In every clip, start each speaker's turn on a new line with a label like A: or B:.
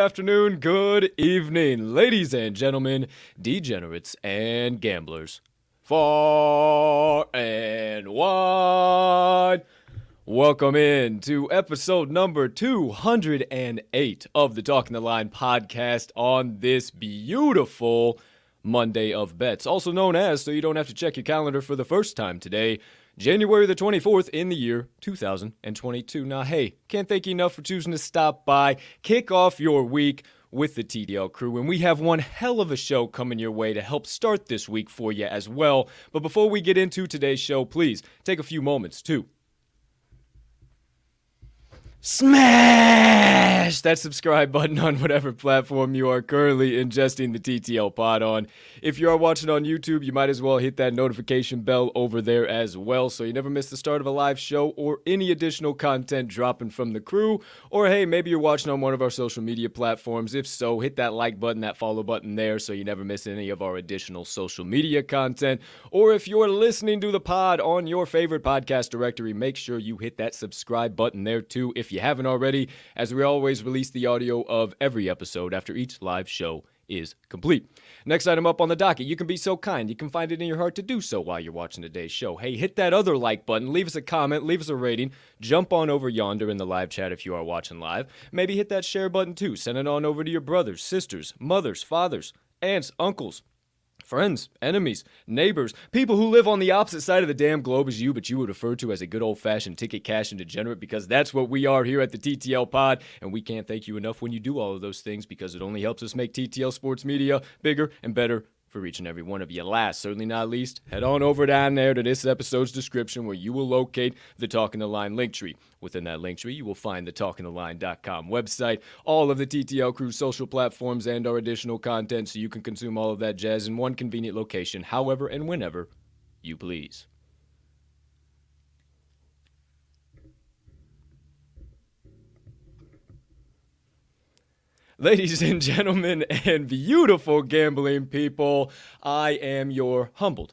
A: Afternoon, good evening, ladies and gentlemen, degenerates and gamblers. Far and wide. Welcome in to episode number 208 of the Talking the Line podcast on this beautiful Monday of Bets, also known as, so you don't have to check your calendar for the first time today, January the 24th in the year 2022. Now, hey, can't thank you enough for choosing to stop by, kick off your week with the TTL crew. And we have one hell of a show coming your way to help start this week for you as well. But before we get into today's show, please take a few moments to smash that subscribe button on whatever platform you are currently ingesting the TTL pod on. If you are watching on YouTube, you might as well hit that notification bell over there as well so you never miss the start of a live show or any additional content dropping from the crew. Or hey, maybe you're watching on one of our social media platforms. If so, hit that like button, that follow button there so you never miss any of our additional social media content. Or if you're listening to the pod on your favorite podcast directory, make sure you hit that subscribe button there too if you haven't already, as we always release the audio of every episode after each live show is complete. Next item up on the docket, you can be so kind, you can find it in your heart to do so while you're watching today's show. Hey, hit that other like button, leave us a comment, leave us a rating, jump on over yonder in the live chat if you are watching live. Maybe hit that share button too, send it on over to your brothers, sisters, mothers, fathers, aunts, uncles, friends, enemies, neighbors, people who live on the opposite side of the damn globe as you, but you would refer to as a good old fashioned ticket cash and degenerate because that's what we are here at the TTL Pod. And we can't thank you enough when you do all of those things because it only helps us make TTL Sports Media bigger and better for each and every one of you. Last, certainly not least, head on over down there to this episode's description where you will locate the Talking the Line link tree. Within that link tree, you will find the talkingtheline.com website, all of the TTL Crew social platforms, and our additional content so you can consume all of that jazz in one convenient location, however and whenever you please. Ladies and gentlemen, and beautiful gambling people, I am your humbled,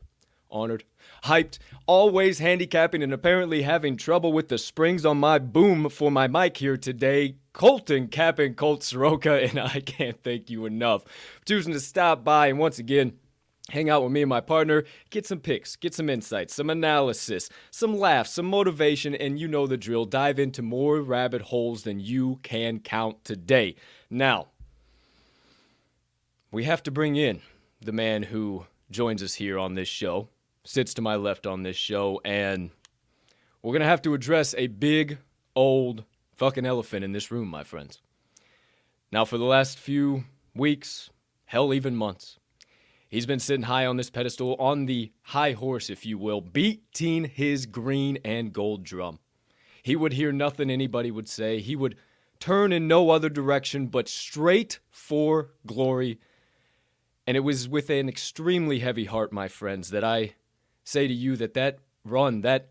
A: honored, hyped, always handicapping, and apparently having trouble with the springs on my boom for my mic here today. Colton Captain Colt Soroka, and I can't thank you enough for choosing to stop by and once again hang out with me and my partner, get some picks, get some insights, some analysis, some laughs, some motivation, and you know the drill. Dive into more rabbit holes than you can count today. Now, we have to bring in the man who joins us here on this show, sits to my left on this show, and we're going to have to address a big, old fucking elephant in this room, my friends. Now, for the last few weeks, hell, even months, he's been sitting high on this pedestal, on the high horse, if you will, beating his green and gold drum. He would hear nothing anybody would say. He would turn in no other direction but straight for glory. And it was with an extremely heavy heart, my friends, that I say to you that that run, that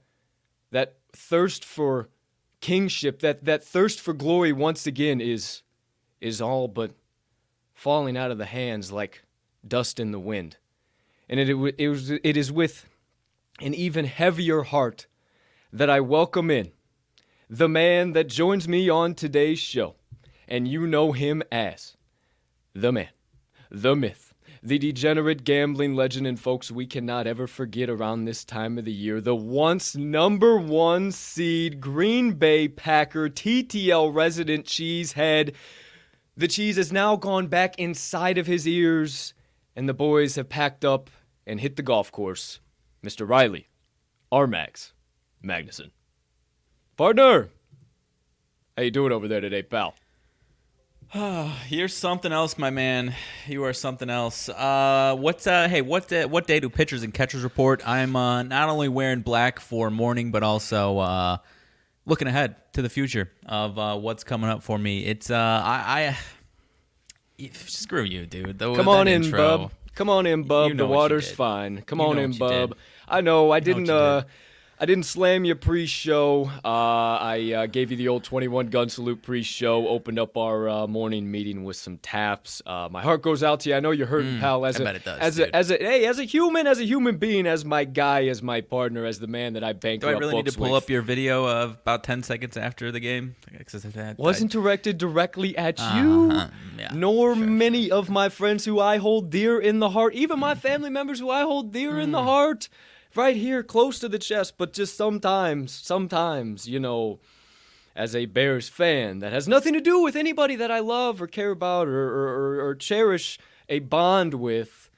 A: that thirst for kingship, that that thirst for glory once again is is all but falling out of the hands like dust in the wind. And it, it, it, was, it is with an even heavier heart that I welcome in the man that joins me on today's show. And you know him as the man, the myth, the degenerate gambling legend, and folks we cannot ever forget around this time of the year. The once number one seed Green Bay Packer TTL resident cheesehead. The cheese has now gone back inside of his ears and the boys have packed up and hit the golf course. Mr. Riley, Armax, Magnuson. Partner, how you doing over there today, pal?
B: You're something else, my man. You are something else. Uh, what's uh? Hey, what day, what day do pitchers and catchers report? I'm uh, not only wearing black for mourning, but also uh, looking ahead to the future of uh, what's coming up for me. It's uh, I, I screw you, dude. The,
A: Come on in,
B: intro.
A: bub. Come on in, bub.
B: You know
A: the water's fine. Come
B: You
A: on in, bub.
B: did.
A: I know. I didn't.
B: you
A: uh,
B: did.
A: I didn't slam you pre-show. Uh, I uh, gave you the old 21 gun salute pre-show. Opened up our uh, morning meeting with some taps. Uh, my heart goes out to you. I know you're hurting, pal. As
B: Mm, I
A: a,
B: bet it does,
A: as a, as a, hey, as a human, as a human being, as my guy, as my partner, as the man that I
B: Do
A: bankrupt
B: I really need to pull
A: with.
B: up your video of about ten seconds after the game? That
A: wasn't directed directly at
B: Uh-huh.
A: you,
B: Yeah,
A: nor
B: sure,
A: many of my friends who I hold dear in the heart, even my family members who I hold dear in the
B: Mm.
A: heart, right here close to the chest. But just sometimes, sometimes, you know, as a Bears fan, that has nothing to do with anybody that I love or care about or, or, or, or cherish a bond with.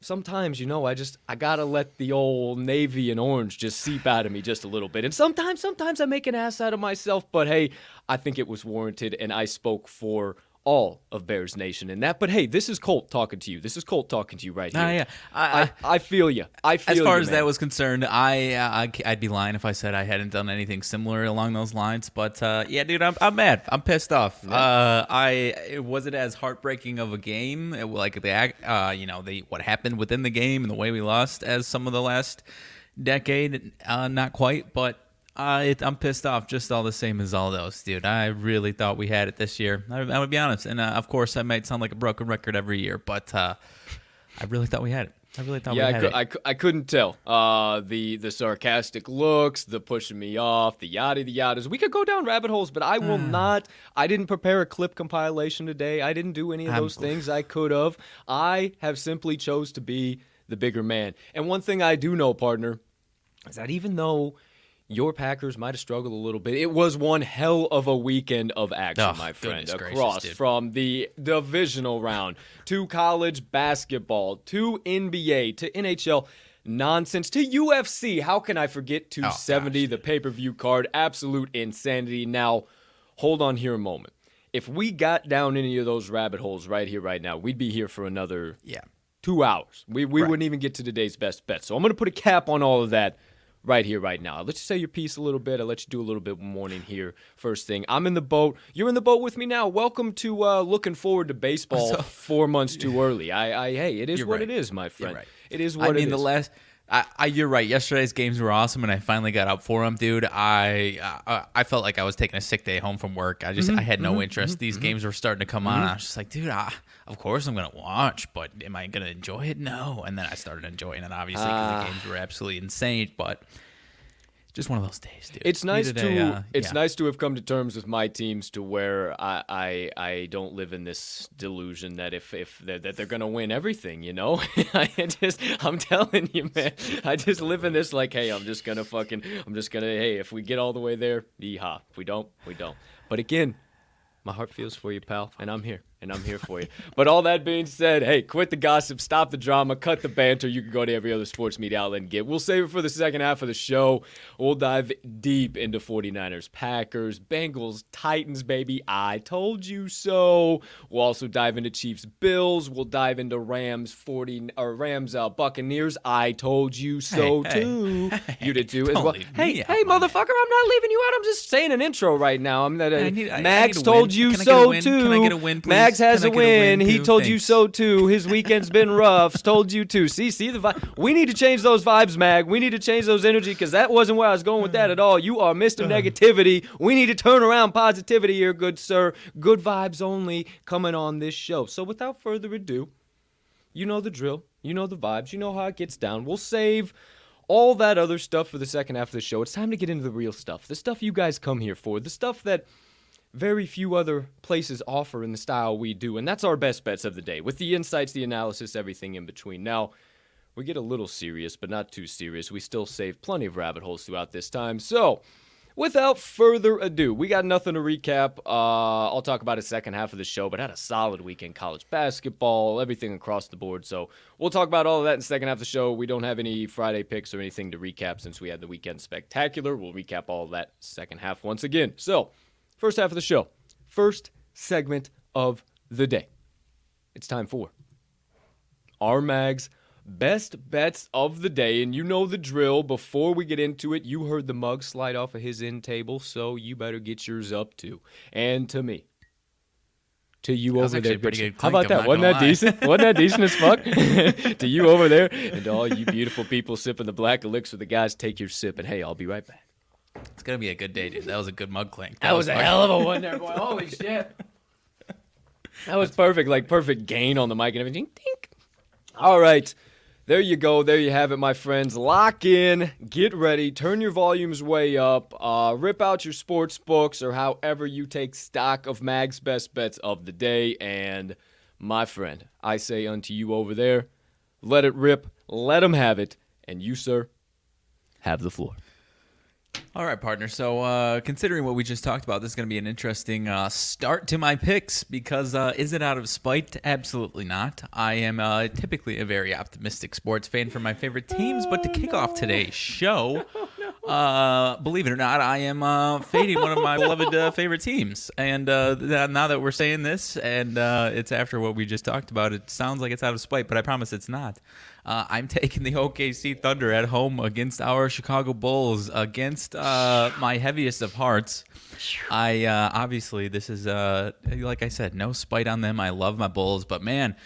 A: Sometimes, you know, I just I gotta let the old navy and orange just seep out of me just a little bit. And sometimes, sometimes I make an ass out of myself. But hey, I think it was warranted, and I spoke for all of Bears Nation in that. But hey, this is Colt talking to you. This is Colt talking to you right here.
B: Ah, yeah. I-
A: I, I feel you. I feel
B: As far
A: you,
B: as
A: man.
B: that was concerned, I, uh, I I'd be lying if I said I hadn't done anything similar along those lines. But uh, yeah, dude, I'm, I'm mad. I'm pissed off. Uh, I it wasn't as heartbreaking of a game, it, like the uh, you know the what happened within the game and the way we lost as some of the last decade. Uh, not quite, but. Uh, it, I'm pissed off just all the same as all those, dude. I really thought we had it this year. I, I would be honest, and uh, of course, I might sound like a broken record every year, but uh, I really thought we had it. I really thought
A: Yeah,
B: we
A: I,
B: had
A: cou-
B: it.
A: I, cou- I couldn't tell. Uh, the the sarcastic looks, the pushing me off, the yada the yadas. We could go down rabbit holes, but I will not. I didn't prepare a clip compilation today. I didn't do any of
B: I'm
A: those things I could have. I have simply chose to be the bigger man. And one thing I do know, partner, is that even though your Packers might have struggled a little bit, it was one hell of a weekend of action,
B: Oh,
A: my friend.
B: goodness gracious,
A: Across from the divisional round to college basketball to NBA to NHL nonsense to UFC. How can I forget 270,
B: gosh,
A: the pay per view card? Absolute insanity. Now, hold on here a moment. If we got down any of those rabbit holes right here, right now, we'd be here for another
B: yeah.
A: two hours. We, we
B: Right.
A: wouldn't even get to today's best bet. So I'm going to put a cap on all of that right here, right now. I'll let you say your piece a little bit. I'll let you do a little bit mourning here. First thing, I'm in the boat. You're in the boat with me now. Welcome to uh, looking forward to baseball
B: So-
A: four months too early. I, I hey, it is what
B: right.
A: it is, my friend.
B: right.
A: It is what it is.
B: I mean, the last. I, I, you're right. Yesterday's games were awesome, and I finally got up for them, dude. I uh, I felt like I was taking a sick day home from work. I just
A: Mm-hmm,
B: I had no interest. These games were starting to come on. I was just like, dude, I, of course I'm gonna watch, but am I gonna enjoy it? No. And then I started enjoying it, obviously, because
A: Ah.
B: the games were absolutely insane. But just one of those days, dude.
A: It's nice
B: Needed
A: to
B: a, uh,
A: it's
B: yeah.
A: nice to have come to terms with my teams to where I I, I don't live in this delusion that if if they're, that they're gonna win everything, you know. I just I'm telling you, man. I just live in this like, hey, I'm just gonna fucking I'm just gonna hey, if we get all the way there, yeehaw. If we don't, we don't. But again, my heart feels for you, pal, and I'm here, and I'm here for you. But all that being said, hey, quit the gossip, stop the drama, cut the banter. You can go to every other sports media outlet and get. We'll save it for the second half of the show. We'll dive deep into 49ers, Packers, Bengals, Titans, baby. I told you so. We'll also dive into Chiefs, Bills. We'll dive into Rams, 40 or Rams, uh, Buccaneers. I told you so
B: Hey, hey,
A: too. you did too as well. Hey, hey, motherfucker! I'm not leaving you out. I'm just saying an intro right now. I'm that. Uh,
B: I need- I- I
A: Max
B: need
A: told you
B: Can I get a
A: so
B: win?
A: too.
B: Can I get a win, please?
A: Max has a
B: get a
A: win.
B: win,
A: He
B: too?
A: told you so too. His weekend's been rough. told you too. See, see the vibe. We need to change those vibes, Mag. We need to change those energy because that wasn't where I was going with that at all. You are Mr. Uh-huh. Negativity. We need to turn around positivity here, good sir. Good vibes only coming on this show. So without further ado, you know the drill. You know the vibes. You know how it gets down. We'll save all that other stuff for the second half of the show. It's time to get into the real stuff. The stuff you guys come here for. The stuff that very few other places offer in the style we do. And that's our best bets of the day with the insights, the analysis, everything in between. Now, we get a little serious, but not too serious. We still save plenty of rabbit holes throughout this time. So, without further ado, we got nothing to recap. Uh, I'll talk about a second half of the show, but had a solid weekend college basketball, everything across the board. So we'll talk about all of that in second half of the show. We don't have any Friday picks or anything to recap since we had the weekend spectacular. We'll recap all that second half once again. So, first half of the show, first segment of the day. It's time for our mags best bets of the day. And you know the drill. Before we get into it, you heard the mug slide off of his end table, so you better get yours up too. And to me. To you over there.
B: actually a pretty
A: Richard.
B: good
A: How about
B: I'm
A: that? Wasn't that
B: lie.
A: decent? Wasn't that decent as fuck? to you over there and to all you beautiful people sipping the black elixir, the guys, take your sip. And hey, I'll be right back.
B: It's gonna be a good day, dude. That was a good mug clink.
A: That was a hell of a one there, boy. Holy shit. That was perfect, like perfect gain on the mic and everything. Dink. All right. There you go. There you have it, my friends. Lock in, get ready, turn your volumes way up, uh, rip out your sports books or however you take stock of Mag's best bets of the day. And my friend, I say unto you over there, let it rip, let them have it. And you, sir, have the floor.
B: All right, partner. So, uh, considering what we just talked about, this is going to be an interesting uh, start to my picks because uh, is it out of spite? Absolutely not. I am uh, typically a very optimistic sports fan for my favorite teams, but to kick off today's show, uh, believe it or not, I am uh, fading one of my beloved uh, favorite teams. And uh, th- now that we're saying this, and uh, it's after what we just talked about, it sounds like it's out of spite, but I promise it's not. Uh, I'm taking the OKC Thunder at home against our Chicago Bulls, against uh, my heaviest of hearts. I uh, obviously this is uh, like I said, no spite on them. I love my Bulls, but man,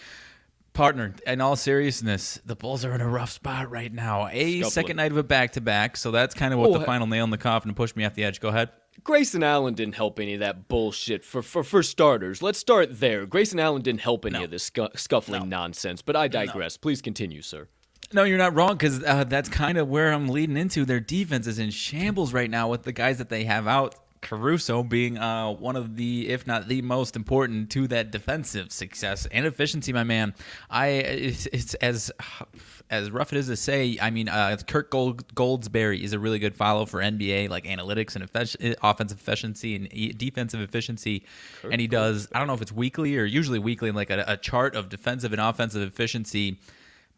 B: partner, in all seriousness, the Bulls are in a rough spot right now. A
A: Scuffling.
B: second night of a back to back, so that's kind of what
A: Oh,
B: the final nail in the coffin to push me off the edge. Go ahead.
A: Grayson Allen didn't help any of that bullshit. For for, for starters, let's start there. Grayson Allen didn't help any
B: No.
A: of this scu- scuffling nonsense. But I digress. Please continue, sir.
B: No, you're not wrong because uh, that's kind of where I'm leading into. Their defense is in shambles right now with the guys that they have out. Caruso being uh, one of the, if not the most important to that defensive success and efficiency, my man. I it's, it's as as rough it is to say. I mean, uh, Kirk Gold, Goldsberry is a really good follow for NBA like analytics and effic- offensive efficiency and e- defensive efficiency, and he does. I don't know if it's weekly or usually weekly, like a, a chart of defensive and offensive efficiency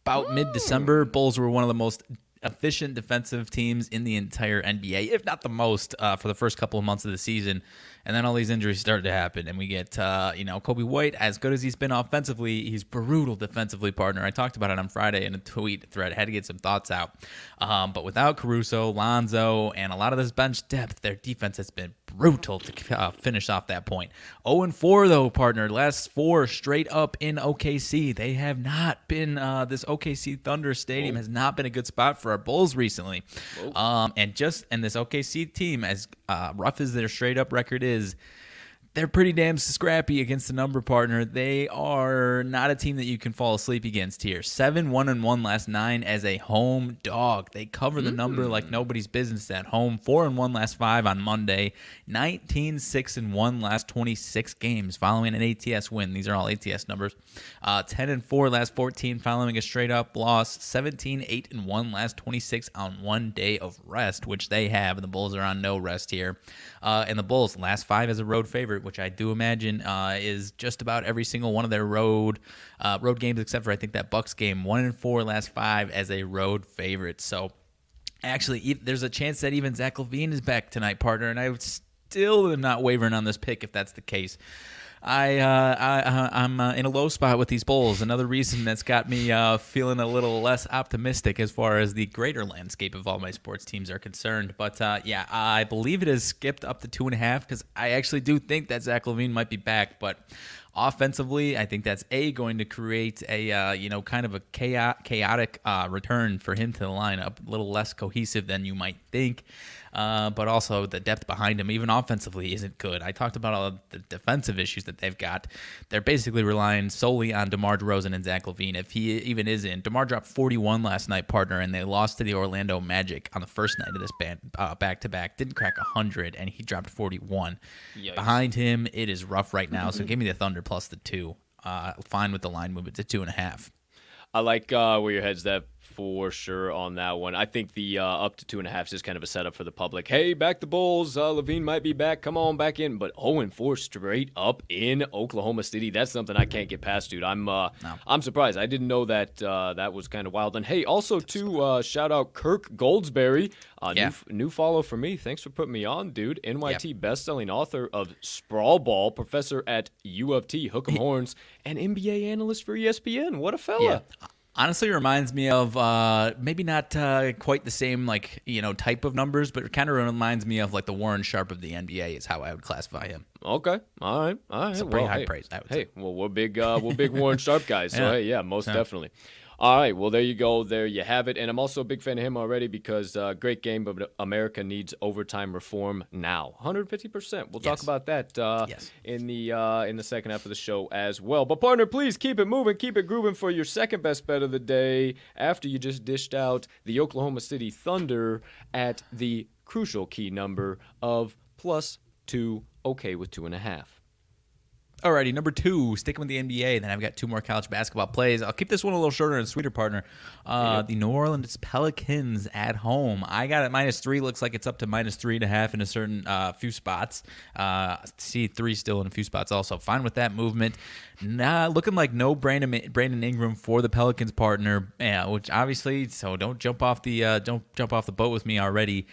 B: about mid December, Bulls were one of the most efficient defensive teams in the entire NBA, if not the most, uh, for the first couple of months of the season. And then all these injuries started to happen, and we get, uh, you know, Coby White, as good as he's been offensively, he's brutal defensively, partner. I talked about it on Friday in a tweet thread. I had to get some thoughts out. Um, but without Caruso, Lonzo, and a lot of this bench depth, their defense has been brutal to uh, finish off that point. 0 and 4 though, partner. Last four straight up in OKC. They have not been. Uh, this OKC Thunder Stadium has not been a good spot for our Bulls recently. Um, and just and this OKC team, as uh, rough as their straight up record is. They're pretty damn scrappy against the number partner. They are not a team that you can fall asleep against here. Seven one and one last nine as a home dog. They cover the number like nobody's business at home. Four and one last five on Monday. 19 6 and one last 26 games following an ATS win. These are all ATS numbers. Uh, 10 and four last 14 following a straight up loss. 17 8 and one last 26 on one day of rest, which they have. And the Bulls are on no rest here. Uh, and the Bulls last five as a road favorite, which I do imagine uh, is just about every single one of their road uh, road games, except for I think that Bucks game. One and four last five as a road favorite. So actually, there's a chance that even Zach LaVine is back tonight, partner, and I still am not wavering on this pick if that's the case. I, uh, I uh, I'm uh, in a low spot with these Bulls. Another reason that's got me uh, feeling a little less optimistic as far as the greater landscape of all my sports teams are concerned. But uh, yeah, I believe it has skipped up to two and a half because I actually do think that Zach LaVine might be back. But offensively, I think that's a going to create a uh, you know kind of a chaotic, chaotic return for him to the lineup, a little less cohesive than you might think. Uh, but also the depth behind him, even offensively, isn't good. I talked about all the defensive issues that they've got. They're basically relying solely on DeMar DeRozan and Zach LaVine, if he even is in. DeMar dropped 41 last night, partner, and they lost to the Orlando Magic on the first night of this uh, back-to-back. Didn't crack 100, and he dropped 41.
A: Yikes.
B: Behind him, it is rough right now, so give me the Thunder plus the two. Uh, fine with the line movement to two and a half.
A: I like uh, where your head's at for sure on that one. I think the uh, up to two and a half is just kind of a setup for the public. Hey, back the Bulls. Uh, LaVine might be back. Come on back in. But 0 and 4 straight up in Oklahoma City. That's something I can't get past, dude. I'm uh, no. I'm surprised. I didn't know that uh, that was kind of wild. And hey, also to uh, shout out Kirk Goldsberry. Uh, yeah. new, new follow for me. Thanks for putting me on, dude. NYT yep. best-selling author of Sprawl Ball, professor at U of T, Hook'em Horns, and NBA analyst for ESPN. What a fella.
B: Yeah honestly reminds me of uh, maybe not uh, quite the same like you know type of numbers, but it kind of reminds me of like the Warren Sharp of the NBA is how I would classify him.
A: Okay, all right, all right.
B: So pretty
A: well,
B: high
A: hey,
B: praise. I would
A: hey,
B: say.
A: well, we're big, uh, we're big Warren Sharp guys. So yeah. hey, yeah, most yeah. definitely. All right, well, there you go. There you have it. And I'm also a big fan of him already because uh, great game, but America needs overtime reform now. 150%. We'll yes. talk about that uh, yes. in the uh, in the second half of the show as well. But partner, please keep it moving, keep it grooving for your second best bet of the day. After you just dished out the Oklahoma City Thunder at the crucial key number of plus two. Okay, with two and a half.
B: Alrighty, number two, sticking with the NBA. Then I've got two more college basketball plays. I'll keep this one a little shorter and sweeter, partner. Uh. The New Orleans Pelicans at home. I got it minus three. Looks like it's up to minus three and a half in a certain uh, few spots. Uh, see three still in a few spots. Also, fine with that movement. Nah, looking like no Brandon Brandon Ingram for the Pelicans partner. Yeah, which obviously, so don't jump off the uh, don't jump off the boat with me already.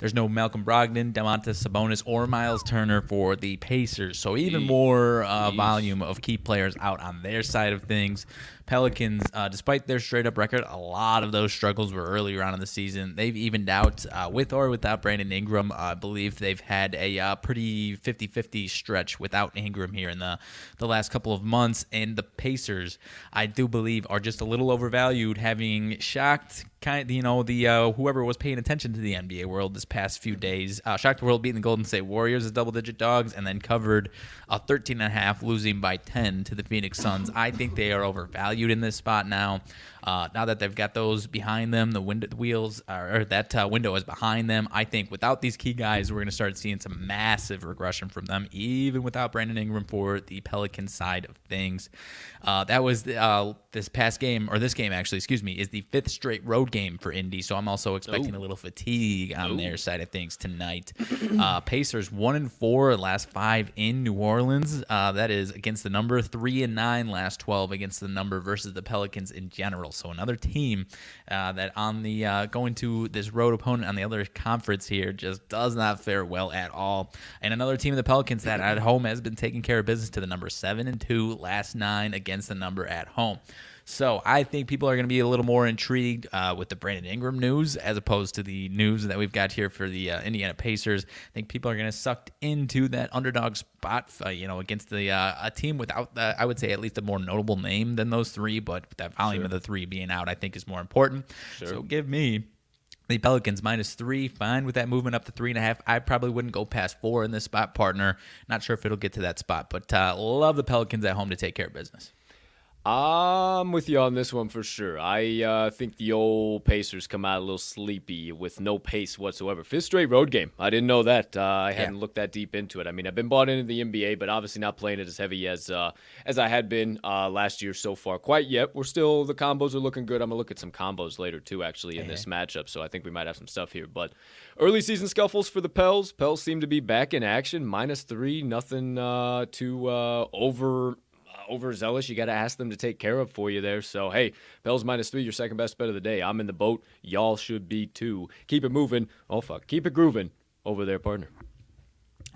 B: There's no Malcolm Brogdon, Domantas Sabonis, or Myles Turner for the Pacers. So even more uh, volume of key players out on their side of things. Pelicans, uh, despite their straight up record, a lot of those struggles were earlier on in the season. They've evened out uh, with or without Brandon Ingram. I believe they've had a uh, pretty 50 50 stretch without Ingram here in the, the last couple of months. And the Pacers, I do believe, are just a little overvalued, having shocked kind of, you know the uh, whoever was paying attention to the NBA world this past few days. Uh, shocked the world beating the Golden State Warriors as double digit dogs, and then covered a 13 and a half, losing by 10 to the Phoenix Suns. I think they are overvalued in this spot now. Uh, now that they've got those behind them, the wind- the wheels, are, or that uh, window is behind them. I think without these key guys, we're going to start seeing some massive regression from them, even without Brandon Ingram for the Pelican side of things. Uh, that was uh, this past game, or this game actually, excuse me, is the fifth straight road game for Indy. So I'm also expecting Ooh. a little fatigue on Ooh. their side of things tonight. Uh, Pacers one and four last five in New Orleans. Uh, that is against the number three and nine last twelve against the number versus the Pelicans in general. So another team uh, that on the uh, going to this road opponent on the other conference here just does not fare well at all. And another team, of the Pelicans, that at home has been taking care of business to the number seven and two last nine against the number at home. So I think people are going to be a little more intrigued uh, with the Brandon Ingram news as opposed to the news that we've got here for the uh, Indiana Pacers. I think people are going to sucked into that underdog spot, uh, you know, against the uh, a team without the, I would say at least a more notable name than those three, but that volume sure. of the three being out, I think is more important. Sure. So give me the Pelicans minus three, fine with that movement up to three and a half. I probably wouldn't go past four in this spot, partner. Not sure if it'll get to that spot, but uh, love the Pelicans at home to take care of business.
A: I'm with you on this one for sure. I uh, think the old Pacers come out a little sleepy with no pace whatsoever. Fifth straight road game. I didn't know that. Uh, I hadn't looked that deep into it. I mean, I've been bought into the NBA, but obviously not playing it as heavy as uh, as I had been uh, last year so far. Quite yet. We're still the combos are looking good. I'm gonna look at some combos later too, actually, in this matchup. So I think we might have some stuff here. But early season scuffles for the Pels. Pels seem to be back in action. Minus three, nothing uh, too uh, over overzealous. You got to ask them to take care of for you there. So, hey, Pels minus three, your second best bet of the day. I'm in the boat. Y'all should be too. Keep it moving. Oh, fuck. Keep it grooving over there, partner.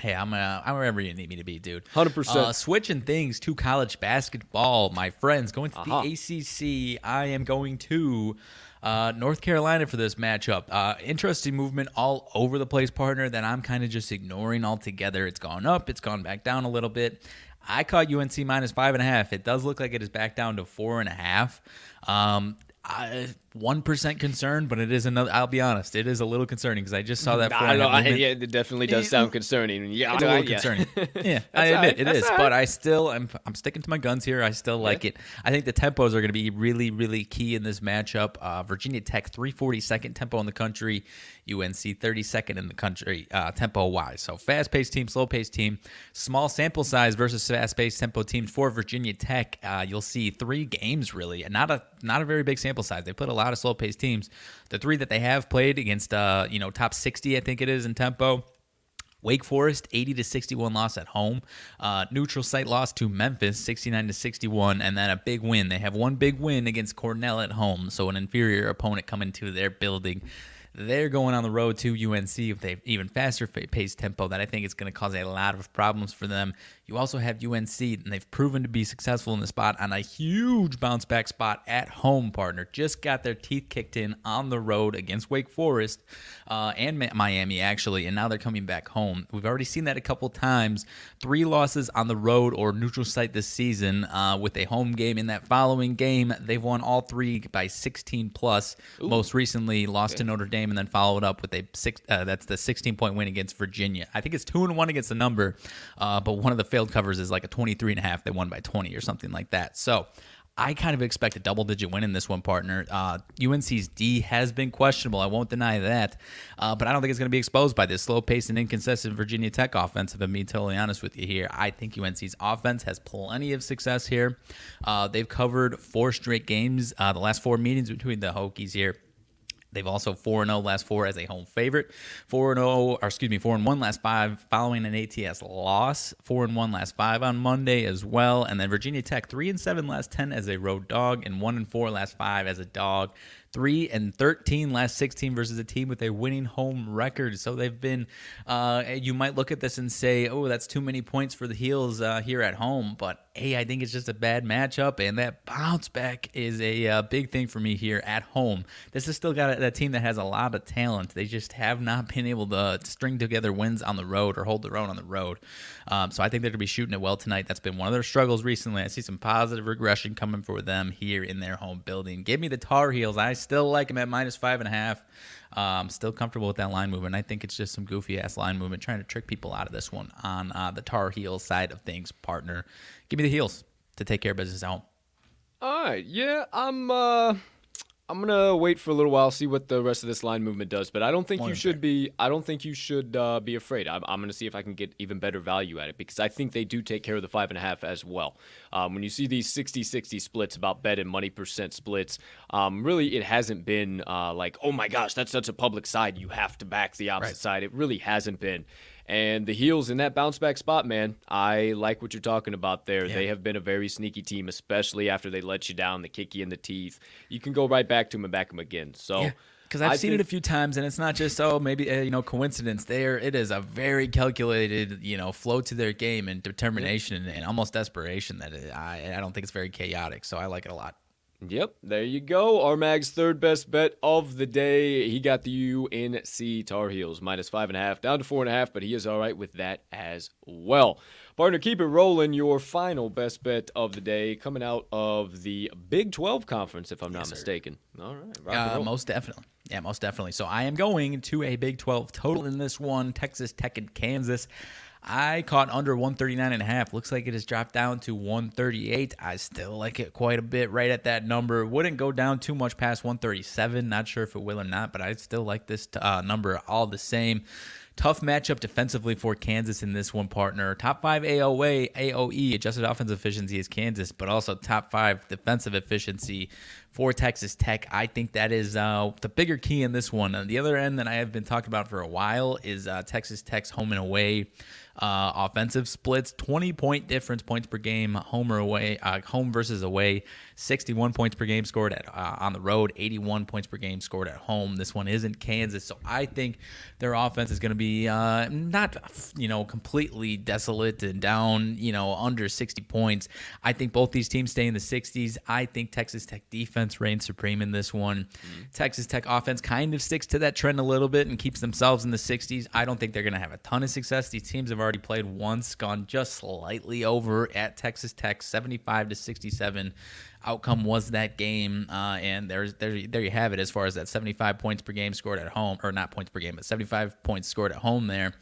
B: Hey, I'm uh, I'm wherever you need me to be, dude.
A: Hundred uh, percent.
B: Switching things to college basketball, my friends. Going to uh-huh. the ACC, I am going to uh, North Carolina for this matchup. Uh, interesting movement all over the place, partner. That I'm kind of just ignoring altogether. It's gone up, it's gone back down a little bit. I caught UNC minus five and a half. It does look like it is back down to four and a half. Um, one percent concerned, but it is another. I'll be honest, it is a little concerning because I just saw that.
A: I know. I, yeah, it definitely does sound concerning. Yeah,
B: it's a little yeah. concerning. yeah, I admit right. it That's is, right. but I still I'm I'm sticking to my guns here. I still like it. I think the tempos are going to be really really key in this matchup. Uh, Virginia Tech 342nd tempo in the country. UNC 32nd in the country uh, tempo wise. So fast paced team, slow paced team, small sample size versus fast paced tempo teams for Virginia Tech. Uh, you'll see three games really, and not a not a very big sample size. They put a lot lot of slow paced teams. The three that they have played against, uh, you know, top 60, I think it is in tempo. Wake Forest 80 to 61 loss at home. Uh, neutral site loss to Memphis 69 to 61, and then a big win. They have one big win against Cornell at home, so an inferior opponent coming to their building. They're going on the road to UNC with a even faster pace tempo that I think is going to cause a lot of problems for them. You also have UNC, and they've proven to be successful in the spot on a huge bounce back spot at home, partner. Just got their teeth kicked in on the road against Wake Forest uh, and Miami, actually, and now they're coming back home. We've already seen that a couple times. Three losses on the road or neutral site this season uh, with a home game in that following game. They've won all three by 16 plus. Ooh. Most recently, lost okay. to Notre Dame and then followed up with a six. Uh, that's the 16 point win against Virginia. I think it's two and one against the number, uh, but one of the failed covers is like a 23 and a half. They won by 20 or something like that. So I kind of expect a double digit win in this one, partner. Uh, UNC's D has been questionable. I won't deny that. Uh, but I don't think it's going to be exposed by this slow paced and inconsistent Virginia Tech offense, if I'm being totally honest with you here. I think UNC's offense has plenty of success here. Uh, they've covered four straight games, uh, the last four meetings between the Hokies here. They've also 4 0 last four as a home favorite. 4 0, or excuse me, 4 1 last five following an ATS loss. 4 1 last five on Monday as well. And then Virginia Tech 3 and 7 last 10 as a road dog, and 1 and 4 last five as a dog. 3 and 13 last 16 versus a team with a winning home record. So they've been, uh, you might look at this and say, oh, that's too many points for the Heels uh, here at home. But hey, I think it's just a bad matchup, and that bounce back is a uh, big thing for me here at home. This has still got a, a, team that has a lot of talent. They just have not been able to string together wins on the road or hold their own on the road. Um, so I think they're going to be shooting it well tonight. That's been one of their struggles recently. I see some positive regression coming for them here in their home building. Give me the Tar Heels. I still like them at minus five and a half. Um, still comfortable with that line movement. I think it's just some goofy ass line movement trying to trick people out of this one on uh, the Tar Heels side of things, partner. Give me the heels to take care of business at home.
A: All right. Yeah, I'm. Uh, I'm gonna wait for a little while, see what the rest of this line movement does. But I don't think you should be. I don't think you should uh, be afraid. I'm, I'm, gonna see if I can get even better value at it because I think they do take care of the five and a half as well. Um, when you see these 60-60 splits about bet and money percent splits, um, really it hasn't been uh, like, oh my gosh, that's such a public side. You have to back the opposite right. side. It really hasn't been. And the heels in that bounce back spot, man, I like what you're talking about there. Yeah. They have been a very sneaky team, especially after they let you down, the kick you in the teeth. You can go right back to them and back them again. So.
B: Yeah because I've I seen think, it a few times, and it's not just oh maybe uh, you know coincidence. There, it is a very calculated you know flow to their game and determination and, and almost desperation that it, I I don't think it's very chaotic. So I like it a lot.
A: Yep, there you go. Armag's third best bet of the day. He got the UNC Tar Heels minus five and a half, down to four and a half, but he is all right with that as well. Partner, keep it rolling. Your final best bet of the day coming out of the Big 12 conference, if I'm not yes, mistaken. All right,
B: uh, most definitely. Yeah, most definitely. So I am going to a Big 12 total in this one Texas Tech and Kansas. I caught under 139 and a half. Looks like it has dropped down to 138. I still like it quite a bit right at that number. Wouldn't go down too much past 137. Not sure if it will or not, but I still like this uh, number all the same. Tough matchup defensively for Kansas in this one, partner. Top five AOA, AOE, adjusted offensive efficiency is Kansas, but also top five defensive efficiency for Texas Tech. I think that is uh, the bigger key in this one. On the other end that I have been talking about for a while is uh, Texas Tech's home and away uh, offensive splits, 20 point difference points per game, home or away, uh, home versus away, 61 points per game scored at uh, on the road, 81 points per game scored at home. This one isn't Kansas, so I think their offense is going to be uh, not you know completely desolate and down, you know under 60 points. I think both these teams stay in the 60s. I think Texas Tech defense reigns supreme in this one. Mm-hmm. Texas Tech offense kind of sticks to that trend a little bit and keeps themselves in the 60s. I don't think they're going to have a ton of success. These teams have already played once, gone just slightly over at Texas Tech, 75 to 67 outcome was that game. Uh, and there's there there you have it as far as that 75 points per game scored at home, or not points per game, but 75 points scored at home there.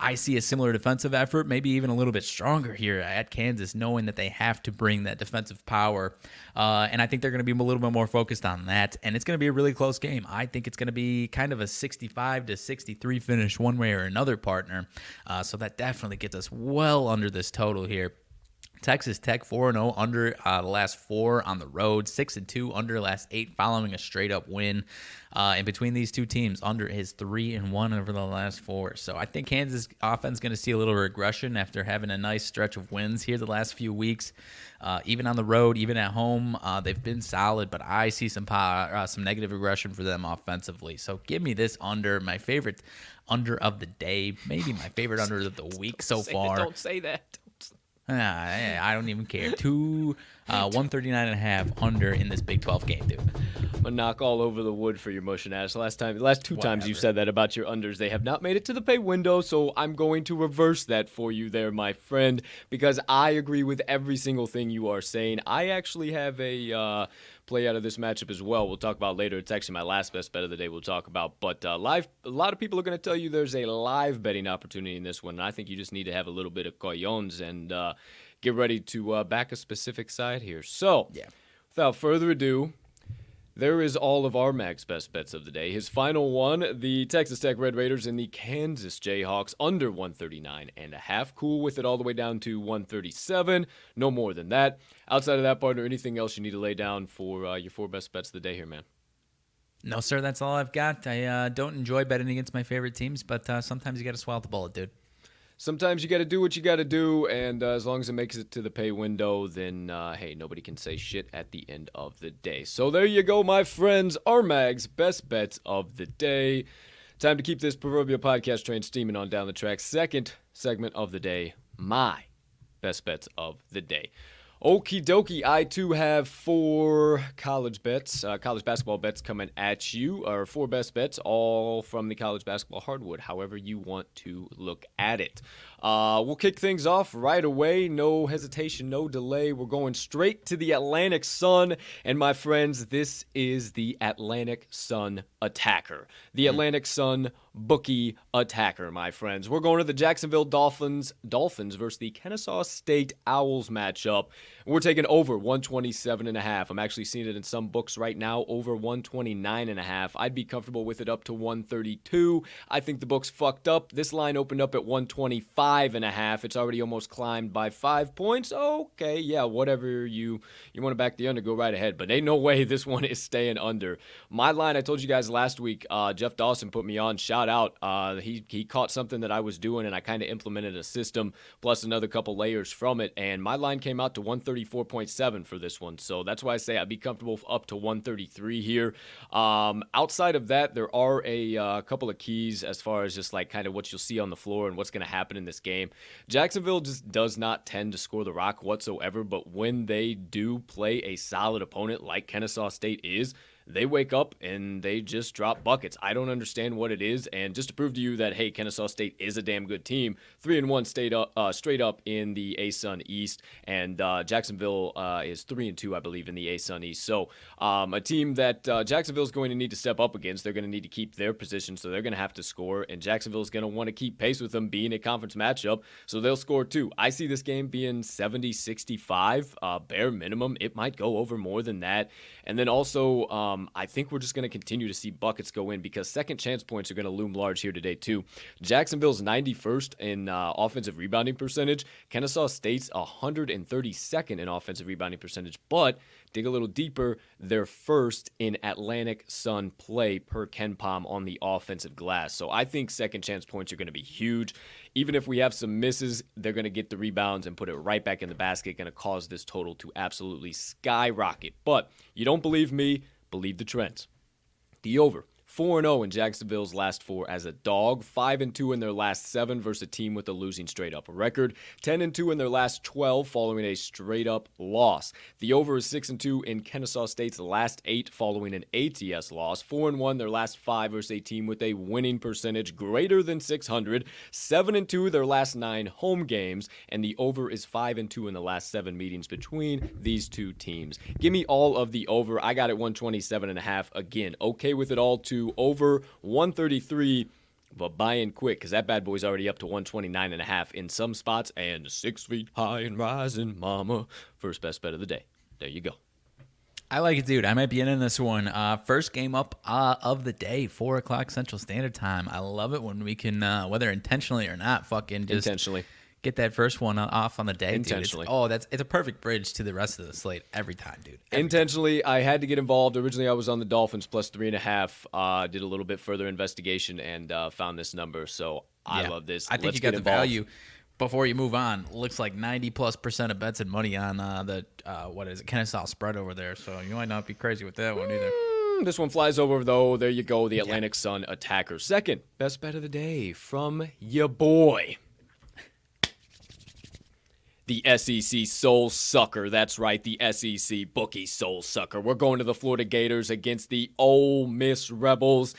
B: I see a similar defensive effort, maybe even a little bit stronger here at Kansas, knowing that they have to bring that defensive power. Uh, and I think they're going to be a little bit more focused on that. And it's going to be a really close game. I think it's going to be kind of a 65 to 63 finish, one way or another, partner. Uh, so that definitely gets us well under this total here. Texas Tech 4 0 under uh, the last four on the road, 6 and 2 under the last eight following a straight up win. Uh, and between these two teams, under is 3 and 1 over the last four. So I think Kansas offense is going to see a little regression after having a nice stretch of wins here the last few weeks. Uh, even on the road, even at home, uh, they've been solid, but I see some uh, some negative regression for them offensively. So give me this under my favorite under of the day, maybe my favorite under of the week so far.
A: Don't say that.
B: Ah, I don't even care. Two, uh, 139 and a half under in this Big 12 game, dude.
A: I'm gonna knock all over the wood for your mushing ass. Last time, the last two times you said that about your unders, they have not made it to the pay window. So I'm going to reverse that for you, there, my friend, because I agree with every single thing you are saying. I actually have a uh, play out of this matchup as well. We'll talk about later. It's actually my last best bet of the day. We'll talk about, but uh, live. A lot of people are going to tell you there's a live betting opportunity in this one, and I think you just need to have a little bit of coyones and uh, get ready to uh, back a specific side here. So,
B: Yeah.
A: without further ado, there is all of our Mag's best bets of the day. His final one, the Texas Tech Red Raiders and the Kansas Jayhawks under 139 and a half. Cool with it all the way down to 137. No more than that. Outside of that, partner, anything else you need to lay down for uh, your four best bets of the day here, man?
B: No, sir, that's all I've got. I uh, don't enjoy betting against my favorite teams, but uh, sometimes you got to swallow the bullet, dude.
A: Sometimes you got to do what you got to do, and uh, as long as it makes it to the pay window, then uh, hey, nobody can say shit at the end of the day. So there you go, my friends. Our Mag's best bets of the day. Time to keep this proverbial podcast train steaming on down the track. Second segment of the day, my best bets of the day. Okie dokie, I too have four college bets, uh, college basketball bets coming at you, or four best bets, all from the college basketball hardwood, however you want to look at it. Uh, we'll kick things off right away, no hesitation, no delay. We're going straight to the Atlantic Sun, and my friends, this is the Atlantic Sun attacker. The Atlantic Sun bookie attacker, my friends. We're going to the Jacksonville Dolphins, Dolphins versus the Kennesaw State Owls matchup. We're taking over 127 and a half. I'm actually seeing it in some books right now over 129 and a half. I'd be comfortable with it up to 132. I think the book's fucked up. This line opened up at 125 and a half. It's already almost climbed by 5 points. Okay, yeah, whatever you you want to back the under go right ahead, but ain't no way this one is staying under. My line I told you guys last week, uh, Jeff Dawson put me on. Shout out. Uh, he he caught something that I was doing and I kind of implemented a system plus another couple layers from it and my line came out to 134.7 for this one. So that's why I say I'd be comfortable up to 133 here. Um, outside of that, there are a uh, couple of keys as far as just like kind of what you'll see on the floor and what's going to happen in this game. Jacksonville just does not tend to score the rock whatsoever, but when they do play a solid opponent like Kennesaw State is, they wake up and they just drop buckets. I don't understand what it is, and just to prove to you that hey, Kennesaw State is a damn good team. Three and one stayed up, uh, straight up in the ASUN East, and uh, Jacksonville uh, is three and two, I believe, in the ASUN East. So um, a team that uh, Jacksonville is going to need to step up against. They're going to need to keep their position, so they're going to have to score, and Jacksonville is going to want to keep pace with them, being a conference matchup. So they'll score too. I see this game being 70-65, uh, bare minimum. It might go over more than that, and then also. Um, I think we're just going to continue to see buckets go in because second chance points are going to loom large here today, too. Jacksonville's 91st in uh, offensive rebounding percentage, Kennesaw State's 132nd in offensive rebounding percentage, but dig a little deeper, they're first in Atlantic Sun play per KenPom on the offensive glass. So I think second chance points are going to be huge. Even if we have some misses, they're going to get the rebounds and put it right back in the basket, going to cause this total to absolutely skyrocket. But you don't believe me? Believe the trends. The over. 4 0 in Jacksonville's last four as a dog, 5 2 in their last seven versus a team with a losing straight up record, 10 2 in their last 12 following a straight up loss. The over is 6 2 in Kennesaw State's last eight following an ATS loss, 4 1 their last five versus a team with a winning percentage greater than 600, 7 2 their last nine home games, and the over is 5 2 in the last seven meetings between these two teams. Give me all of the over. I got it 127 and a half again. Okay with it all to over 133 but buy in quick because that bad boy's already up to 129 and a half in some spots and six feet high and rising mama first best bet of the day there you go
B: I like it, dude. I might be in on this one. Uh, first game up uh, of the day, four o'clock Central Standard Time. I love it when we can, uh, whether intentionally or not, fucking just
A: intentionally
B: get that first one off on the day.
A: Intentionally.
B: Dude. It's, oh, that's it's a perfect bridge to the rest of the slate every time, dude. Every
A: Intentionally, I had to get involved. Originally, I was on the Dolphins plus three and a half. Uh, did a little bit further investigation and uh, found this number. So I
B: Yeah.
A: love this.
B: I think
A: Let's
B: you got the
A: involved.
B: value. Before you move on, looks like ninety plus percent of bets and money on uh, the uh, what is it, Kennesaw spread over there. So you might not be crazy with that one either.
A: Mm, This one flies over though. There you go. The Atlantic Sun attacker. Second best bet of the day from your boy. The SEC Soul Sucker. That's right, the SEC Bookie Soul Sucker. We're going to the Florida Gators against the Ole Miss Rebels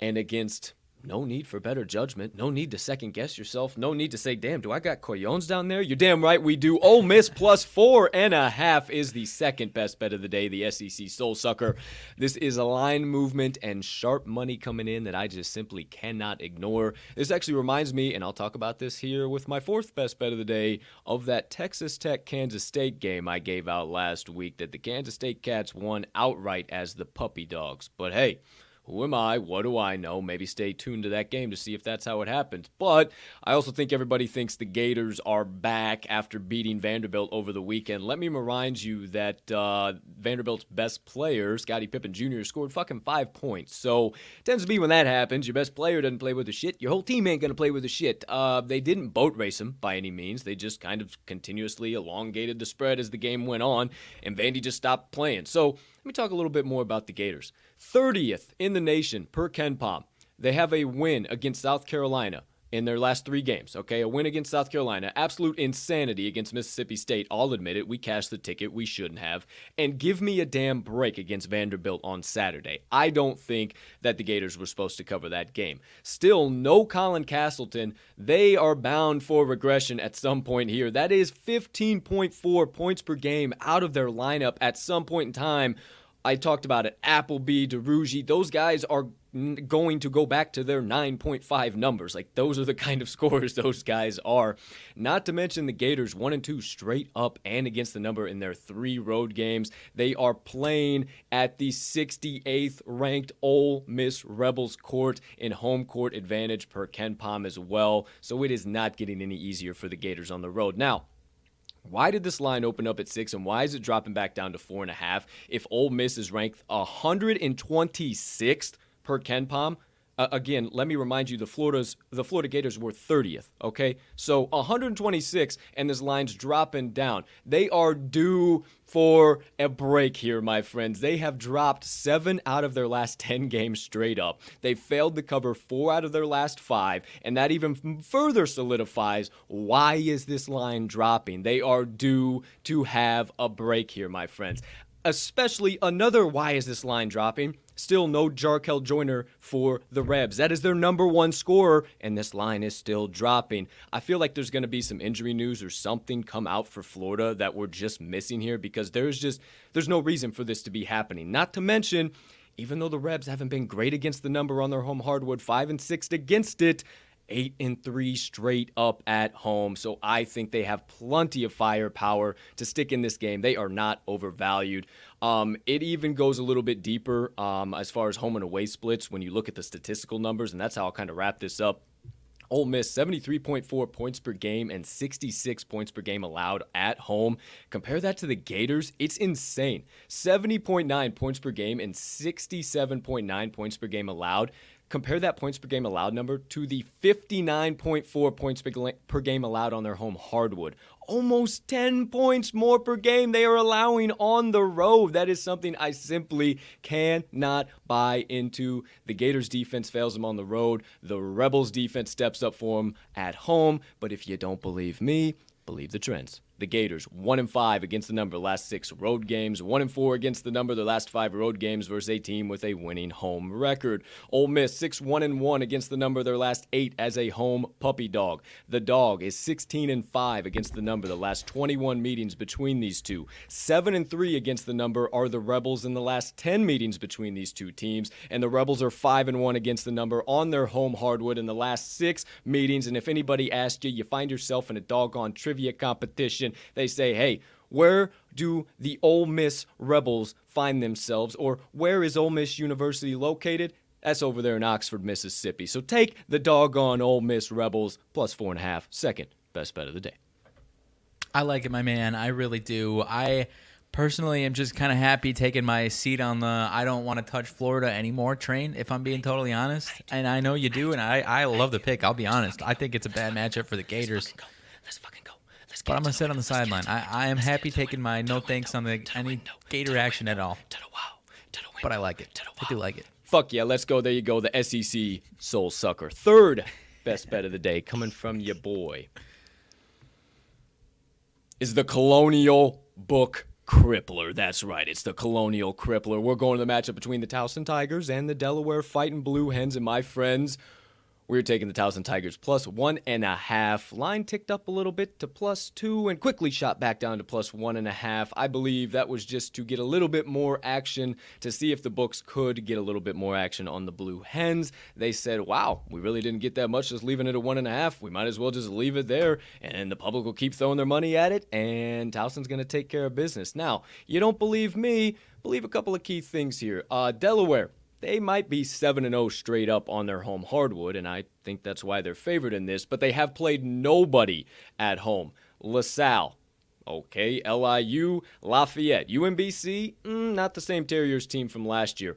A: and against no need for better judgment. No need to second guess yourself. No need to say, damn, do I got Coyones down there? You're damn right we do. Ole Miss plus four and a half is the second best bet of the day, the SEC Soul Sucker. This is a line movement and sharp money coming in that I just simply cannot ignore. This actually reminds me, and I'll talk about this here with my fourth best bet of the day, of that Texas Tech Kansas State game I gave out last week that the Kansas State Cats won outright as the puppy dogs. But hey, who am I? What do I know? Maybe stay tuned to that game to see if that's how it happens. But I also think everybody thinks the Gators are back after beating Vanderbilt over the weekend. Let me remind you that uh, Vanderbilt's best player, Scottie Pippen Jr., scored fucking five points. So tends to be when that happens, your best player doesn't play with the shit. Your whole team ain't gonna play with the shit. Uh, they didn't boat race him by any means. They just kind of continuously elongated the spread as the game went on, and Vandy just stopped playing. So let me talk a little bit more about the Gators. 30th in the nation per KenPom. They have a win against South Carolina in their last three games. Okay, a win against South Carolina, absolute insanity against Mississippi State. I'll admit it. We cashed the ticket. We shouldn't have. And give me a damn break against Vanderbilt on Saturday. I don't think that the Gators were supposed to cover that game. Still, no Colin Castleton. They are bound for regression at some point here. That is 15.4 points per game out of their lineup at some point in time. I talked about it. Appleby, Duruji, those guys are going to go back to their 9.5 numbers. Like those are the kind of scores those guys are. Not to mention the Gators 1 and 2 straight up and against the number in their 3 road games. They are playing at the 68th ranked Ole Miss Rebels court in home court advantage per KenPom as well. So it is not getting any easier for the Gators on the road. Now, why did this line open up at six, and why is it dropping back down to four and a half? If Ole Miss is ranked 126th per KenPom, uh, again, let me remind you, the Florida's the Florida Gators were 30th. Okay, so 126, and this line's dropping down. They are due for a break here, my friends. They have dropped seven out of their last 10 games straight up. They failed to cover four out of their last five, and that even further solidifies why is this line dropping. They are due to have a break here, my friends. Especially another why is this line dropping? Still no Jarkel Joiner for the Rebs. That is their number one scorer, and this line is still dropping. I feel like there's going to be some injury news or something come out for Florida that we're just missing here because there's just there's no reason for this to be happening. Not to mention, even though the Rebs haven't been great against the number on their home hardwood, five and six against it eight and three straight up at home. So I think they have plenty of firepower to stick in this game. They are not overvalued. Um, it even goes a little bit deeper um, as far as home and away splits when you look at the statistical numbers, and that's how I'll kind of wrap this up. Ole Miss 73.4 points per game and 66 points per game allowed at home. Compare that to the Gators, it's insane. 70.9 points per game and 67.9 points per game allowed. Compare that points per game allowed number to the 59.4 points per game allowed on their home hardwood. Almost 10 points more per game they are allowing on the road. That is something I simply cannot buy into. The Gators defense fails them on the road. The Rebels defense steps up for them at home. But if you don't believe me, believe the trends. The Gators, 1 and 5 against the number last 6 road games, 1 and 4 against the number the last 5 road games versus a team with a winning home record. Ole Miss 6 1 and 1 against the number their last 8 as a home puppy dog. The dog is 16 and 5 against the number the last 21 meetings between these two. 7 and 3 against the number are the Rebels in the last 10 meetings between these two teams, and the Rebels are 5 and 1 against the number on their home hardwood in the last 6 meetings. And if anybody asked you, you find yourself in a doggone trivia competition, they say, "Hey, where do the Ole Miss Rebels find themselves, or where is Ole Miss University located? That's over there in Oxford, Mississippi. So take the doggone Ole Miss Rebels plus four and a half. Second best bet of the day.
B: I like it, my man. I really do. I personally am just kind of happy taking my seat on the I don't want to touch Florida anymore train, if I'm being totally honest. And I know you do, and I, I love the pick. I'll be honest. I think it's a bad matchup for the Gators.
A: Let's fucking go. Let's
B: But I'm going to sit on the sideline. I, I am happy taking my no thanks on the any Gator action at all.
A: To the wow. To the
B: But I like it. I do like it.
A: Fuck yeah, let's go. There you go. The SEC Soul Sucker. Third best bet of the day coming from your boy is the Colonial Book Crippler. That's right, it's the Colonial Crippler. We're going to the matchup between the Towson Tigers and the Delaware Fighting Blue Hens. And my friends, we're taking the Towson Tigers plus one and a half. Line ticked up a little bit to plus two and quickly shot back down to plus one and a half. I believe that was just to get a little bit more action to see if the books could get a little bit more action on the Blue Hens. They said, wow, we really didn't get that much just leaving it at one and a half. We might as well just leave it there and the public will keep throwing their money at it and Towson's going to take care of business. Now, you don't believe me? Believe a couple of key things here. Uh, Delaware they might be 7 0 straight up on their home hardwood, and I think that's why they're favored in this, but they have played nobody at home. LaSalle, okay, LIU, Lafayette, UMBC, mm, not the same Terriers team from last year.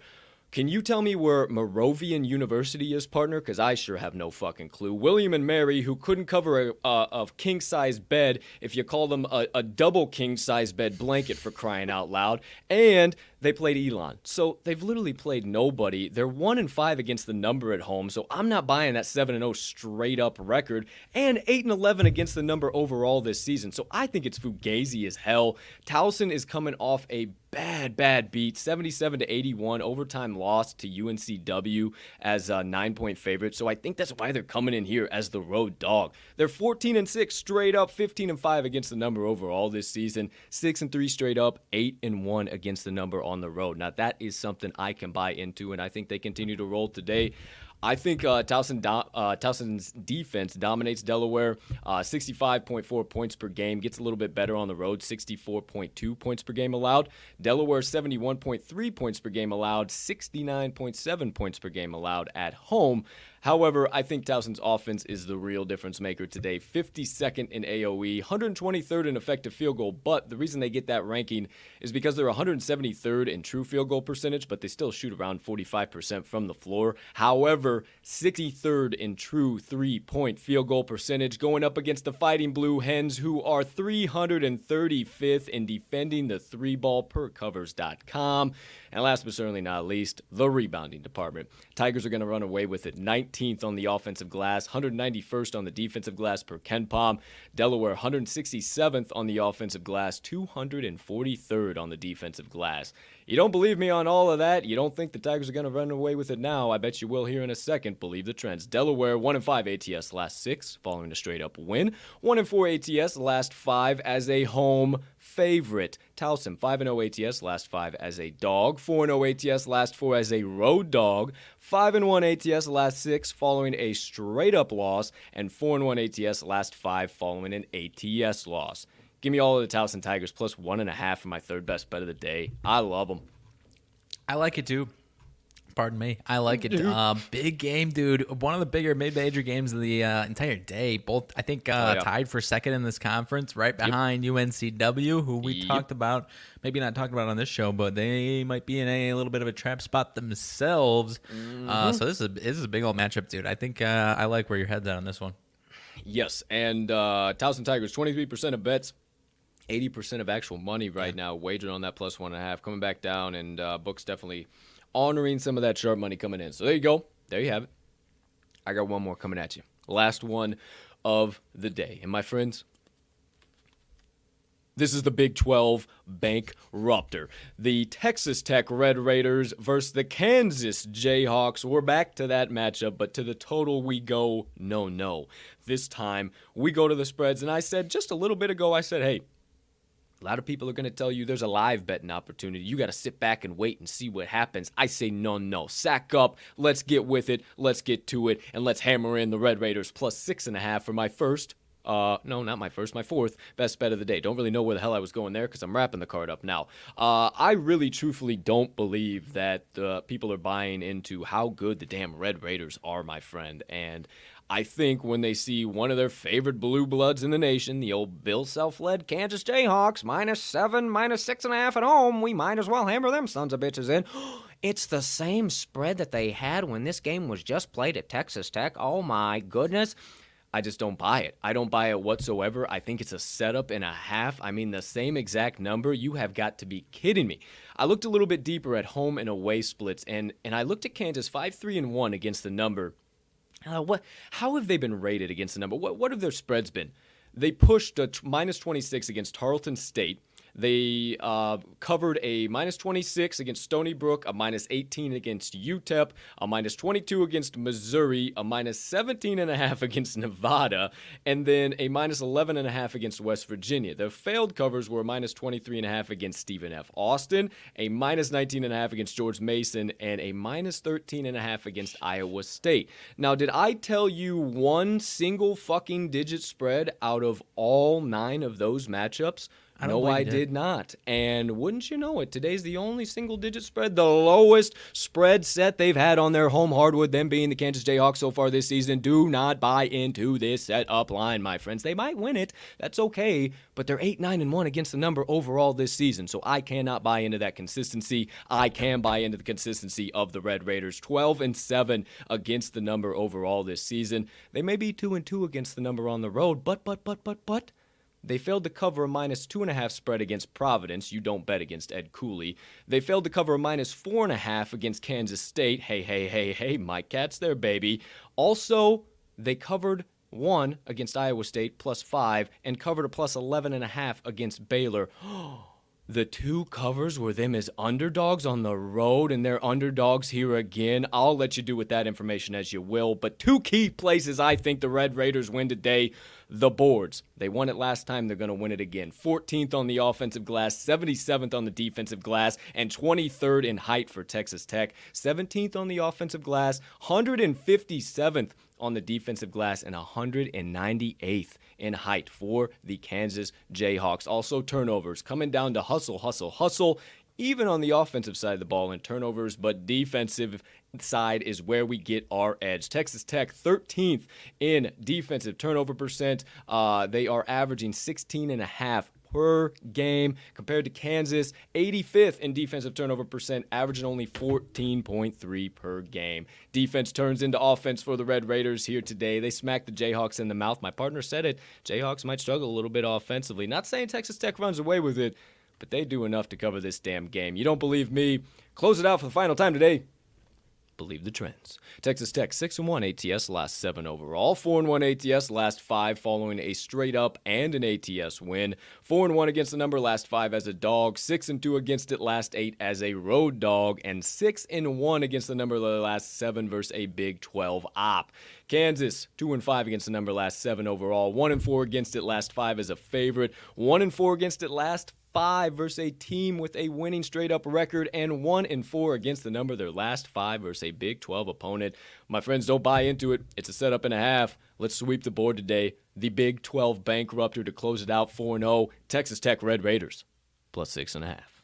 A: Can you tell me where Moravian University is, partner? Because I sure have no fucking clue. William and Mary, who couldn't cover a, a, a king size bed if you call them a, a double king size bed blanket for crying out loud, and they played Elon. So they've literally played nobody. They're 1 and 5 against the number at home, so I'm not buying that 7 and 0 straight up record, and 8 and 11 against the number overall this season. So I think it's fugazi as hell. Towson is coming off a bad, bad beat, 77 to 81, overtime loss to UNCW as a nine point favorite. So I think that's why they're coming in here as the road dog. They're 14 and 6 straight up, 15 and 5 against the number overall this season, 6 and 3 straight up, 8 and 1 against the number on the road. Now that is something I can buy into, and I think they continue to roll today. I think uh, Towson do- uh, Towson's defense dominates Delaware. Uh, 65.4 points per game. Gets a little bit better on the road. 64.2 points per game allowed. Delaware 71.3 points per game allowed. 69.7 points per game allowed at home. However, I think Towson's offense is the real difference maker today. 52nd in AOE, 123rd in effective field goal. But the reason they get that ranking is because they're 173rd in true field goal percentage, but they still shoot around 45% from the floor. However, 63rd in true three point field goal percentage, going up against the Fighting Blue Hens, who are 335th in defending the three ball per covers.com. And last but certainly not least, the rebounding department. Tigers are going to run away with it. 19th on the offensive glass, 191st on the defensive glass per KenPom. Delaware 167th on the offensive glass, 243rd on the defensive glass. You don't believe me on all of that? You don't think the Tigers are going to run away with it now? I bet you will here in a second. Believe the trends. Delaware 1 and 5 ATS last 6 following a straight up win. 1 and 4 ATS last 5 as a home favorite. Towson 5 and 0 ATS last 5 as a dog. 4 and 0 ATS last 4 as a road dog. 5 and 1 ATS last 6 following a straight up loss and 4 and 1 ATS last 5 following an ATS loss. Give me all of the Towson Tigers plus one and a half for my third best bet of the day. I love them.
B: I like it too. Pardon me. I like it. Uh, big game, dude. One of the bigger mid-major games of the uh, entire day. Both, I think, uh,
A: Oh, yeah.
B: tied for second in this conference, right behind UNCW, who we
A: Yep.
B: talked about. Maybe not talked about on this show, but they might be in a, little bit of a trap spot themselves.
A: Mm-hmm.
B: Uh, so this is a, this is a big old matchup, dude. I think uh, I like where your head's at on this one.
A: Yes, and uh, Towson Tigers, 23% of bets, 80% of actual money right now wagered on that plus one and a half, coming back down, and uh, books definitely honoring some of that sharp money coming in. So there you go. There you have it. I got one more coming at you. Last one of the day. And my friends, this is the Big 12 bankrupter. The Texas Tech Red Raiders versus the Kansas Jayhawks. We're back to that matchup, but to the total we go no, no. This time we go to the spreads, and I said just a little bit ago, I said, hey, a lot of people are going to tell you there's a live betting opportunity. You got to sit back and wait and see what happens. I say, no, no. Sack up. Let's get with it. Let's get to it. And let's hammer in the Red Raiders plus six and a half for my first Uh, no, not my first, my fourth best bet of the day. Don't really know where the hell I was going there because I'm wrapping the card up now. Uh, I really, truthfully don't believe that uh, people are buying into how good the damn Red Raiders are, my friend. And I think when they see one of their favorite blue bloods in the nation, the old Bill Self led Kansas Jayhawks, minus seven, minus six and a half at home, we might as well hammer them sons of bitches in. It's the same spread that they had when this game was just played at Texas Tech. Oh my goodness. I just don't buy it. I don't buy it whatsoever. I think it's a setup and a half. I mean, the same exact number. You have got to be kidding me. I looked a little bit deeper at home and away splits, and, and I looked at Kansas 5 3 and 1 against the number. Uh, what? How have they been rated against the number? What, what have their spreads been? They pushed a t- minus 26 against Tarleton State. They uh, covered a minus 26 against Stony Brook, a minus 18 against UTEP, a minus 22 against Missouri, a minus 17 and a half against Nevada, and then a minus 11 and a half against West Virginia. Their failed covers were a minus 23 and a half against Stephen F. Austin, a minus 19 and a half against George Mason, and a minus 13 and a half against Iowa State. Now, did I tell you one single fucking digit spread out of all nine of those matchups?
B: I
A: no, I did. not. And wouldn't you know it, today's the only single digit spread, the lowest spread set they've had on their home hardwood, them being the Kansas Jayhawks so far this season. Do not buy into this setup line, my friends. They might win it. That's okay. But they're 8, 9, and 1 against the number overall this season. So I cannot buy into that consistency. I can buy into the consistency of the Red Raiders. 12 and 7 against the number overall this season. They may be 2 and 2 against the number on the road, but, but, but, but, but. They failed to cover a minus two and a half spread against Providence. You don't bet against Ed Cooley. They failed to cover a minus four and a half against Kansas State. Hey, hey, hey, hey, Mike Cat's there, baby. Also, they covered one against Iowa State plus five and covered a plus 11 and a half against Baylor. Oh, The two covers were them as underdogs on the road, and they're underdogs here again. I'll let you do with that information as you will. But two key places I think the Red Raiders win today the boards. They won it last time, they're going to win it again. 14th on the offensive glass, 77th on the defensive glass, and 23rd in height for Texas Tech. 17th on the offensive glass, 157th on the defensive glass, and 198th in height for the Kansas Jayhawks. Also, turnovers coming down to hustle, hustle, hustle. Even on the offensive side of the ball in turnovers, but defensive side is where we get our edge. Texas Tech 13th in defensive turnover percent. Uh, they are averaging 16 and a half per game compared to Kansas 85th in defensive turnover percent averaging only 14.3 per game. Defense turns into offense for the Red Raiders here today. They smacked the Jayhawks in the mouth. My partner said it. Jayhawks might struggle a little bit offensively. Not saying Texas Tech runs away with it, but they do enough to cover this damn game. You don't believe me? Close it out for the final time today believe the trends. Texas Tech 6 and 1 ATS last 7 overall, 4 and 1 ATS last 5 following a straight up and an ATS win. 4 and 1 against the number last 5 as a dog, 6 and 2 against it last 8 as a road dog and 6 and 1 against the number last 7 versus a Big 12 op. Kansas 2 and 5 against the number last 7 overall, 1 and 4 against it last 5 as a favorite, 1 and 4 against it last five versus a team with a winning straight up record and one and four against the number their last five versus a Big 12 opponent. My friends, don't buy into it. It's a setup and a half. Let's sweep the board today. The Big 12 bankrupter to close it out 4 0. Texas Tech Red Raiders plus six and a half.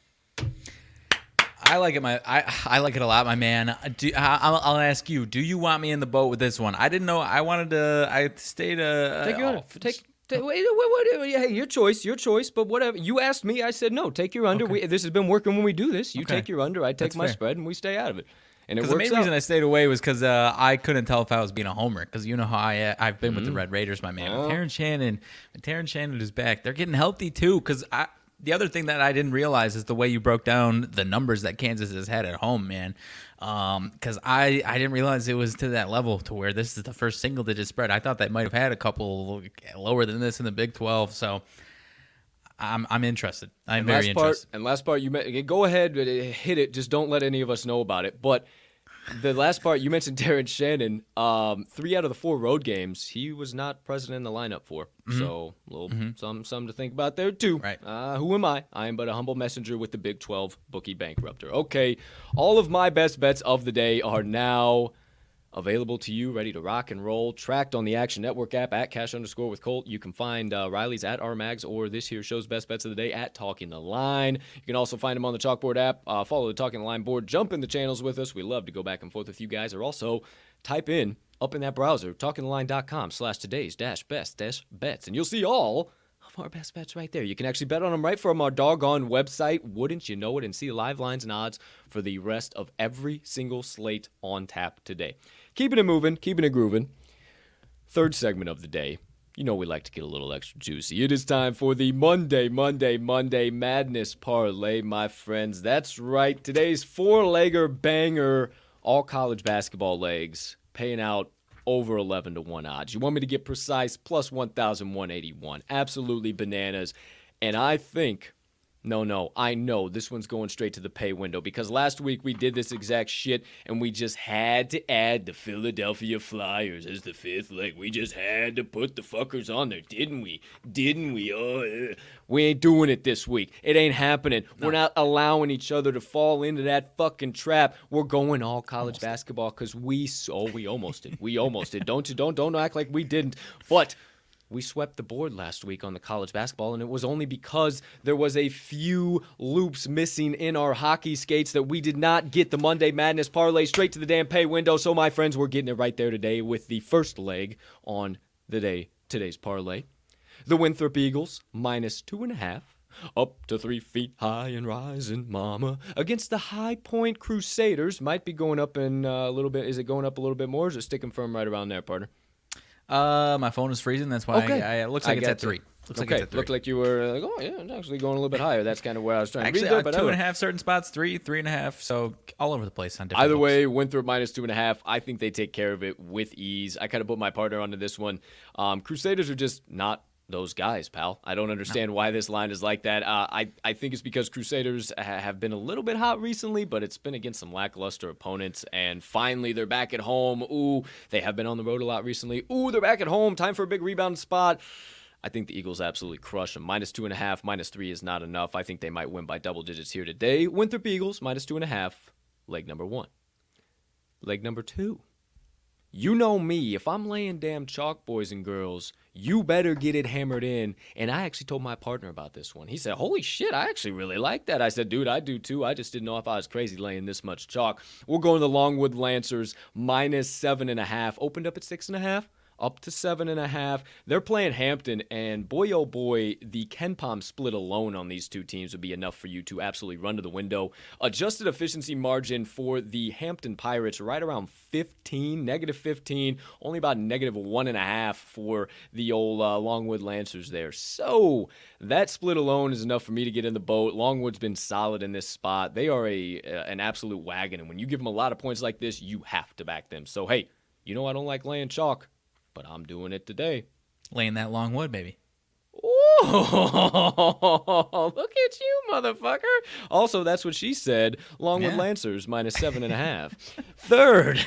B: I like it, my I I like it a lot, my man. Do, I, I'll, I'll ask you. Do you want me in the boat with this one? I didn't know. I wanted to. I stayed. Uh,
A: Take your
B: oh.
A: Take. Hey, your choice, your choice. But whatever you asked me, I said no. Take your under. We, this has been working when we do this. You
B: Okay.
A: take your under, I take
B: That's
A: my
B: fair.
A: spread, and we stay out of it. And it
B: the main reason. I stayed away was because uh, I couldn't tell if I was being a homer. Because you know how I uh, I've been with the Red Raiders, my man.
A: Oh.
B: With Shannon, when Terrence Shannon is back, they're getting healthy too. Because I the other thing that I didn't realize is the way you broke down the numbers that Kansas has had at home, man. Because I I didn't realize it was to that level to where this is the first single digit spread. I thought they might have had a couple lower than this in the Big Twelve. So. I'm I'm interested. I'm
A: And
B: very
A: part,
B: interested.
A: and last part, you me- go ahead, uh, hit it. Just don't let any of us know about it. But the last part, you mentioned Darren Shannon. Um, three out of the four road games, he was not present in the lineup for. So a little some some to think about there too.
B: Right.
A: Uh, who am I? I am but a humble messenger with the Big 12 bookie bankrupter. Okay, all of my best bets of the day are now available to you, ready to rock and roll. Tracked on the Action Network app at cash underscore with Colt. You can find uh, Riley's at R Mags or this here show's best bets of the day at Talking the Line. You can also find him on the Chalkboard app. Uh, follow the Talking the Line board. Jump in the channels with us. We love to go back and forth with you guys. Or also type in up in that browser talkingtheline.com slash today's dash best dash bets, and you'll see all of our best bets right there. You can actually bet on them right from our doggone website. Wouldn't you know it? And see live lines and odds for the rest of every single slate on tap today. Keeping it moving, keeping it grooving. Third segment of the day. You know we like to get a little extra juicy. It is time for the Monday, Monday, Monday Madness Parlay, my friends. That's right. Today's four-legger banger, all college basketball legs, paying out over 11 to 1 odds. You want me to get precise? Plus 1,181. Absolutely bananas. And I think no, no, I know this one's going straight to the pay window because last week we did this exact shit and we just had to add the Philadelphia Flyers as the fifth leg. We just had to put the fuckers on there, didn't we? Didn't we? Oh, we ain't doing it this week. It ain't happening. No. We're not allowing each other to fall into that fucking trap. We're going all college almost basketball because we oh we almost did. We almost did. Don't you don't don't act like we didn't. But we swept the board last week on the college basketball, and it was only because there was a few loops missing in our hockey skates that we did not get the Monday Madness parlay straight to the damn pay window. So, my friends, we're getting it right there today with the first leg on the day today's parlay. The Winthrop Eagles minus two and a half. Up to three feet high and rising, mama. Against the High Point Crusaders. Might be going up in uh, a little bit. Is it going up a little bit more? Or is it sticking firm right around there, partner?
B: Uh, my phone is freezing. That's why okay. I, I, it looks like I it's at three.
A: Looks okay. like it's. Looked like you were like, oh yeah, it's actually going a little bit higher. That's kind of where I was trying
B: actually,
A: to
B: read there, uh, two and a half certain spots, three, three and a half, so all over the place on different.
A: Either
B: books.
A: way, Winthrop minus two and a half. I think they take care of it with ease. I kind of put my partner onto this one. Um, Crusaders are just not those guys, pal. I don't understand no. why this line is like that. Uh, I I think it's because Crusaders ha- have been a little bit hot recently, but it's been against some lackluster opponents. And finally, they're back at home. Ooh, they have been on the road a lot recently. Ooh, they're back at home. Time for a big rebound spot. I think the Eagles absolutely crush them. Minus two and a half, minus three is not enough. I think they might win by double digits here today. Winthrop Eagles minus two and a half. Leg number one. Leg number two. You know me. If I'm laying damn chalk, boys and girls, you better get it hammered in. And I actually told my partner about this one. He said, Holy shit, I actually really like that. I said, Dude, I do too. I just didn't know if I was crazy laying this much chalk. We're going to Longwood Lancers minus seven and a half. Opened up at six and a half up to seven and a half. They're playing Hampton, and boy, oh boy, the KenPom split alone on these two teams would be enough for you to absolutely run to the window. Adjusted efficiency margin for the Hampton Pirates right around 15, negative 15, only about negative one and a half for the old uh, Longwood Lancers there. So that split alone is enough for me to get in the boat. Longwood's been solid in this spot. They are a an absolute wagon, and when you give them a lot of points like this, you have to back them. So hey, you know I don't like laying chalk but I'm doing it today.
B: Laying that long wood, baby.
A: Oh, look at you, motherfucker. Also, that's what she said. Longwood yeah. Lancers minus seven and a half. Third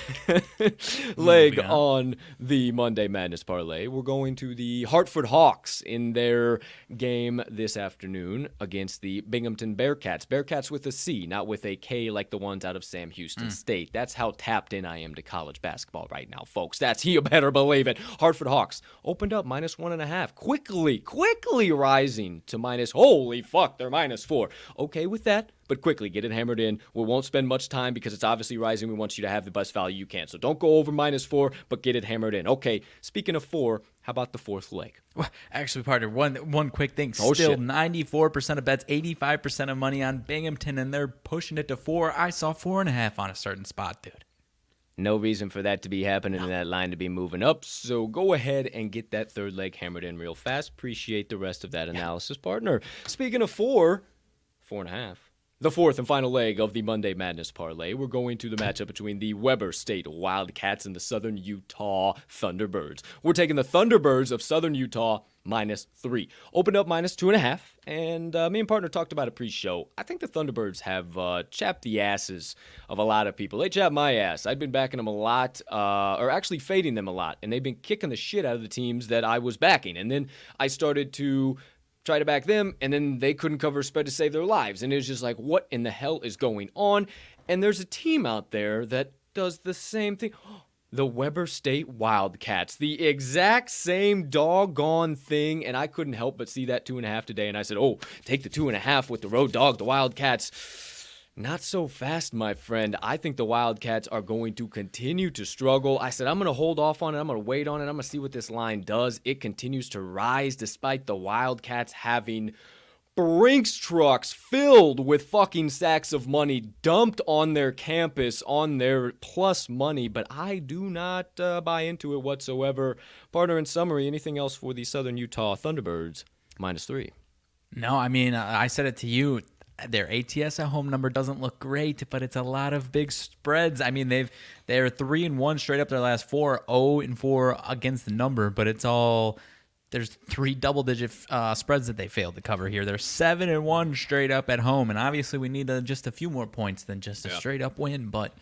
A: leg on the Monday Madness parlay. We're going to the Hartford Hawks in their game this afternoon against the Binghamton Bearcats. Bearcats with a C, not with a K like the ones out of Sam Houston mm. State. That's how tapped in I am to college basketball right now, folks. That's you better believe it. Hartford Hawks opened up minus one and a half. Quickly, quickly rising to minus, holy fuck, they're minus four. Okay with that, but quickly get it hammered in. We won't spend much time because it's obviously rising. We want you to have the best value you can. So don't go over minus four, but get it hammered in. Okay, speaking of four, how about the fourth leg?
B: Well, actually, partner, one one quick thing. Oh, Still, ninety four percent of bets, eighty five percent of money on Binghamton, and they're pushing it to four. I saw four and a half on a certain spot, dude.
A: No reason for that to be happening and that line to be moving up. So go ahead and get that third leg hammered in real fast. Appreciate the rest of that analysis, partner. Speaking of four, four and a half. The fourth and final leg of the Monday Madness parlay, we're going to the matchup between the Weber State Wildcats and the Southern Utah Thunderbirds. We're taking the Thunderbirds of Southern Utah minus three. Opened up minus two and a half, and uh, me and partner talked about it pre-show. I think the Thunderbirds have uh, chapped the asses of a lot of people. They chapped my ass. I've been backing them a lot, uh, or actually fading them a lot, and they've been kicking the shit out of the teams that I was backing. And then I started to try to back them, and then they couldn't cover a spread to save their lives. And it was just like, what in the hell is going on? And there's a team out there that does the same thing. The Weber State Wildcats. The exact same doggone thing. And I couldn't help but see that two and a half today. And I said, oh, take the two and a half with the road dog, the Wildcats. Not so fast, my friend. I think the Wildcats are going to continue to struggle. I said, I'm going to hold off on it. I'm going to wait on it. I'm going to see what this line does. It continues to rise despite the Wildcats having Brinks trucks filled with fucking sacks of money dumped on their campus on their plus money, but I do not uh, buy into it whatsoever. Partner, in summary, anything else for the Southern Utah Thunderbirds? Minus three.
B: No, I mean, I said it to you. Their ATS at home number doesn't look great, but it's a lot of big spreads. I mean, they've they're three and one straight up their last four, 0 and four against the number, but it's all there's three double digit uh, spreads that they failed to cover here. They're seven and one straight up at home, and obviously we need just a few more points than just a yeah. straight up win. But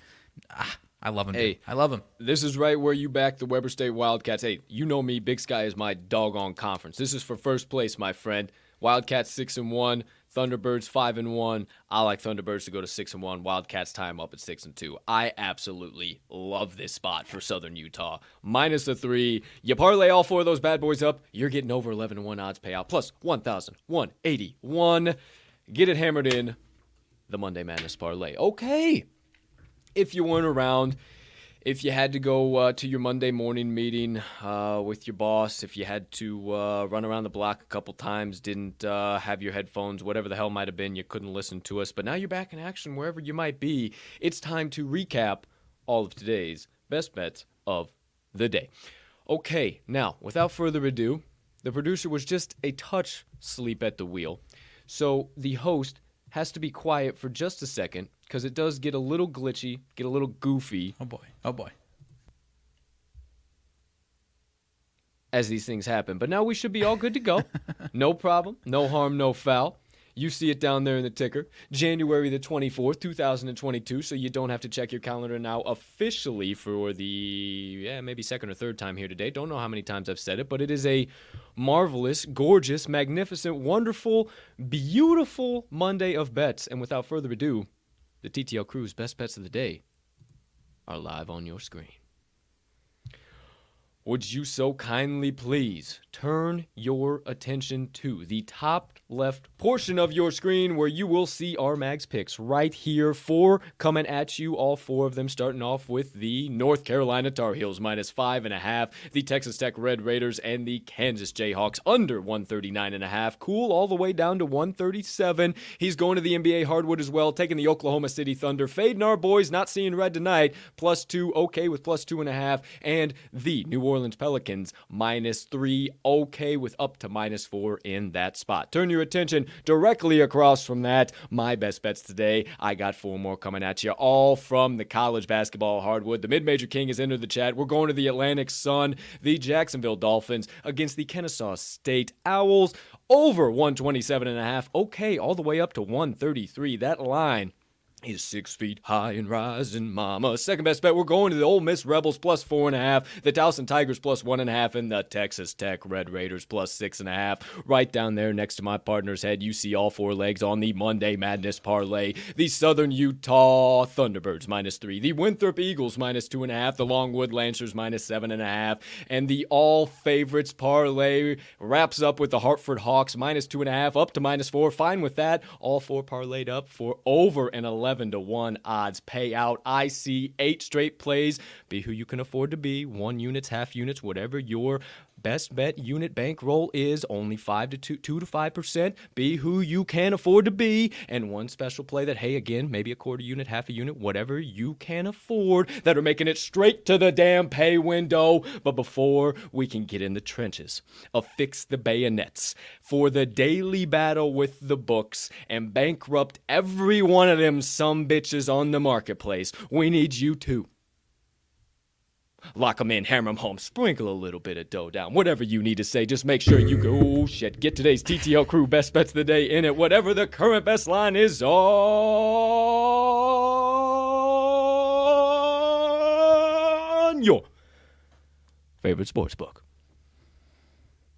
B: ah, I love him. Hey, dude. I love him.
A: This is right where you back the Weber State Wildcats. Hey, you know me. Big Sky is my doggone conference. This is for first place, my friend. Wildcats six and one. Thunderbirds five and one. I like Thunderbirds to go to six and one. Wildcats time up at six and two. I absolutely love this spot for Southern Utah. Minus the three. You parlay all four of those bad boys up, you're getting over eleven and one odds payout plus one thousand one eighty one. Get it hammered in. The Monday Madness parlay. Okay. If you weren't around, if you had to go uh, to your Monday morning meeting uh, with your boss, if you had to uh, run around the block a couple times, didn't uh, have your headphones, whatever the hell might have been, you couldn't listen to us, but now you're back in action wherever you might be, it's time to recap all of today's best bets of the day. Okay, now, without further ado, the producer was just a touch sleep at the wheel. So the host has to be quiet for just a second because it does get a little glitchy, get a little goofy.
B: Oh boy. Oh boy.
A: As these things happen. But now we should be all good to go. no problem. No harm, no foul. You see it down there in the ticker. January the 24th, 2022. So you don't have to check your calendar now officially for the, yeah, maybe second or third time here today. Don't know how many times I've said it, but it is a marvelous, gorgeous, magnificent, wonderful, beautiful Monday of bets. And without further ado, the TTL Crew's best bets of the day are live on your screen. Would you so kindly please turn your attention to the top left portion of your screen where you will see our mags picks right here. Four coming at you, all four of them starting off with the North Carolina Tar Heels minus five and a half, the Texas Tech Red Raiders, and the Kansas Jayhawks under 139 and a half. Cool all the way down to 137. He's going to the NBA hardwood as well, taking the Oklahoma City Thunder, fading our boys, not seeing red tonight, plus two, okay with plus two and a half, and the New Orleans Pelicans minus three, okay with up to minus four in that spot. Turn your attention directly across from that. My best bets today. I got four more coming at you, all from the college basketball hardwood. The mid major king has entered the chat. We're going to the Atlantic Sun, the Jacksonville Dolphins against the Kennesaw State Owls over 127 and a half. Okay, all the way up to 133. That line He's six feet high and rising, mama. Second best bet, we're going to the Ole Miss Rebels plus four and a half, the Towson Tigers plus one and a half, and the Texas Tech Red Raiders plus six and a half. Right down there next to my partner's head, you see all four legs on the Monday Madness parlay. The Southern Utah Thunderbirds minus three, the Winthrop Eagles minus two and a half, the Longwood Lancers minus seven and a half, and the all favorites parlay wraps up with the Hartford Hawks minus two and a half up to minus four. Fine with that. All four parlayed up for over an 11 11 to 1 odds payout. I see eight straight plays. Be who you can afford to be. One units, half units, whatever your best bet unit bankroll is only 5 to 2, 2 to 5%. Be who you can afford to be. And one special play that, hey, again, maybe a quarter unit, half a unit, whatever you can afford that are making it straight to the damn pay window. But before we can get in the trenches, affix the bayonets for the daily battle with the books and bankrupt every one of them some bitches on the marketplace, we need you too lock them in, hammer them home, sprinkle a little bit of dough down, whatever you need to say. Just make sure you go, oh shit, get today's TTL crew best bets of the day in it, whatever the current best line is on your favorite sports book.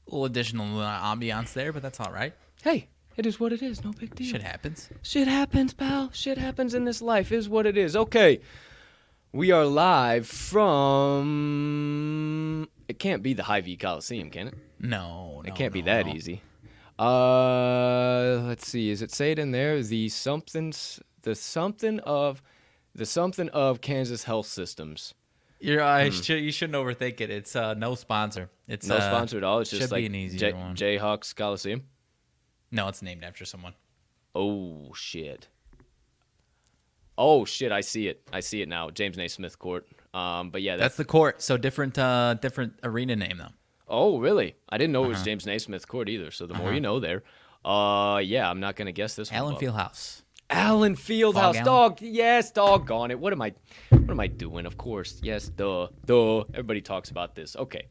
B: A little additional uh, ambiance there, but that's all right.
A: Hey, it is what it is. No big deal.
B: Shit happens.
A: Shit happens, pal. Shit happens in this life. Is what it is. Okay. We are live from. It can't be the High V Coliseum, can it?
B: No,
A: It
B: no,
A: can't be that
B: no.
A: easy. Uh, let's see. Is it say it in there? The something's the something of the something of Kansas Health Systems.
B: You're, uh, should, you shouldn't overthink it. It's uh, no sponsor. It's
A: No
B: uh,
A: sponsor at all. It's
B: should
A: just
B: be
A: like J-
B: one.
A: Jayhawks Coliseum.
B: No, it's named after someone.
A: Oh shit. Oh shit! I see it. I see it now. James Naismith Court. Um, but yeah, that's.
B: That's the court. So different, uh, different arena name though.
A: oh really? I didn't know it was
B: Uh-huh.
A: James Naismith Court either. So the more you know there. Uh, yeah, I'm not gonna guess this one.
B: Allen. Fieldhouse.
A: Allen Fieldhouse. Dog. Yes, doggone it. What am I? What am I doing? Of course. Yes. Duh. Duh. Everybody talks about this. Okay.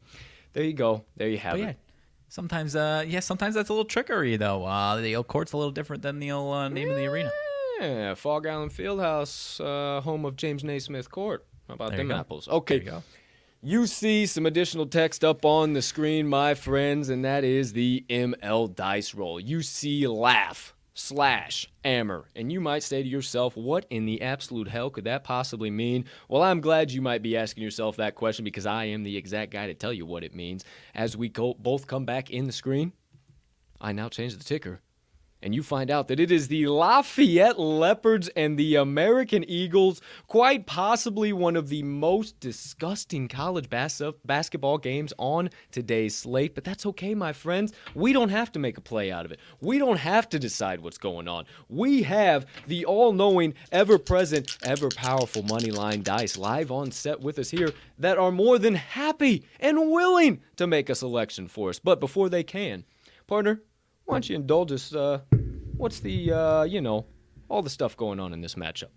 A: There you go. There you have
B: But
A: it.
B: yeah, sometimes, uh, yeah, sometimes that's a little trickery though. Uh, the old court's a little different than the old uh, name of the arena.
A: Yeah, Phog Allen Fieldhouse, uh, home of James Naismith Court. How about
B: There
A: them apples? Okay.
B: You.
A: You see some additional text up on the screen, my friends, and that is the ML dice roll. You see laugh slash ammer, and you might say to yourself, what in the absolute hell could that possibly mean? Well, I'm glad you might be asking yourself that question because I am the exact guy to tell you what it means. As we go, both come back in the screen, I now change the ticker and you find out that it is the Lafayette Leopards and the American Eagles, quite possibly one of the most disgusting college bas- basketball games on today's slate. But that's okay, my friends. We don't have to make a play out of it. We don't have to decide what's going on. We have the all knowing, ever present, ever powerful Moneyline dice live on set with us here that are more than happy and willing to make a selection for us. But before they can, partner, why don't you indulge us? Uh, what's the, uh, you know, all the stuff going on in this matchup?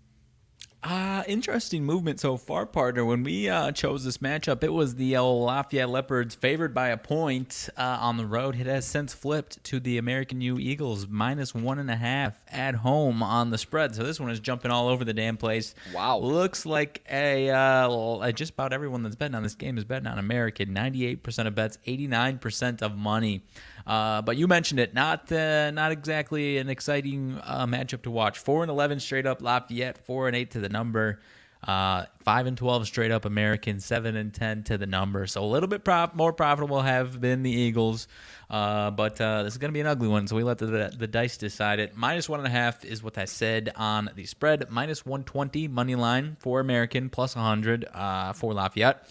B: Uh, interesting movement so far, partner. When we uh, chose this matchup, it was the Lafayette Leopards favored by a point uh, on the road. It has since flipped to the American U Eagles minus one and a half at home on the spread. So this one is jumping all over the damn place.
A: Wow.
B: Looks like a uh, uh, just about everyone that's betting on this game is betting on American. Ninety-eight percent of bets, eighty-nine percent of money. Uh, but you mentioned it, not uh, not exactly an exciting uh, matchup to watch. Four and eleven straight up Lafayette, four and eight to the number. Uh, five and twelve straight up American, seven and ten to the number. So a little bit prof- more profitable have been the Eagles, uh, but uh, this is going to be an ugly one. So we let the, the the dice decide it. Minus one and a half is what I said on the spread. Minus one twenty money line for American, plus hundred uh, for Lafayette.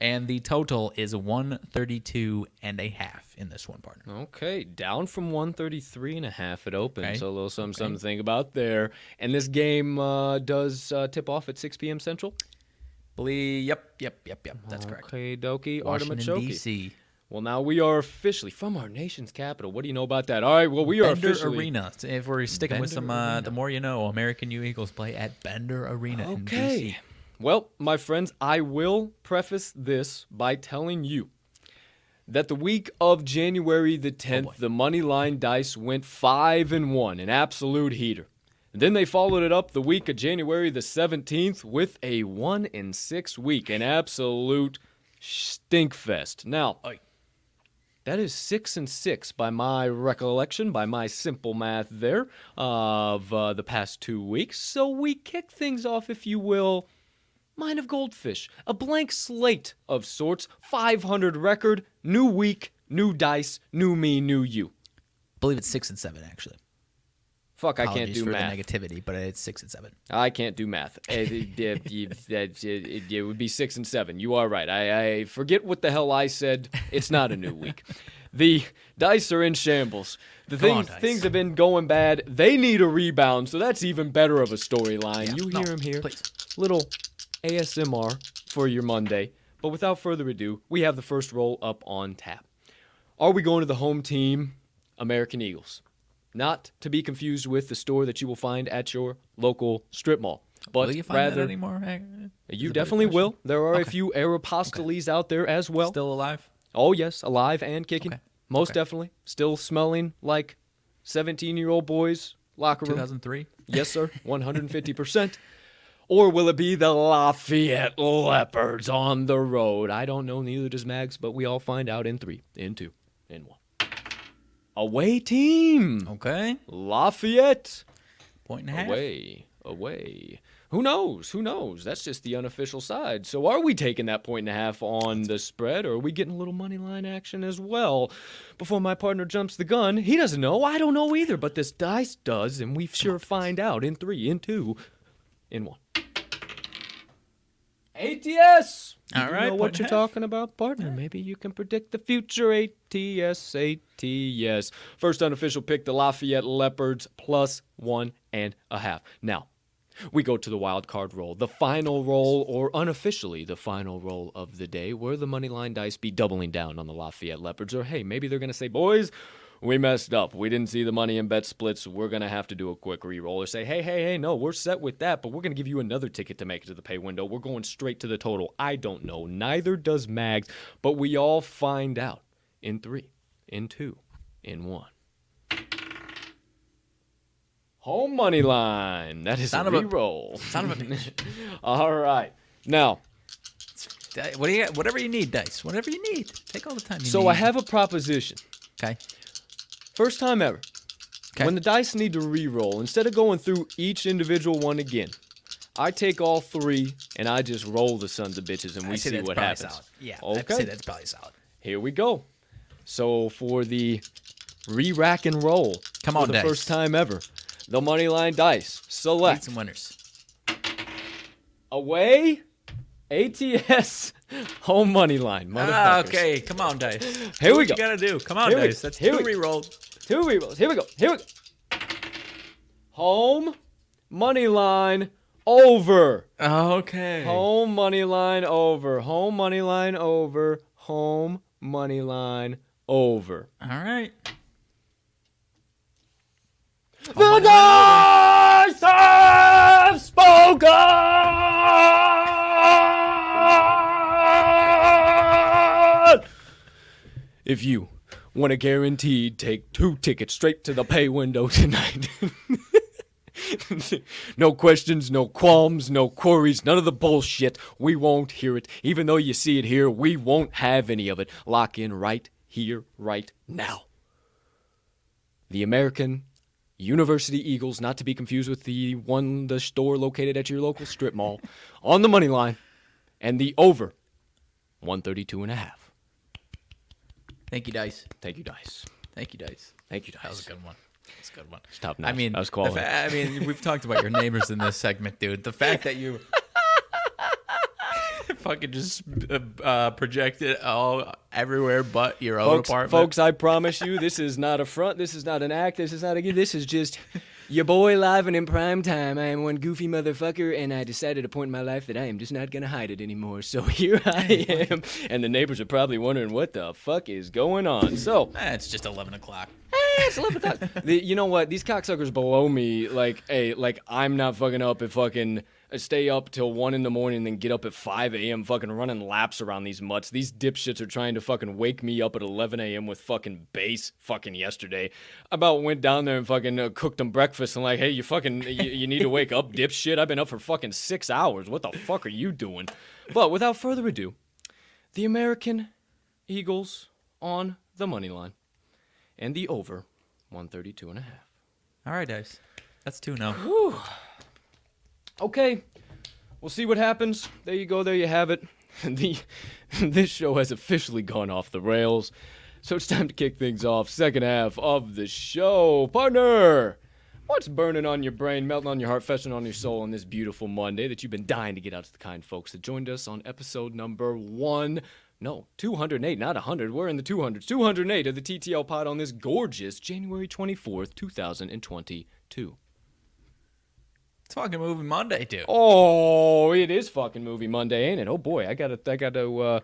B: And the total is 132 and a half in this one partner.
A: Okay, down from 133 and a half at open.
B: Okay.
A: So a little something, something to think about there. And this game uh, does uh, tip off at 6 p.m. Central.
B: Believe, yep, yep, yep, yep. That's correct.
A: Okay, dokie,
B: Washington D.C.
A: Well, now we are officially from our nation's capital. What do you know about that? All right, well, we are
B: Bender
A: officially.
B: Arena. If we're sticking with some, uh, the more you know, American U Eagles play at Bender Arena in
A: Okay. Well, my friends, I will preface this by telling you that the week of January the 10th,
B: boy.
A: the money line dice went 5 and 1, an absolute heater. And then they followed it up the week of January the 17th with a 1 and 6 week, an absolute stinkfest. Now, that is six and six by my recollection, by my simple math there of uh, the past two weeks. So we kick things off, if you will, Mine of Goldfish, a blank slate of sorts, 500 record, new week, new dice, new me, new you.
B: believe it's six and seven actually.
A: Fuck, I can't do
B: for
A: math.
B: the negativity, but it's six and seven.
A: I can't do math. Eh, it, eh, it- eh, eh, it- would be six and seven. You are right. I, I forget what the hell I said. It's not a new week. The dice are in shambles. The
B: Come
A: things things have been going bad. They need a rebound, so that's even better of a storyline.
B: Yeah,
A: you
B: no,
A: hear him here.
B: please.
A: Little ASMR for your Monday. But without further ado, we have the first roll up on tap. Are we going to the home team, American Eagles? Not to be confused with the store that you will find at your local strip mall. But
B: Will you find
A: rather,
B: that anymore?
A: You
B: a
A: definitely will. There are a
B: Okay.
A: few Aeropostales out there as well.
B: Still alive?
A: oh, yes, alive and kicking.
B: Okay.
A: Most
B: Okay.
A: definitely. Still smelling like 17 year old boys' locker room.
B: 2003?
A: Yes, sir. 150%. Or will it be the Lafayette Leopards on the road? I don't know. Neither does Mags, but we all find out in three, in two, in one. Away team.
B: Okay.
A: Lafayette.
B: Point and a half.
A: Away. Away. Who knows? Who knows? That's just the unofficial side. So are we taking that point and a half on the spread, or are we getting a little money line action as well? Before my partner jumps the gun, he doesn't know. I don't know either, but this dice does, and we sure find out in three, in two, in one. ATS.
B: All
A: You
B: right,
A: know what you're
B: a half.
A: talking about, partner. Maybe you can predict the future. ATS, ATS. First unofficial pick: the Lafayette Leopards plus one and a half. Now, we go to the wild card roll, the final roll, or unofficially the final roll of the day, where the money line dice be doubling down on the Lafayette Leopards, or hey, maybe they're gonna say, boys. We messed up. We didn't see the money in bet splits. We're going to have to do a quick re-roll or say, hey, hey, hey, no, we're set with that, but we're going to give you another ticket to make it to the pay window. We're going straight to the total. I don't know. Neither does Mags, but we all find out in three, in two, in one. Home money line. That is
B: Son a
A: re-roll.
B: Son of a bitch.
A: all right. Now,
B: What do you got? Whatever you need, dice. Whatever you need. Take all the time you
A: so
B: need.
A: I have a proposition.
B: Okay.
A: First time ever.
B: Okay.
A: When the dice need to re-roll, instead of going through each individual one again, I take all three and I just roll the sons of bitches and we see what happens.
B: Solid. Yeah.
A: Okay.
B: Say that's probably solid.
A: Here we go. So for the re-rack and roll,
B: Come
A: for
B: on,
A: the
B: dice.
A: first time ever, the money line dice
B: Need
A: select
B: some winners.
A: away, ATS, home money line.
B: Ah, okay. Come on, dice.
A: Here
B: Do
A: we
B: what
A: go.
B: You gotta do. Come on,
A: Here we-
B: dice. That's
A: here
B: two
A: we-
B: re-rolled.
A: Two re-rolls. Here we go. Here we go. Home money line over.
B: Okay.
A: Home money line over. Home money line over. Home money line over.
B: All right.
A: The dice have spoken! If you want to guaranteed take two tickets straight to the pay window tonight. no questions, no qualms, no queries, none of the bullshit. We won't hear it. Even though you see it here, we won't have any of it. Lock in right here, right now. The American University Eagles, not to be confused with the one, the store located at your local strip mall, on the money line, and the over 132 and a half.
B: Thank you, dice.
A: Thank you, Dice.
B: Thank you, dice.
A: Thank you, Dice.
B: That was a good one. That's a good one.
A: Top
B: I mean,
A: that was
B: the
A: quality.
B: fa- I mean, we've talked about your neighbors in this segment, dude. The fact that you fucking just uh, uh, projected all everywhere but your own
A: folks,
B: apartment.
A: folks, I promise you, this is not a front. This is not an act. This is not a. This is just your boy live and in prime time. I am one goofy motherfucker, and I decided a point in my life that I am just not gonna hide it anymore. So here I am, and the neighbors are probably wondering what the fuck is going on. So
B: Eh, it's just eleven o'clock.
A: it's 11 o'clock. The, you know what? These cocksuckers below me, like, hey, like I'm not fucking up at fucking stay up till one in the morning and then get up at 5 a.m. fucking running laps around these mutts. These dipshits are trying to fucking wake me up at 11 a.m. with fucking bass fucking yesterday. I about went down there and fucking uh, cooked them breakfast and like, hey, you fucking, you, you need to wake up, dipshit. I've been up for fucking six hours. What the fuck are you doing? But without further ado, the American Eagles on the money line and the over 132 and a half.
B: All right, dice. That's two now.
A: Okay, we'll see what happens. There you go. There you have it. The this show has officially gone off the rails, so it's time to kick things off. Second half of the show, partner. What's burning on your brain, melting on your heart, festering on your soul on this beautiful Monday that you've been dying to get out to the kind folks that joined us on episode number one? No, 208, not 100. We're in the 200s. 208 of the TTL pod on this gorgeous January 24th, 2022.
B: It's fucking movie Monday, dude.
A: Oh, it is fucking movie Monday, ain't it? Oh boy, I gotta, I gotta. Uh,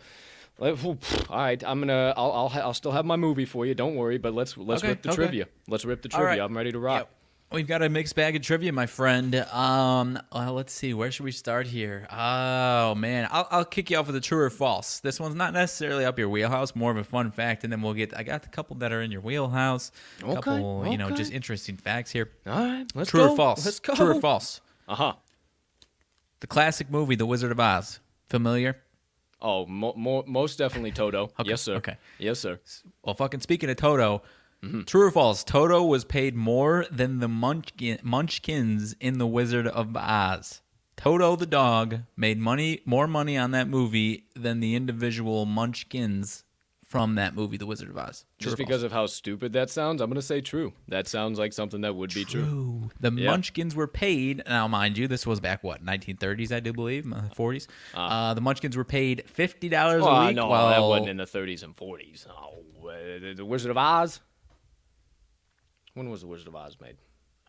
A: let- all right, I'm gonna, I'll, I'll, I'll still have my movie for you. Don't worry, but let's, let's
B: Okay,
A: rip the
B: okay.
A: trivia. Let's rip the trivia.
B: right.
A: I'm ready to rock.
B: Yep. We've got a mixed bag of trivia, my friend. Um, well, let's see. Where should we start here? Oh man, I'll, I'll kick you off with a true or false. This one's not necessarily up your wheelhouse, more of a fun fact, and then we'll get. I got a couple that are in your wheelhouse. A
A: Okay,
B: couple, you know, just interesting facts here.
A: All right, let's
B: True
A: go.
B: or false?
A: Let's go.
B: True or false?
A: Uh huh.
B: The classic movie, The Wizard of Oz. Familiar?
A: Oh, mo- mo- most definitely Toto.
B: Okay,
A: Yes, sir.
B: okay.
A: Yes, sir.
B: Well, fucking speaking of Toto,
A: Mm-hmm.
B: true or false? Toto was paid more than the Munchkin, Munchkins in The Wizard of Oz. Toto the dog made money, more money on that movie than the individual Munchkins from that movie, The Wizard of Oz. True
A: Just because of how stupid that sounds, I'm gonna say true. That sounds like something that would be true.
B: True. The
A: Yeah.
B: Munchkins were paid. Now, mind you, this was back what 1930s, I do believe, uh, 40s. Uh, the Munchkins were paid fifty dollars
A: Oh,
B: a week.
A: no,
B: while
A: that wasn't in the 30s and 40s. Oh, uh, the Wizard of Oz. When was the Wizard of Oz made?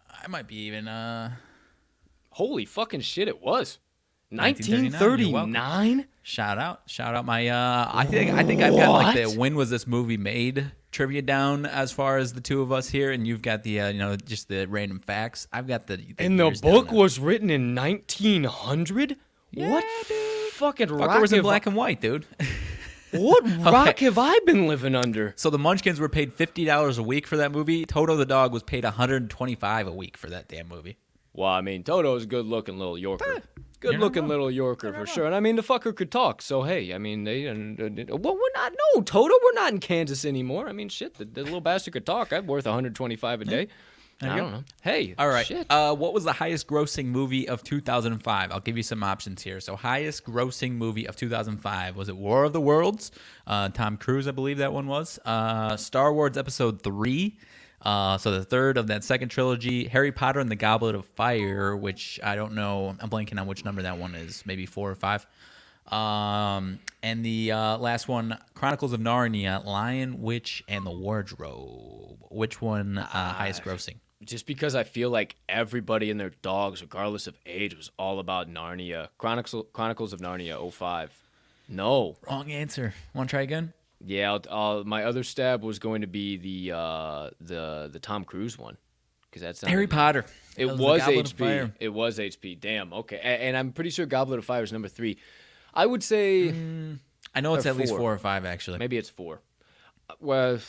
B: I might be even. Uh,
A: Holy fucking shit! It was
B: 1939, you're welcome.
A: 1939.
B: shout out, shout out my. Uh, I think I think I've got like the when was this movie made trivia down as far as the two of us here, and you've got the uh, you know just the random facts. I've got the. the
A: And the book was written in 1900. what fucking
B: Fucker
A: rock
B: was in black and white, dude.
A: What rock have I been living under?
B: So the Munchkins were paid fifty dollars a week for that movie. Toto the dog was paid one hundred and twenty-five a week for that damn movie.
A: Well, I mean, Toto's a good-looking little Yorker. Good-looking little Yorker for sure. And I mean, the fucker could talk. So hey, I mean, they and uh, well, we're not. No, Toto, we're not in Kansas anymore. I mean, shit, the, the little bastard could talk. I'm worth 125 a day.
B: There
A: I don't
B: go.
A: know. Hey,
B: All right. Uh, what was the highest grossing movie of 2005? I'll give you some options here. So, highest grossing movie of 2005 was it War of the Worlds? Uh, Tom Cruise, I believe that one was. Uh, Star Wars Episode Three. Uh, so the third of that second trilogy, Harry Potter and the Goblet of Fire, which I don't know. I'm blanking on which number that one is. Maybe four or five. Um, and the uh, last one, Chronicles of Narnia, Lion, Witch, and the Wardrobe. Which one uh, highest grossing?
A: Just because I feel like everybody and their dogs, regardless of age, was all about Narnia. Chronicles Chronicles of Narnia 05. No.
B: Wrong answer. Want to try again?
A: Yeah, I'll, I'll, my other stab was going to be the uh, the the Tom Cruise one because that's
B: Harry Potter.
A: It
B: That the
A: was, HP. It was HP. Damn. Okay, A- and, I'm pretty sure Goblet of Fire is number three. I would say
B: I know it's at least
A: four.
B: four or five actually.
A: maybe it's four. Uh, Well,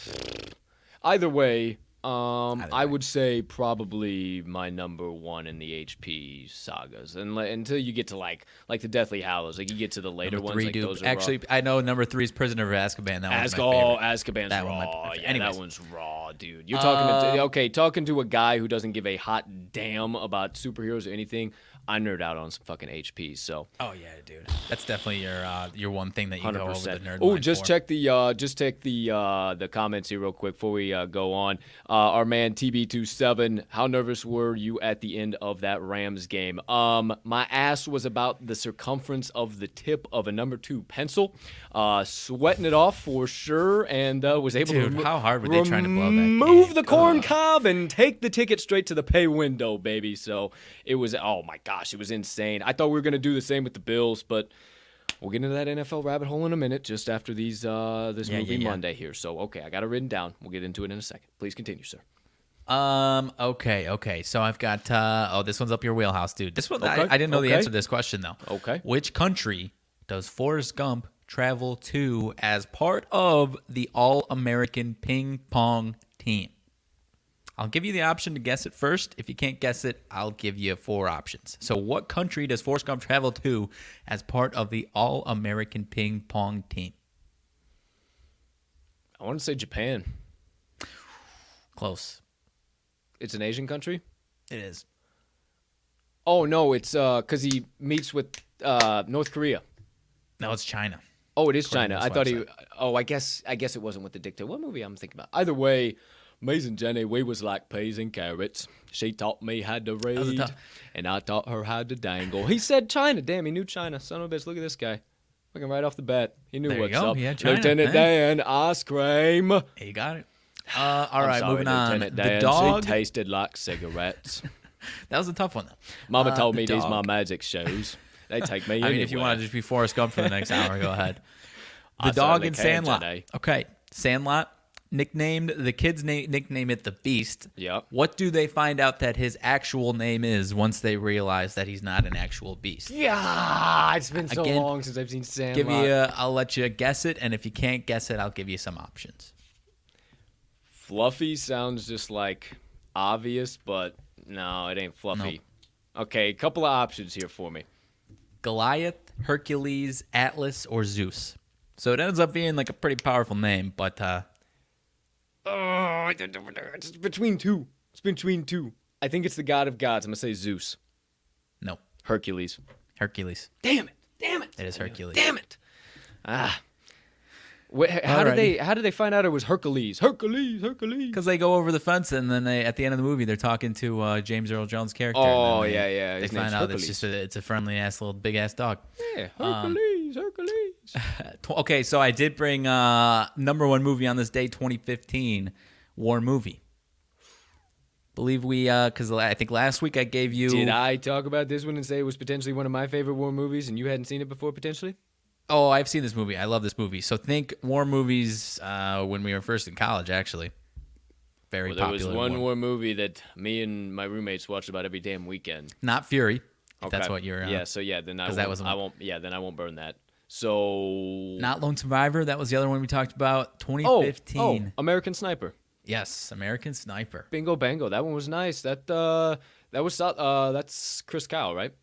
A: either way, um, I would say probably my number one in the HP sagas, and until you get to like like the Deathly Hallows, like you get to the later
B: Number
A: ones,
B: three,
A: like
B: dude.
A: those
B: Actually, I know number three is Prisoner of Azkaban. That one's my favorite.
A: Azkaban's
B: That one
A: raw.
B: be my
A: yeah,
B: Anyways.
A: that one's raw, dude. You're talking to okay, talking to a guy who doesn't give a hot damn about superheroes or anything. I nerd out on some fucking HP, so
B: Oh yeah, dude. That's definitely your uh, your one thing that you
A: hundred
B: go over the nerd.
A: Oh, just
B: for.
A: check the uh, just check the uh, the comments here real quick before we uh, go on. Uh, our man TB27, how nervous were you at the end of that Rams game? Um, my ass was about the circumference of the tip of a number two pencil, uh, sweating it off for sure, and uh, was able
B: Dude,
A: to
B: how hard were they trying to blow that game?
A: the corn cob and take the ticket straight to the pay window, baby. So it was oh my gosh, it was insane. I thought we were gonna do the same with the Bills, but we'll get into that NFL rabbit hole in a minute, just after these uh this
B: Yeah,
A: movie
B: yeah, yeah.
A: Monday here. So okay, I got it written down. We'll get into it in a second. Please continue, sir.
B: Um. Okay. Okay. So I've got. Uh, oh, this one's up your wheelhouse, dude. This one. I,
A: Okay,
B: I didn't know the answer to this question though.
A: Okay.
B: Which country does Forrest Gump travel to as part of the All-American Ping Pong team? I'll give you the option to guess it first. If you can't guess it, I'll give you four options. So, what country does Forrest Gump travel to as part of the All American Ping Pong team?
A: I want to say Japan.
B: Close.
A: It's an Asian country.
B: It is.
A: Oh no, it's uh because he meets with uh North Korea.
B: No, it's China.
A: Oh, it is China. I
B: this
A: thought he. Oh, I guess. I guess it wasn't with the dictator. What movie I'm thinking about? Either way, amazing Jenny. We was like peas and carrots. She taught me how to read,
B: tough-
A: and I taught her how to dangle. He said China. Damn, he knew China. Son of a bitch. Look at this guy. Looking right off the bat. He knew
B: There you
A: what's
B: go.
A: up.
B: Yeah, China,
A: Lieutenant
B: hey.
A: Dan, ice cream.
B: He got it. Uh, all right,
A: sorry,
B: moving on.
A: Lieutenant
B: The dog.
A: She tasted like cigarettes.
B: that was a tough one, though.
A: Mama
B: Uh,
A: told
B: the
A: me these my magic shows. They take me
B: I mean, if you want to just be Forrest Gump for the next hour, go ahead. The
A: I
B: dog in Sandlot.
A: today.
B: Okay, Sandlot. Nicknamed the kids na- nickname it the Beast.
A: Yep.
B: What do they find out that his actual name is once they realize that he's not an actual beast?
A: Yeah, it's been so
B: Again,
A: long since I've seen Sam.
B: Give you. A, I'll let you guess it, and if you can't guess it, I'll give you some options.
A: Fluffy sounds just like obvious, but no, it ain't fluffy. Okay, a couple of options here for me.
B: Goliath, Hercules, Atlas, or Zeus. So it ends up being like a pretty powerful name, but uh,
A: Oh, it's between two. It's between two. I think it's the god of gods. I'm gonna say Zeus.
B: no.
A: Hercules.
B: Hercules.
A: Damn it! Damn it!
B: It is Hercules.
A: Damn it! Ah. Wh- how did they? How did they find out it was Hercules? Hercules! Hercules!
B: Because they go over the fence and then they, at the end of the movie, they're talking to uh, James Earl Jones' character.
A: Oh,
B: they-
A: yeah, yeah,
B: They find out
A: Hercules.
B: it's just a, it's a friendly ass little big ass dog.
A: Yeah,
B: Um,
A: Hercules! Hercules!
B: Okay, so I did bring uh, number one movie on this day, 2015, war movie. Believe we, because I think last week I gave you.
A: Did I talk about this one and say it was potentially one of my favorite war movies, and you hadn't seen it before potentially?
B: Oh, I've seen this movie. I love this movie. So think war movies uh, when we were first in college, actually. Very
A: Well, there was
B: popular.
A: one
B: war-
A: war movie that me and my roommates watched about every damn weekend.
B: Not Fury. If that's what you're. Uh,
A: yeah. So yeah, then I won't,
B: that was
A: I won't. Yeah, then I won't burn that. So
B: Not Lone Survivor. That was the other one we talked about.
A: oh,
B: 2015.
A: oh, American Sniper.
B: Yes, American Sniper.
A: Bingo bango. That one was nice. That uh, that was uh, that's Chris Kyle, right?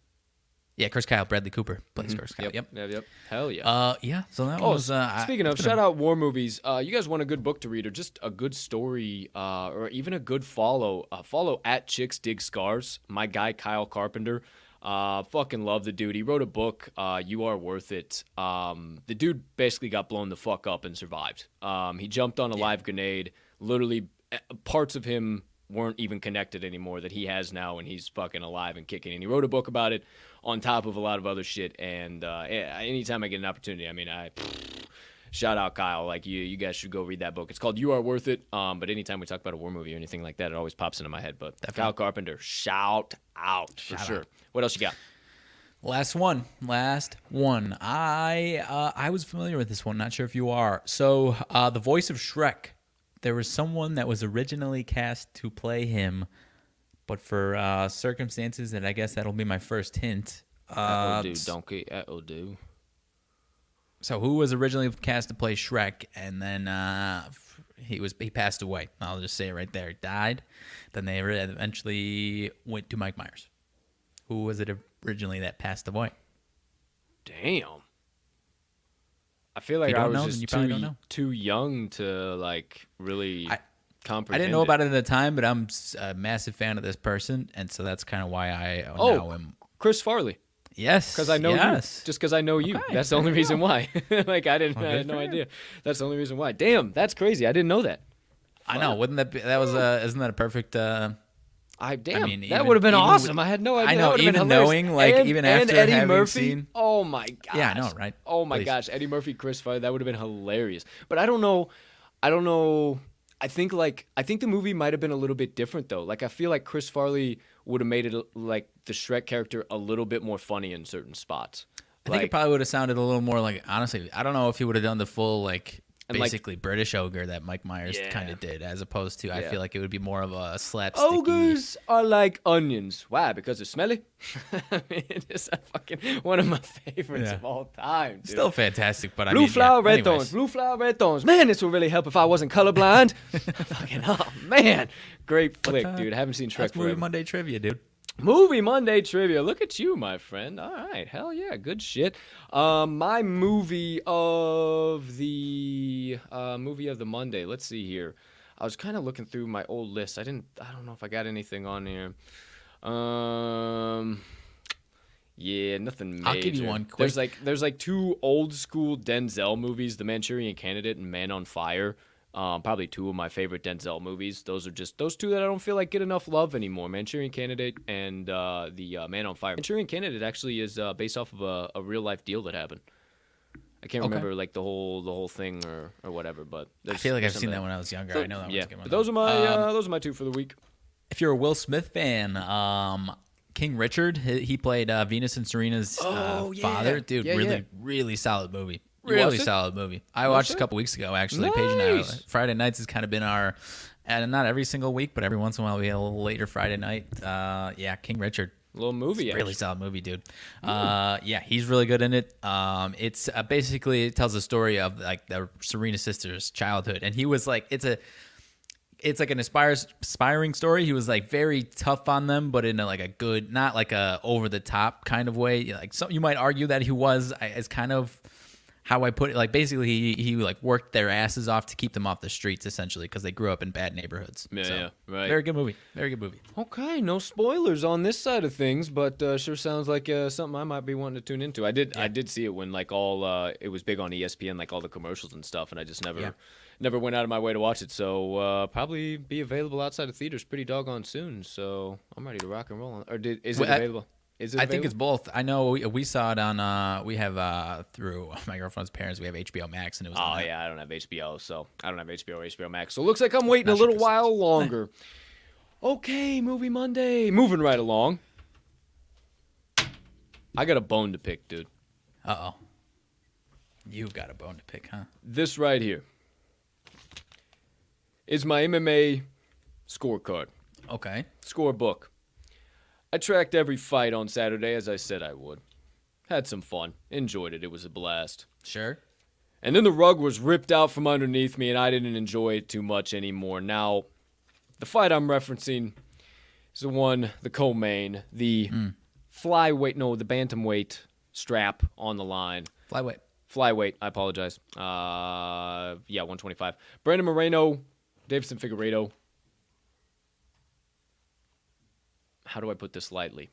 B: Yeah, Chris Kyle, Bradley Cooper plays Chris Kyle. Yep.
A: Yep. Yep. Hell yeah.
B: Uh, yeah. So that
A: Oh,
B: was. Uh, I-
A: speaking of,
B: it's a-
A: shout out war movies. Uh, you guys want a good book to read, or just a good story, uh, or even a good follow? Uh, follow at Chicks Dig Scars. My guy Kyle Carpenter. Uh, fucking love the dude. He wrote a book. Uh, you are worth it. Um, the dude basically got blown the fuck up and survived. Um, he jumped on a live grenade. Literally, eh, parts of him weren't even connected anymore that he has now, and he's fucking alive and kicking. And he wrote a book about it on top of a lot of other shit. And uh, anytime I get an opportunity, I mean, I shout out Kyle. Like you, you guys should go read that book. It's called You Are Worth It. Um, but anytime we talk about a war movie or anything like that, it always pops into my head. But Kyle Carpenter, shout out for
B: Shout
A: sure.
B: out.
A: What else you got?
B: Last one. Last one. I uh, I was familiar with this one. Not sure if you are. So uh, the voice of Shrek. There was someone that was originally cast to play him, but for uh, circumstances that I guess that'll be my first hint. Uh,
A: do, donkey. That'll do.
B: so who was originally cast to play Shrek, and then uh, he was he passed away. I'll just say it right there. Died. Then they eventually went to Mike Myers. Who was it originally that passed away?
A: Damn. I feel like I was
B: know,
A: just too
B: know.
A: too young to like really
B: I-
A: comprehend.
B: I didn't know about it at the time, but I'm a massive fan of this person, and so that's kind of why I
A: Oh.
B: now am.
A: Chris Farley.
B: Yes,
A: Because I know
B: yes.
A: you. Just because I know you.
B: Okay,
A: that's the only reason
B: go.
A: why. like I didn't.
B: Well,
A: I had no idea. That's the only reason why. Damn, that's crazy. I didn't know that.
B: I know. Wouldn't that be? That was uh, isn't that a perfect? Uh,
A: I damn.
B: mean,
A: that would have been awesome.
B: with-
A: I had no idea.
B: I know,
A: That would've been
B: even knowing, like,
A: And-
B: even after
A: Eddie
B: having
A: Murphy.
B: seen-
A: Oh my gosh.
B: Yeah, I know, right?
A: Oh my
B: Please.
A: gosh, Eddie Murphy, Chris Farley. That would have been hilarious. But I don't know. I don't know. I think like I think the movie might have been a little bit different though. Like I feel like Chris Farley would have made it like the Shrek character a little bit more funny in certain spots.
B: I think it probably would have sounded a little more like. Honestly, I don't know if he would have done the full like.
A: And, like-
B: Basically, British ogre that Mike Myers
A: Yeah.
B: kind of did, as opposed to I feel like it would be more of a slapstick.
A: Ogres are like onions. Why? Because they're smelly. I mean, it's a fucking one of my favorites
B: Yeah.
A: of all time. Dude.
B: Still fantastic, but I
A: Blue
B: mean,
A: flower,
B: yeah.
A: red
B: Anyways.
A: thorns. Blue flower, red thorns. Man, this would really help if I wasn't colorblind. fucking oh man, great flick, dude. haven't seen Shrek
B: That's movie. Monday trivia, dude.
A: Movie Monday trivia. Look at you, my friend. All right, hell yeah, good shit. Um, my movie of the uh, movie of the Monday. Let's see here. I was kind of looking through my old list. I didn't. I don't know if I got anything on here. Um. Yeah, nothing major.
B: I'll give you one
A: There's like there's like two old school Denzel movies, The Manchurian Candidate and Man on Fire. Um, probably two of my favorite Denzel movies. Those are just those two that I don't feel like get enough love anymore. Manchurian Candidate and uh, the uh, Man on Fire. Manchurian Candidate actually is uh, based off of a, a real life deal that happened. I can't
B: Okay.
A: remember like the whole the whole thing or, or whatever, but
B: I feel like I've seen that when I was younger.
A: So,
B: I know that
A: yeah,
B: one's a good one.
A: but those are my
B: Um,
A: uh, those are my two for the week.
B: if you're a Will Smith fan, um, King Richard, he, he played uh, Venus and Serena's uh,
A: Oh, yeah.
B: father. Dude,
A: Yeah,
B: really, really solid movie. Really solid movie. I
A: Watched
B: a couple weeks ago, actually. Paige and I. Friday nights has kind of been our, and not every single week, but every once in a while we had a little later Friday night. Uh, yeah, King Richard.
A: little movie.
B: Really solid movie, dude. Uh, yeah, he's really good in it. Um, it's uh, basically it tells the story of like the Serena sisters' childhood, and he was like, it's a, it's like an aspires, aspiring story. He was like very tough on them, but in a, like a good, not like a over the top kind of way. Like some, you might argue that he was. as kind of how I put it, like basically he, he like worked their asses off to keep them off the streets essentially because they grew up in bad neighborhoods.
A: Yeah,
B: So,
A: yeah, right.
B: Very good movie. Very good movie.
A: Okay, no spoilers on this side of things, but uh, sure sounds like uh, something I might be wanting to tune into. I did, I did see it when like all uh, it was big on ESPN, like all the commercials and stuff, and I just never,
B: Yeah.
A: never went out of my way to watch it. So uh, probably be available outside of theaters pretty doggone soon. So I'm ready to rock and roll. On, or did, is it
B: Well, I-
A: available? Is it
B: I think it's both. I know we, we saw it on. uh We have uh through my girlfriend's parents. We have HBO Max, and it was.
A: Oh yeah, I don't have HBO, so I don't have HBO or HBO Max. So it looks like I'm waiting
B: Not
A: a little
B: it's-
A: while longer. Okay, movie Monday. Moving right along. I got a bone to pick, dude.
B: Uh oh. You've got a bone to pick, huh?
A: This right here is my MMA scorecard,
B: Okay.
A: scorebook. I tracked every fight on Saturday as I said I would. Had some fun. Enjoyed it. It was a blast.
B: Sure.
A: And then the rug was ripped out from underneath me, and I didn't enjoy it too much anymore. Now, the fight I'm referencing is the one, the co-main, the flyweight, no, the bantamweight strap on the line.
B: Flyweight.
A: Flyweight, I apologize. Uh, yeah, 125. Brandon Moreno, Deiveson Figueiredo. How do I put this lightly?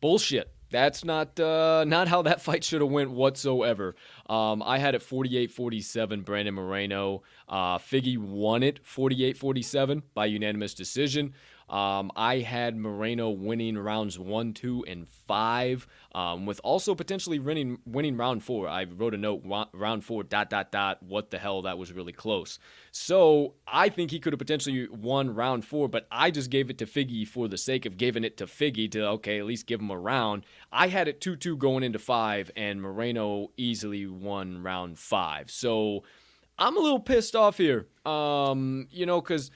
A: Bullshit. That's not uh, not how that fight should have went whatsoever. Um, I had it 48-47, Brandon Moreno. Uh, Figgy won it 48-47 by unanimous decision. Um, I had Moreno winning rounds one, two, and five, um, with also potentially winning winning round four. I wrote a note round four dot dot dot. What the hell? That was really close. So I think he could have potentially won round four, but I just gave it to Figgy for the sake of giving it to Figgy to okay at least give him a round. I had it two two going into five, and Moreno easily won round five. So I'm a little pissed off here. Um, you know, because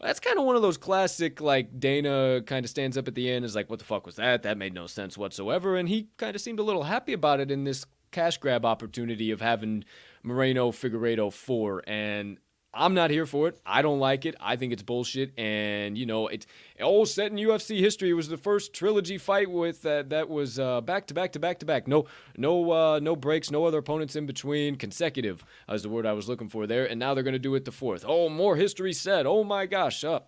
A: that's kind of one of those classic, like Dana kind of stands up at the end, is like, "What the fuck was that? That made no sense whatsoever." And he kind of seemed a little happy about it in this cash grab opportunity of having Moreno Figueiredo four, and I'm not here for it. I don't like it. I think it's bullshit. And you know, it's all set in UFC history. It was the first trilogy fight with uh, that was uh, back to back to back to back. No, no, uh, no breaks. No other opponents in between. Consecutive is the word I was looking for there. And now they're gonna do it the fourth. Oh, more history said. Oh my gosh. Uh,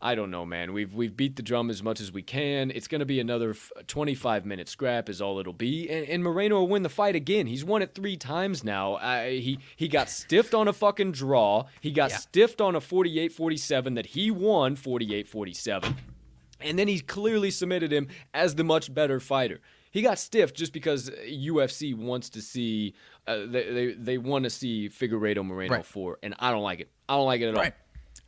A: I don't know, man. We've we've beat the drum as much as we can. It's going to be another f- 25 minute scrap, is all it'll be. And, and Moreno will win the fight again. He's won it three times now. Uh, he he got stiffed on a fucking draw. He got
B: Yeah.
A: stiffed on a 48-47 that he won 48-47, and then he clearly submitted him as the much better fighter. He got stiffed just because UFC wants to see uh, they, they they want to see Figueiredo Moreno
B: Right.
A: for, and I don't like it. I don't like it at all.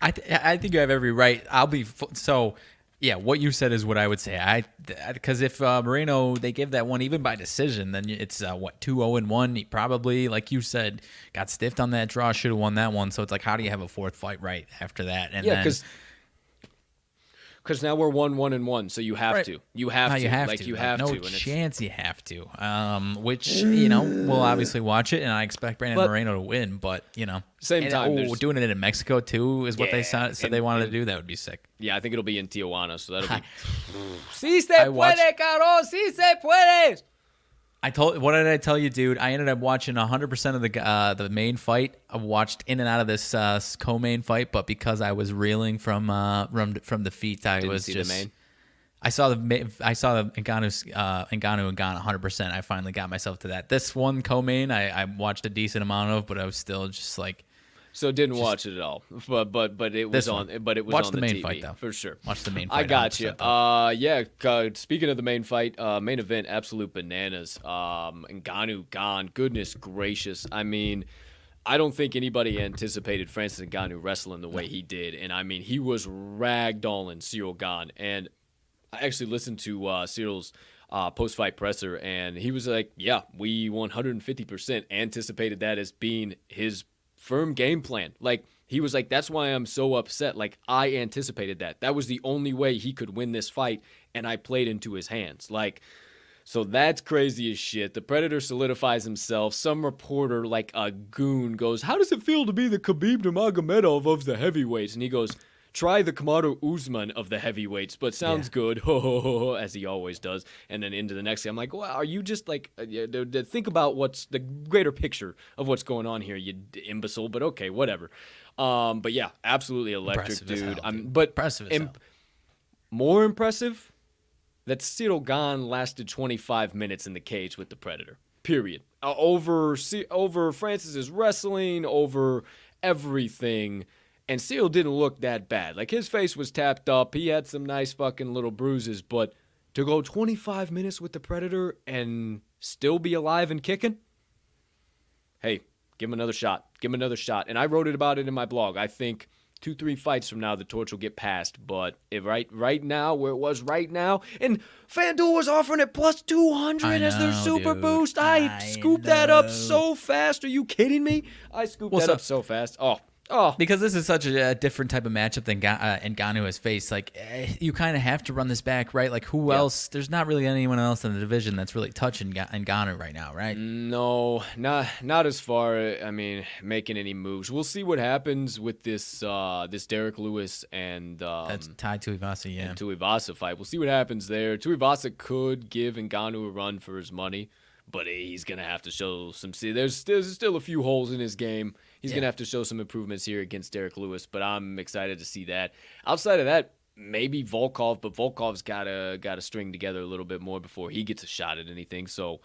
B: I th- I think you have every right. I'll be f- so. Yeah, what you said is what I would say. I because if uh, Moreno they give that one even by decision, then it's uh, what two zero and one. He probably, like you said, got stiffed on that draw. Should have won that one. So it's like, how do you have a fourth fight right after that? And
A: Yeah,
B: then-
A: because because now we're one one and one, so you have
B: Right.
A: to. You have to.
B: you have
A: like
B: to.
A: you have
B: no
A: to. And it's,
B: chance you have to. Um, which you know we'll obviously watch it, and I expect Brandon
A: But-
B: Moreno to win. But you know,
A: Same time,
B: Oh, doing it in Mexico too is what they said, said
A: and-
B: they wanted
A: and-
B: to do. That would be sick.
A: yeah, I think it'll be in Tijuana, so that'll be.
B: Si se
A: watched-
B: cabrón, si se puede. I told. What did I tell you, dude? I ended up watching 100 percent of the uh, the main fight. I watched in and out of this uh, co-main fight, but because I was reeling from uh, from from defeat, I
A: Didn't
B: was
A: see
B: just.
A: the main.
B: I saw the I saw the Ngannou uh, Ngannou and Gane 100. percent I finally got myself to that. This one co-main I, I watched a decent amount of, but I was still just like
A: So didn't watch it at all, but but but it was on. But it was
B: Watch
A: on
B: the
A: the,
B: main
A: TV,
B: fight, though.
A: for sure.
B: watch the main. Fight.
A: I got you. Uh, yeah. Uh, speaking of the main fight, uh, main event, absolute bananas. Um, Ngannou gone. Goodness gracious. I mean, I don't think anybody anticipated Francis Ngannou wrestling the way he did, and I mean, he was ragdolling Cyril Gane. And I actually listened to uh, Cyril's uh, post-fight presser, and he was like, "Yeah, we 150% anticipated that as being his firm game plan. Like he was like, that's why I'm so upset. Like I anticipated that. That was the only way he could win this fight, and I played into his hands. Like." So that's crazy as shit. The Predator solidifies himself. Some reporter, like a goon, goes, How does it feel to be the Khabib Nurmagomedov of the heavyweights? And he goes, try the Kamaru Usman of the heavyweights, but sounds
B: Yeah.
A: good, ho, ho, ho, ho, as he always does. And then into the next thing, I'm like, well, are you just like, uh, d- think about what's the greater picture of what's going on here, you d- imbecile, but okay, whatever. Um, but yeah, absolutely electric,
B: Impressive
A: dude.
B: hell,
A: I'm, but
B: Impressive as
A: im-
B: hell.
A: more impressive that Cyril Gane lasted 25 minutes in the cage with the Predator. Period. Uh, over over Francis's wrestling, over everything, and Cyril didn't look that bad. Like his face was tapped up. He had some nice fucking little bruises, but to go 25 minutes with the Predator and still be alive and kicking, hey, give him another shot. Give him another shot. And I wrote it about it in my blog. I think two, three fights from now, the torch will get passed. But if right, right now, where it was right now, and FanDuel was offering it plus two hundred
B: I
A: as their super
B: dude.
A: boost. I,
B: I
A: scooped that up so fast. Are you kidding me? I scooped
B: Well,
A: that
B: so-
A: up so fast. Oh, oh.
B: because this is such a, a different type of matchup than Ga- uh, Ngannou has faced. Like eh, you kind of have to run this back, right? Like who
A: Yeah.
B: else? There's not really anyone else in the division that's really touching Ga- Ngannou right now, right?
A: No, not not as far. I mean, making any moves. We'll see what happens with this uh, this Derrick Lewis and um,
B: That's Tai Tuivasa, yeah.
A: Tuivasa fight. We'll see what happens there. Tuivasa could give Ngannou a run for his money, but he's gonna have to show some. See, there's there's still a few holes in his game. He's
B: Yeah.
A: gonna have to show some improvements here against Derrick Lewis, but I'm excited to see that. Outside of that. Maybe Volkov, but Volkov's gotta gotta string together a little bit more before he gets a shot at anything. So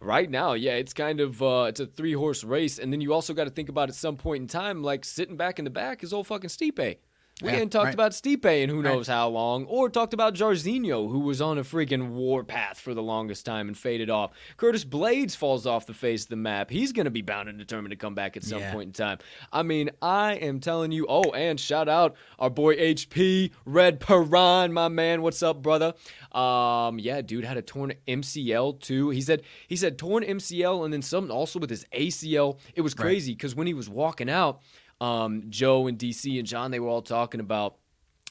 A: right now, yeah, it's kind of uh, it's a three horse race, and then you also got to think about at some point in time, like sitting back in the back is old fucking Stipe. We
B: Yeah,
A: ain't talked
B: right.
A: about Stipe in who knows how long, or talked about Jairzinho, who was on a freaking war path for the longest time and faded off. Curtis Blaydes falls off the face of the map. He's going to be bound and determined to come back at some
B: Yeah.
A: point in time. I mean, I am telling you. Oh, and shout out our boy HP Red Piran, my man. What's up, brother? Um, yeah, dude had a torn MCL too. He said he said torn MCL and then something also with his ACL. It was crazy because when he was walking out, um, Joe and DC and John they were all talking about.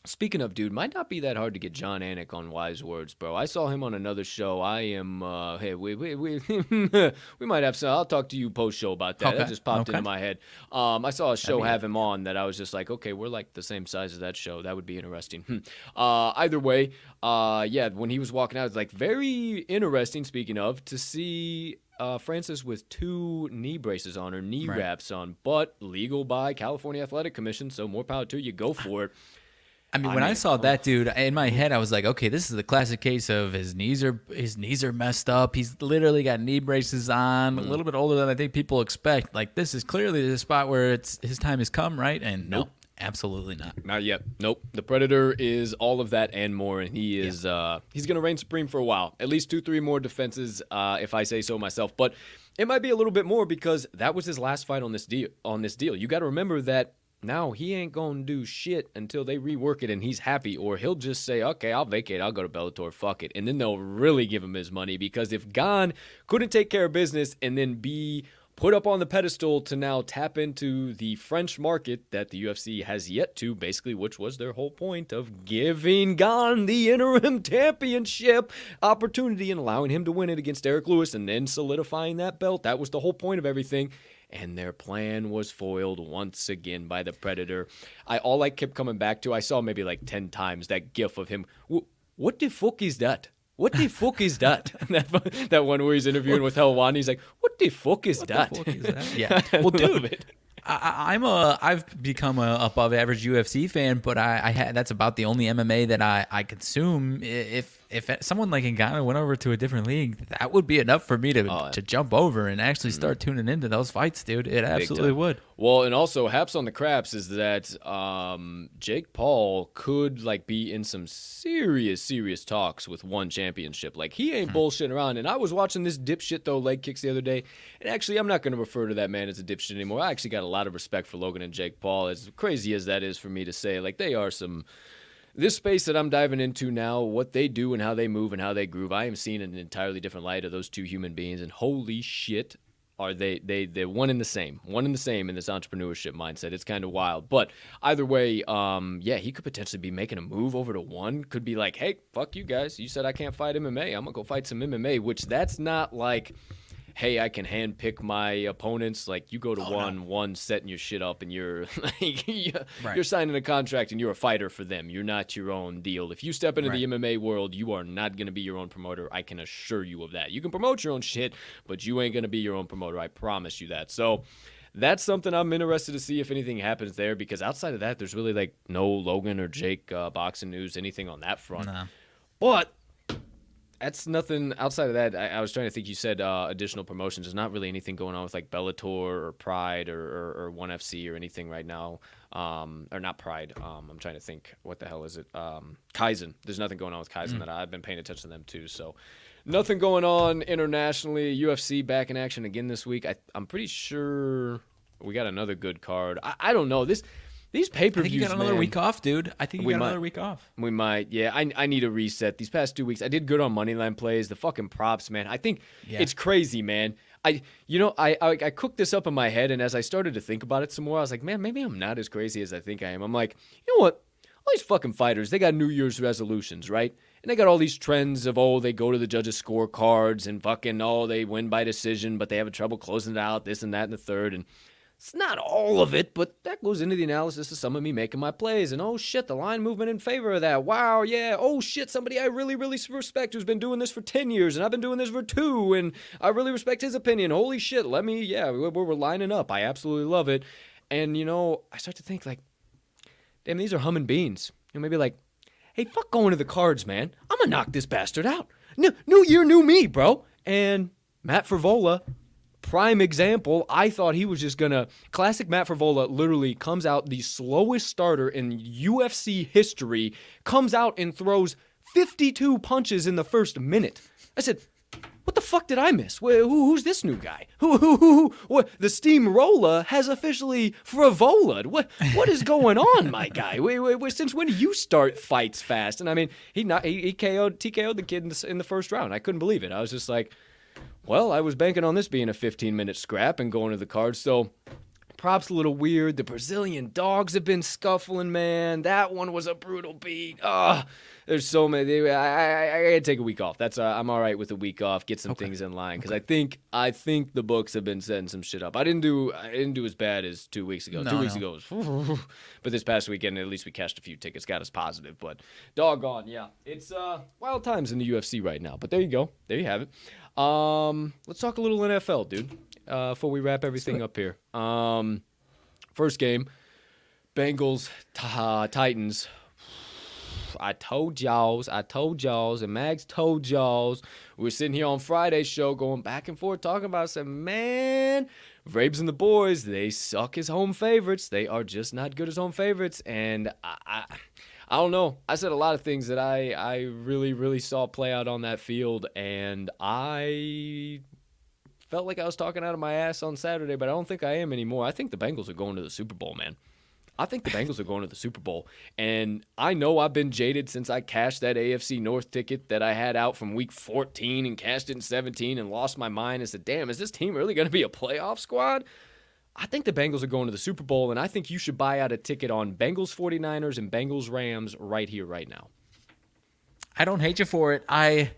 A: Speaking of, dude, might not be that hard to get Jon Anik on Wise Words, bro. I saw him on another show. I am, uh, hey, we we we, we might have some. I'll talk to you post show about that. That just popped
B: okay.
A: into my head. Um, I saw a show have him on that I was just like, okay, we're like the same size as that show. That would be interesting. Hmm. uh, either way, uh, yeah, when he was walking out, it's like very interesting. Speaking of, to see uh, Francis with two knee braces on or knee
B: Right.
A: wraps on, but legal by California Athletic Commission. So more power to you. Go for it.
B: I mean,
A: I
B: when I
A: mean,
B: saw that dude in my head, I was like, okay, this is the classic case of his knees are his knees are messed up. He's literally got knee braces on, a
A: Mm.
B: little bit older than I think people expect. Like this is clearly the spot where it's his time has come, right? And nope, absolutely not.
A: Not yet. Nope. The Predator is all of that and more, and he is uh he's gonna reign supreme for a while. At least two, three more defenses, uh, if I say so myself. But it might be a little bit more because that was his last fight on this deal on this deal. You gotta remember that now he ain't gonna do shit until they rework it and he's happy, or he'll just say, Okay, I'll vacate, I'll go to Bellator, fuck it. And then they'll really give him his money because if Gane couldn't take care of business and then be put up on the pedestal to now tap into the French market that the UFC has yet to, basically, which was their whole point of giving Gane the interim championship opportunity and allowing him to win it against Derrick Lewis and then solidifying that belt. That was the whole point of everything. And their plan was foiled once again by the Predator. I all I kept coming back to, I saw maybe like ten times that gif of him. What the fuck is that? What the fuck is that? that? That one where he's interviewing with Helwani, he's like, "What the fuck is that?"
B: fuck is that? Yeah. Well, dude,
A: it.
B: I, I'm a I've become a above average UFC fan, but I, I had that's about the only MMA that I, I consume. If if someone like Ngannou went over to a different league, that would be enough for me to
A: Oh,
B: to jump over and actually start tuning into those fights, dude. It absolutely would.
A: Well, and also Haps on the Craps is that um, Jake Paul could like be in some serious, serious talks with one championship. Like he ain't bullshitting around. And I was watching this dipshit though leg kicks the other day, and actually I'm not going to refer to that man as a dipshit anymore. I actually got a lot of respect for Logan and Jake Paul. As crazy as that is for me to say, like they are some this space that I'm diving into now, what they do and how they move and how they groove, I am seeing an entirely different light of those two human beings. And holy shit, are they they they're one and the same, one and the same in this entrepreneurship mindset. It's kind of wild. But either way, um, yeah, he could potentially be making a move over to one. Could be like, hey, fuck you guys. You said I can't fight MMA. I'm gonna go fight some MMA. Which that's not like hey, I can hand pick my opponents. Like you go to
B: Oh,
A: one,
B: no.
A: one setting your shit up, and you're like, you're
B: Right.
A: signing a contract, and you're a fighter for them. You're not your own deal. If you step into the MMA world, you are not going to be your own promoter. I can assure you of that. You can promote your own shit, but you ain't going to be your own promoter. I promise you that. So. That's something I'm interested to see if anything happens there because outside of that, there's really like no Logan or Jake uh, boxing news, anything on that front.
B: No.
A: But that's nothing outside of that. I, I was trying to think. You said uh, additional promotions. There's not really anything going on with like Bellator or Pride or, or, or One FC or anything right now. Um, or not Pride. Um, I'm trying to think. What the hell is it? Um, Kaizen. There's nothing going on with Kaizen that I, I've been paying attention to them too. So nothing going on internationally. UFC back in action again this week. I, I'm pretty sure we got another good card. I, I don't know this. These pay per
B: I think you got another
A: man,
B: week off, dude. I think you
A: We
B: got
A: might.
B: another week off.
A: we might, yeah. I, I need a reset. These past two weeks, I did good on moneyline plays. The fucking props, man. I think
B: Yeah.
A: it's crazy, man. I, you know, I, I I cooked this up in my head, and as I started to think about it some more, I was like, man, maybe I'm not as crazy as I think I am. I'm like, you know what? All these fucking fighters, they got New Year's resolutions, right? And they got all these trends of oh, they go to the judges' scorecards and fucking oh, they win by decision, but they have a trouble closing it out, this and that and the third, and it's not all of it, but that goes into the analysis of some of me making my plays. And oh shit, the line movement in favor of that. Wow, yeah. Oh shit, somebody I really, really respect who's been doing this for 10 years and I've been doing this for two. And I really respect his opinion. Holy shit, let me, yeah, we're, we're lining up. I absolutely love it. And, you know, I start to think, like, damn, these are humming beans. You know, maybe like, hey, fuck going to the cards, man. I'm gonna knock this bastard out. New, new year, new me, bro. And Matt Frevola, prime example. I thought he was just gonna. Classic Matt Frevola literally comes out the slowest starter in UFC history. Comes out and throws 52 punches in the first minute. I said. What the fuck did I miss? Who, who's this new guy? Who, who, who, who, the steamroller has officially frivolaed. What, what is going on, my guy? Since when do you start fights fast? And I mean, he not, he, he KO'd, TKO'd the kid in the, in the first round. I couldn't believe it. I was just like, well, I was banking on this being a 15 minute scrap and going to the cards. So props a little weird. The Brazilian dogs have been scuffling, man. That one was a brutal beat. Ah, there's so many. I, I, I gotta take a week off. That's uh, I'm all right with a week off. Get some things in line because I think I think the books have been setting some shit up. I didn't do I didn't do as bad as two weeks ago. two
B: No,
A: weeks
B: no.
A: ago was, but this past weekend at least we cashed a few tickets, got us positive. But doggone, yeah, it's uh wild times in the UFC right now. But there you go, there you have it. Um, let's talk a little NFL, dude. Uh, before we wrap everything up here. Um, first game, Bengals t- Titans. I told y'all's, I told y'all's, and Mags told y'all's. We are sitting here on Friday's show going back and forth talking about, said, man, Vrabes and the boys, they suck as home favorites. They are just not good as home favorites. And I, I, I don't know. I said a lot of things that I, I really, really saw play out on that field, and I felt like I was talking out of my ass on Saturday, but I don't think I am anymore. I think the Bengals are going to the Super Bowl, man. I think the Bengals are going to the Super Bowl. And I know I've been jaded since I cashed that AFC North ticket that I had out from week 14 and cashed it in 17 and lost my mind and said, damn, is this team really going to be a playoff squad? I think the Bengals are going to the Super Bowl, and I think you should buy out a ticket on Bengals 49ers and Bengals Rams right here, right now.
B: I don't hate you for it. I.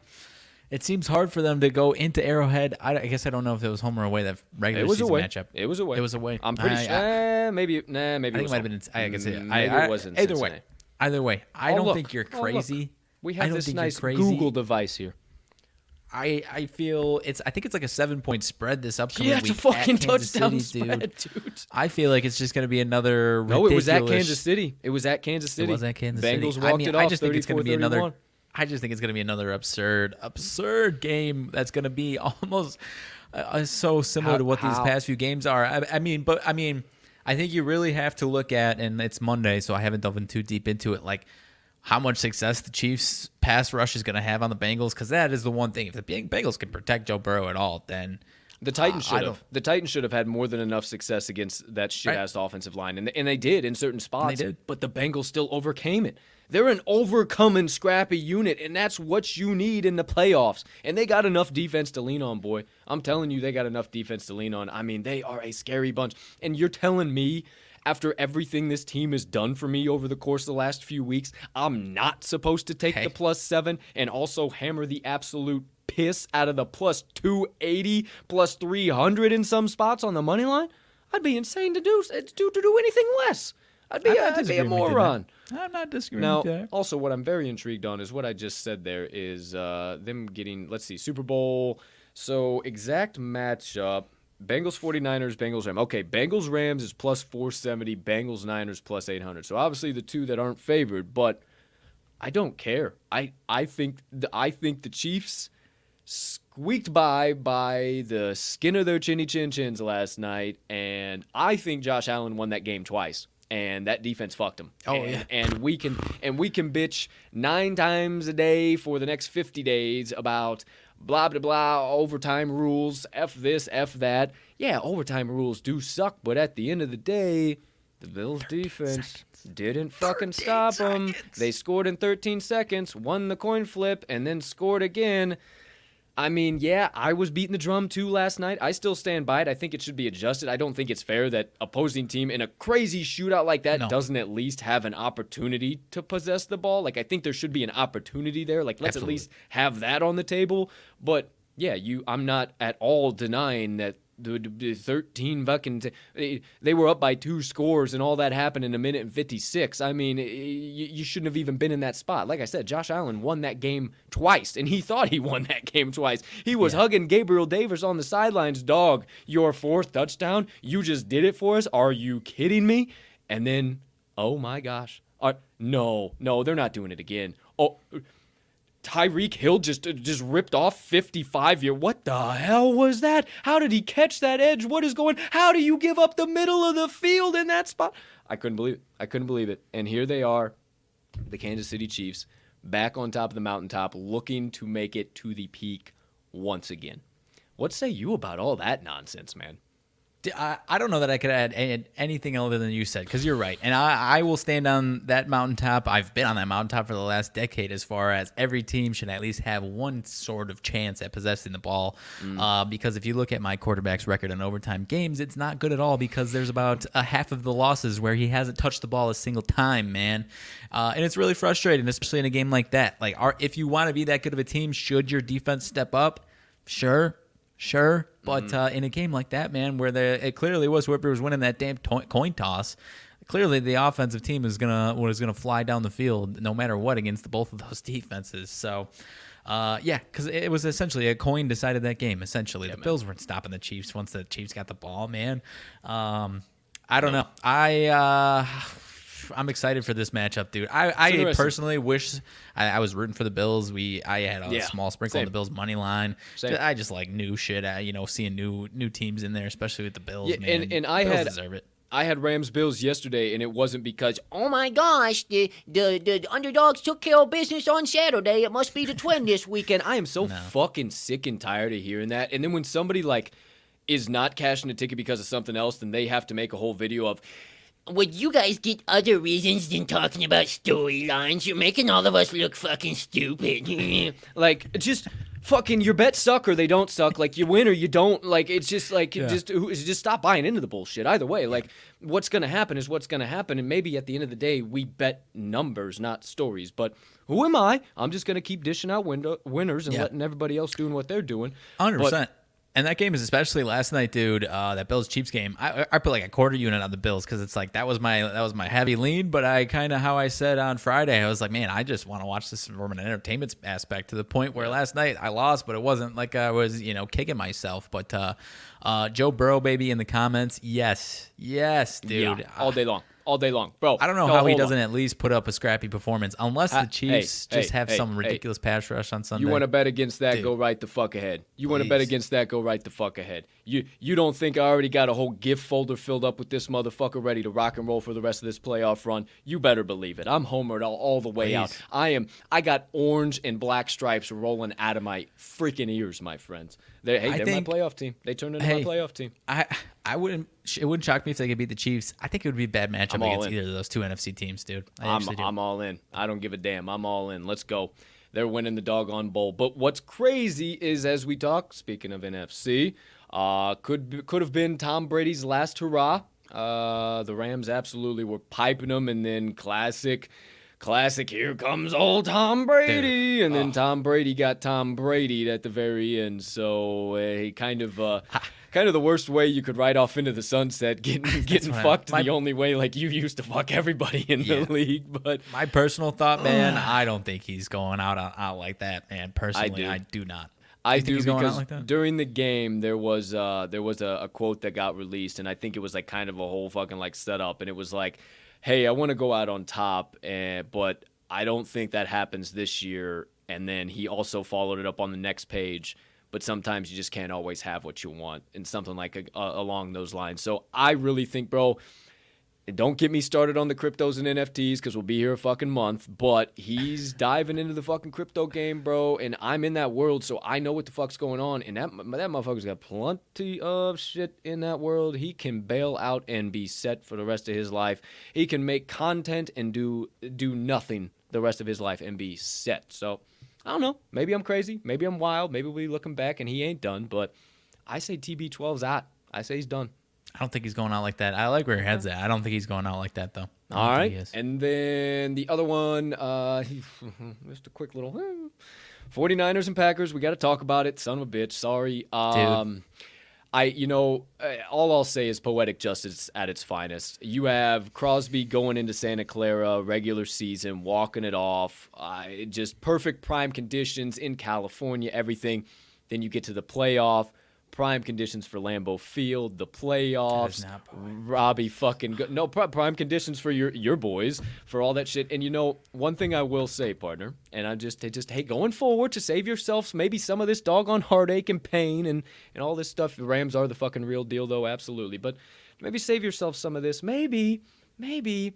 B: It seems hard for them to go into Arrowhead. I, I guess I don't know if it was home or away that regular
A: It was
B: season
A: away.
B: matchup.
A: It was away.
B: It was away.
A: I'm pretty
B: I-
A: sure.
B: I-
A: eh, maybe, nah, maybe
B: I think it might have been. In, I guess it. I,
A: Maybe
B: I,
A: it was in
B: either
A: Cincinnati.
B: way. Either way, I
A: Oh,
B: don't
A: look.
B: think you're
A: Oh,
B: crazy.
A: We
B: I
A: have this nice. Google device here.
B: I I feel it's. I think it's like a seven point spread this upcoming
A: Yeah, it's
B: week. at
A: fucking touchdown
B: City,
A: spread,
B: dude.
A: dude.
B: I feel like it's just going to be another.
A: No, it was at Kansas City. It was at Kansas City.
B: It was at Kansas
A: Bengals
B: City.
A: walked
B: I mean,
A: it
B: I just think it's going to be
A: 34-31.
B: another. I just think it's going to be another absurd, absurd game that's going to be almost uh, uh, so similar
A: How-
B: to what these past few games are. I, I mean, but I mean, I think you really have to look at, and it's Monday, so I haven't delved in too deep into it, like how much success the Chiefs pass rush is going to have on the Bengals, because that is the one thing. If the Bengals can protect Joe Burrow at all, then
A: The Titans
B: Uh,
A: should have. The Titans should have had more than enough success against that shit ass offensive line, and and they did in certain spots.
B: did.
A: But the Bengals still overcame it. They're an overcoming scrappy unit, and that's what you need in the playoffs. And they got enough defense to lean on, boy. I'm telling you, they got enough defense to lean on. I mean, they are a scary bunch. And you're telling me after everything this team has done for me over the course of the last few weeks, I'm not supposed to take
B: Hey.
A: the plus seven and also hammer the absolute piss out of the plus 280, plus 300 in some spots on the money line? I'd be insane to do to do, to do anything less. I'd be, I'd be a
B: disagreeing with you there.
A: moron.
B: I'm not disagreeing
A: Now, also, what I'm very intrigued on is what I just said there is uh, them getting, let's see, Super Bowl. So, exact matchup Bengals 49ers, Bengals Rams. Okay, Bengals Rams is plus 470, Bengals Niners plus 800. So, obviously, the two that aren't favored, but I don't care. I, I, think, the, I think the Chiefs squeaked by by the skin of their chinny chin chins last night, and I think Josh Allen won that game twice. And that defense fucked him.
B: Oh,
A: and,
B: yeah.
A: and we can and we can bitch nine times a day for the next fifty days about blah blah blah overtime rules, f this, f that. Yeah, overtime rules do suck, but at the end of the day, the Bills defense didn't fucking stop them. They scored in 13 seconds, won the coin flip, and then scored again. I mean, yeah, I was beating the drum too last night. I still stand by it. I think it should be adjusted. I don't think it's fair that opposing team in a crazy shootout like that
B: No.
A: doesn't at least have an opportunity to possess the ball. Like I think there should be an opportunity there. Like let's
B: Absolutely.
A: at least have that on the table. But yeah, you I'm not at all denying that 13 fucking t- they, they were up by two scores and all that happened in a minute and 56 i mean y- you shouldn't have even been in that spot. Like i said josh allen won that game twice and he thought he won that game twice. He was
B: Yeah.
A: hugging gabriel davis on the sidelines dog your fourth touchdown you just did it for us? Are you kidding me? And then oh my gosh uh, no no they're not doing it again. Oh Tyreek Hill just uh, just ripped off 55 year. What the hell was that? How did he catch that edge? What is going? How do you give up the middle of the field in that spot? I couldn't believe it. I couldn't believe it. And here they are, the Kansas City Chiefs, back on top of the mountaintop, looking to make it to the peak once again. What say you about all that nonsense, man?
B: I, I don't know that I could add a- anything other than you said because you're right, and I, I will stand on that mountaintop. I've been on that mountaintop for the last decade. As far as every team should at least have one sort of chance at possessing the ball, uh, because if you look at my quarterback's record in overtime games, it's not good at all. Because there's about a half of the losses where he hasn't touched the ball a single time, man, uh, and it's really frustrating, especially in a game like that. Like, are, if you want to be that good of a team, should your defense step up? Sure, Sure, but
A: Mm-hmm.
B: uh, in a game like that, man, where the it clearly was whoever was winning that damn to- coin toss, clearly the offensive team is gonna was gonna fly down the field no matter what against the, both of those defenses. So, uh, yeah, because it was essentially a coin decided that game. Essentially, the Bills weren't stopping the Chiefs once the Chiefs got the ball, man. Um, I don't know. I. Uh, I'm excited for this matchup, dude. I, I personally wish I, I was rooting for the Bills. We I had a
A: Yeah,
B: small sprinkle on the Bills money line.
A: Same.
B: I just like new shit. Uh, you know, seeing new new teams in there, especially with the Bills.
A: Yeah,
B: man.
A: and- and I
B: Bills
A: had-
B: deserve it.
A: I had Rams Bills yesterday, and it wasn't because
C: Oh my gosh, the, the the underdogs took care of business on Saturday. It must be the twin this weekend.
A: weekend. I am so fucking sick and tired of hearing that. And then when somebody like is not cashing a ticket because of something else, then they have to make a whole video of
C: Would you guys get other reasons than talking about storylines? You're making all of us look fucking stupid.
A: like just fucking your bets suck or they don't suck. Like you win or you don't. Like it's just like just just stop buying into the bullshit. Either way, like what's gonna happen is what's gonna happen, and maybe at the end of the day we bet numbers, not stories. But who am I? I'm just gonna keep dishing out window, winners and
B: Yeah.
A: letting everybody else doing what they're doing.
B: Hundred
A: But-
B: percent. And that game is especially last night, dude. Uh, that Bills Chiefs game. I, I put like a quarter unit on the Bills because it's like that was my that was my heavy lean. But I kind of how I said on Friday, I was like, man, I just want to watch this from an entertainment aspect. To the point where last night I lost, but it wasn't like I was you know kicking myself. But uh, uh, Joe Burrow, baby, in the comments, yes, yes, dude.
A: yeah, all day long, all day long, bro.
B: I don't know
A: no,
B: how he doesn't at least put up a scrappy performance, unless the ah, Chiefs
A: hey,
B: just
A: hey,
B: have
A: hey,
B: some ridiculous pass rush on Sunday.
A: You want to bet against that?
B: Dude.
A: Go right the fuck ahead. You want to bet against that? Go right the fuck ahead. You you don't think I already got a whole gift folder filled up with this motherfucker ready to rock and roll for the rest of this playoff run? You better believe it. I'm homered all, all the way out. I am. I got orange and black stripes rolling out of my freaking ears, my friends. They're, hey,
B: I
A: they're
B: think-
A: my playoff team. They turned into
B: Hey,
A: my playoff team.
B: I I wouldn't it wouldn't shock me if they could beat the Chiefs. I think it would be a bad matchup
A: I'm
B: against
A: in.
B: either of those two NFC teams, dude. I
A: I'm. I'm all in. I don't give a damn. I'm all in. Let's go. They're winning the doggone bowl. But what's crazy is as we talk, speaking of NFC, uh, could could have been Tom Brady's last hurrah Uh, the Rams absolutely were piping them, and then classic, classic. Here comes old Tom Brady, and then Tom Brady got Tom Brady at the very end. So uh, he kind of, uh, kind of the worst way you could ride off into the sunset, getting getting fucked
B: my-
A: the only way like you used to fuck everybody in
B: Yeah.
A: the league. But
B: My personal thought, man, I don't think he's going out out like that, man. Personally,
A: do.
B: I do not.
A: I
B: think
A: do
B: he's going out
A: because
B: like
A: during the game there was uh there was a, a quote that got released and I think it was like kind of a whole fucking like setup and it was like, hey, I want to go out on top, and but I don't think that happens this year. And then he also followed it up on the next page. But sometimes you just can't always have what you want, and something like a, uh, along those lines. So I really think, bro, don't get me started on the cryptos and NFTs because we'll be here a fucking month. But he's diving into the fucking crypto game, bro. And I'm in that world, so I know what the fuck's going on. And that that motherfucker's got plenty of shit in that world. He can bail out and be set for the rest of his life. He can make content and do do nothing the rest of his life and be set. So I don't know. Maybe I'm crazy. Maybe I'm wild. Maybe we looking back and he ain't done. But I say TB12's out. I say he's done.
B: I don't think he's going out like that. I like where your head's at. I don't think he's going out like that though. I don't
A: All
B: think
A: right.
B: he is.
A: And then the other one, uh, just a quick little hmm. 49ers and Packers. We got to talk about it. Son of a bitch. Sorry. Um, I, you know, uh, all I'll say is poetic justice at its finest. You have Crosby going into Santa Clara, regular season, walking it off, uh, just perfect prime conditions in California, everything. Then you get to the playoff, prime conditions for Lambeau Field, the playoffs. Robbie fucking go- no pri- prime conditions for your your boys for all that shit. And you know, one thing I will say, partner, and I just I just hey, going forward to save yourselves maybe some of this doggone heartache and pain and and all this stuff. The Rams are the fucking real deal, though, absolutely. But maybe save yourself some of this. Maybe, maybe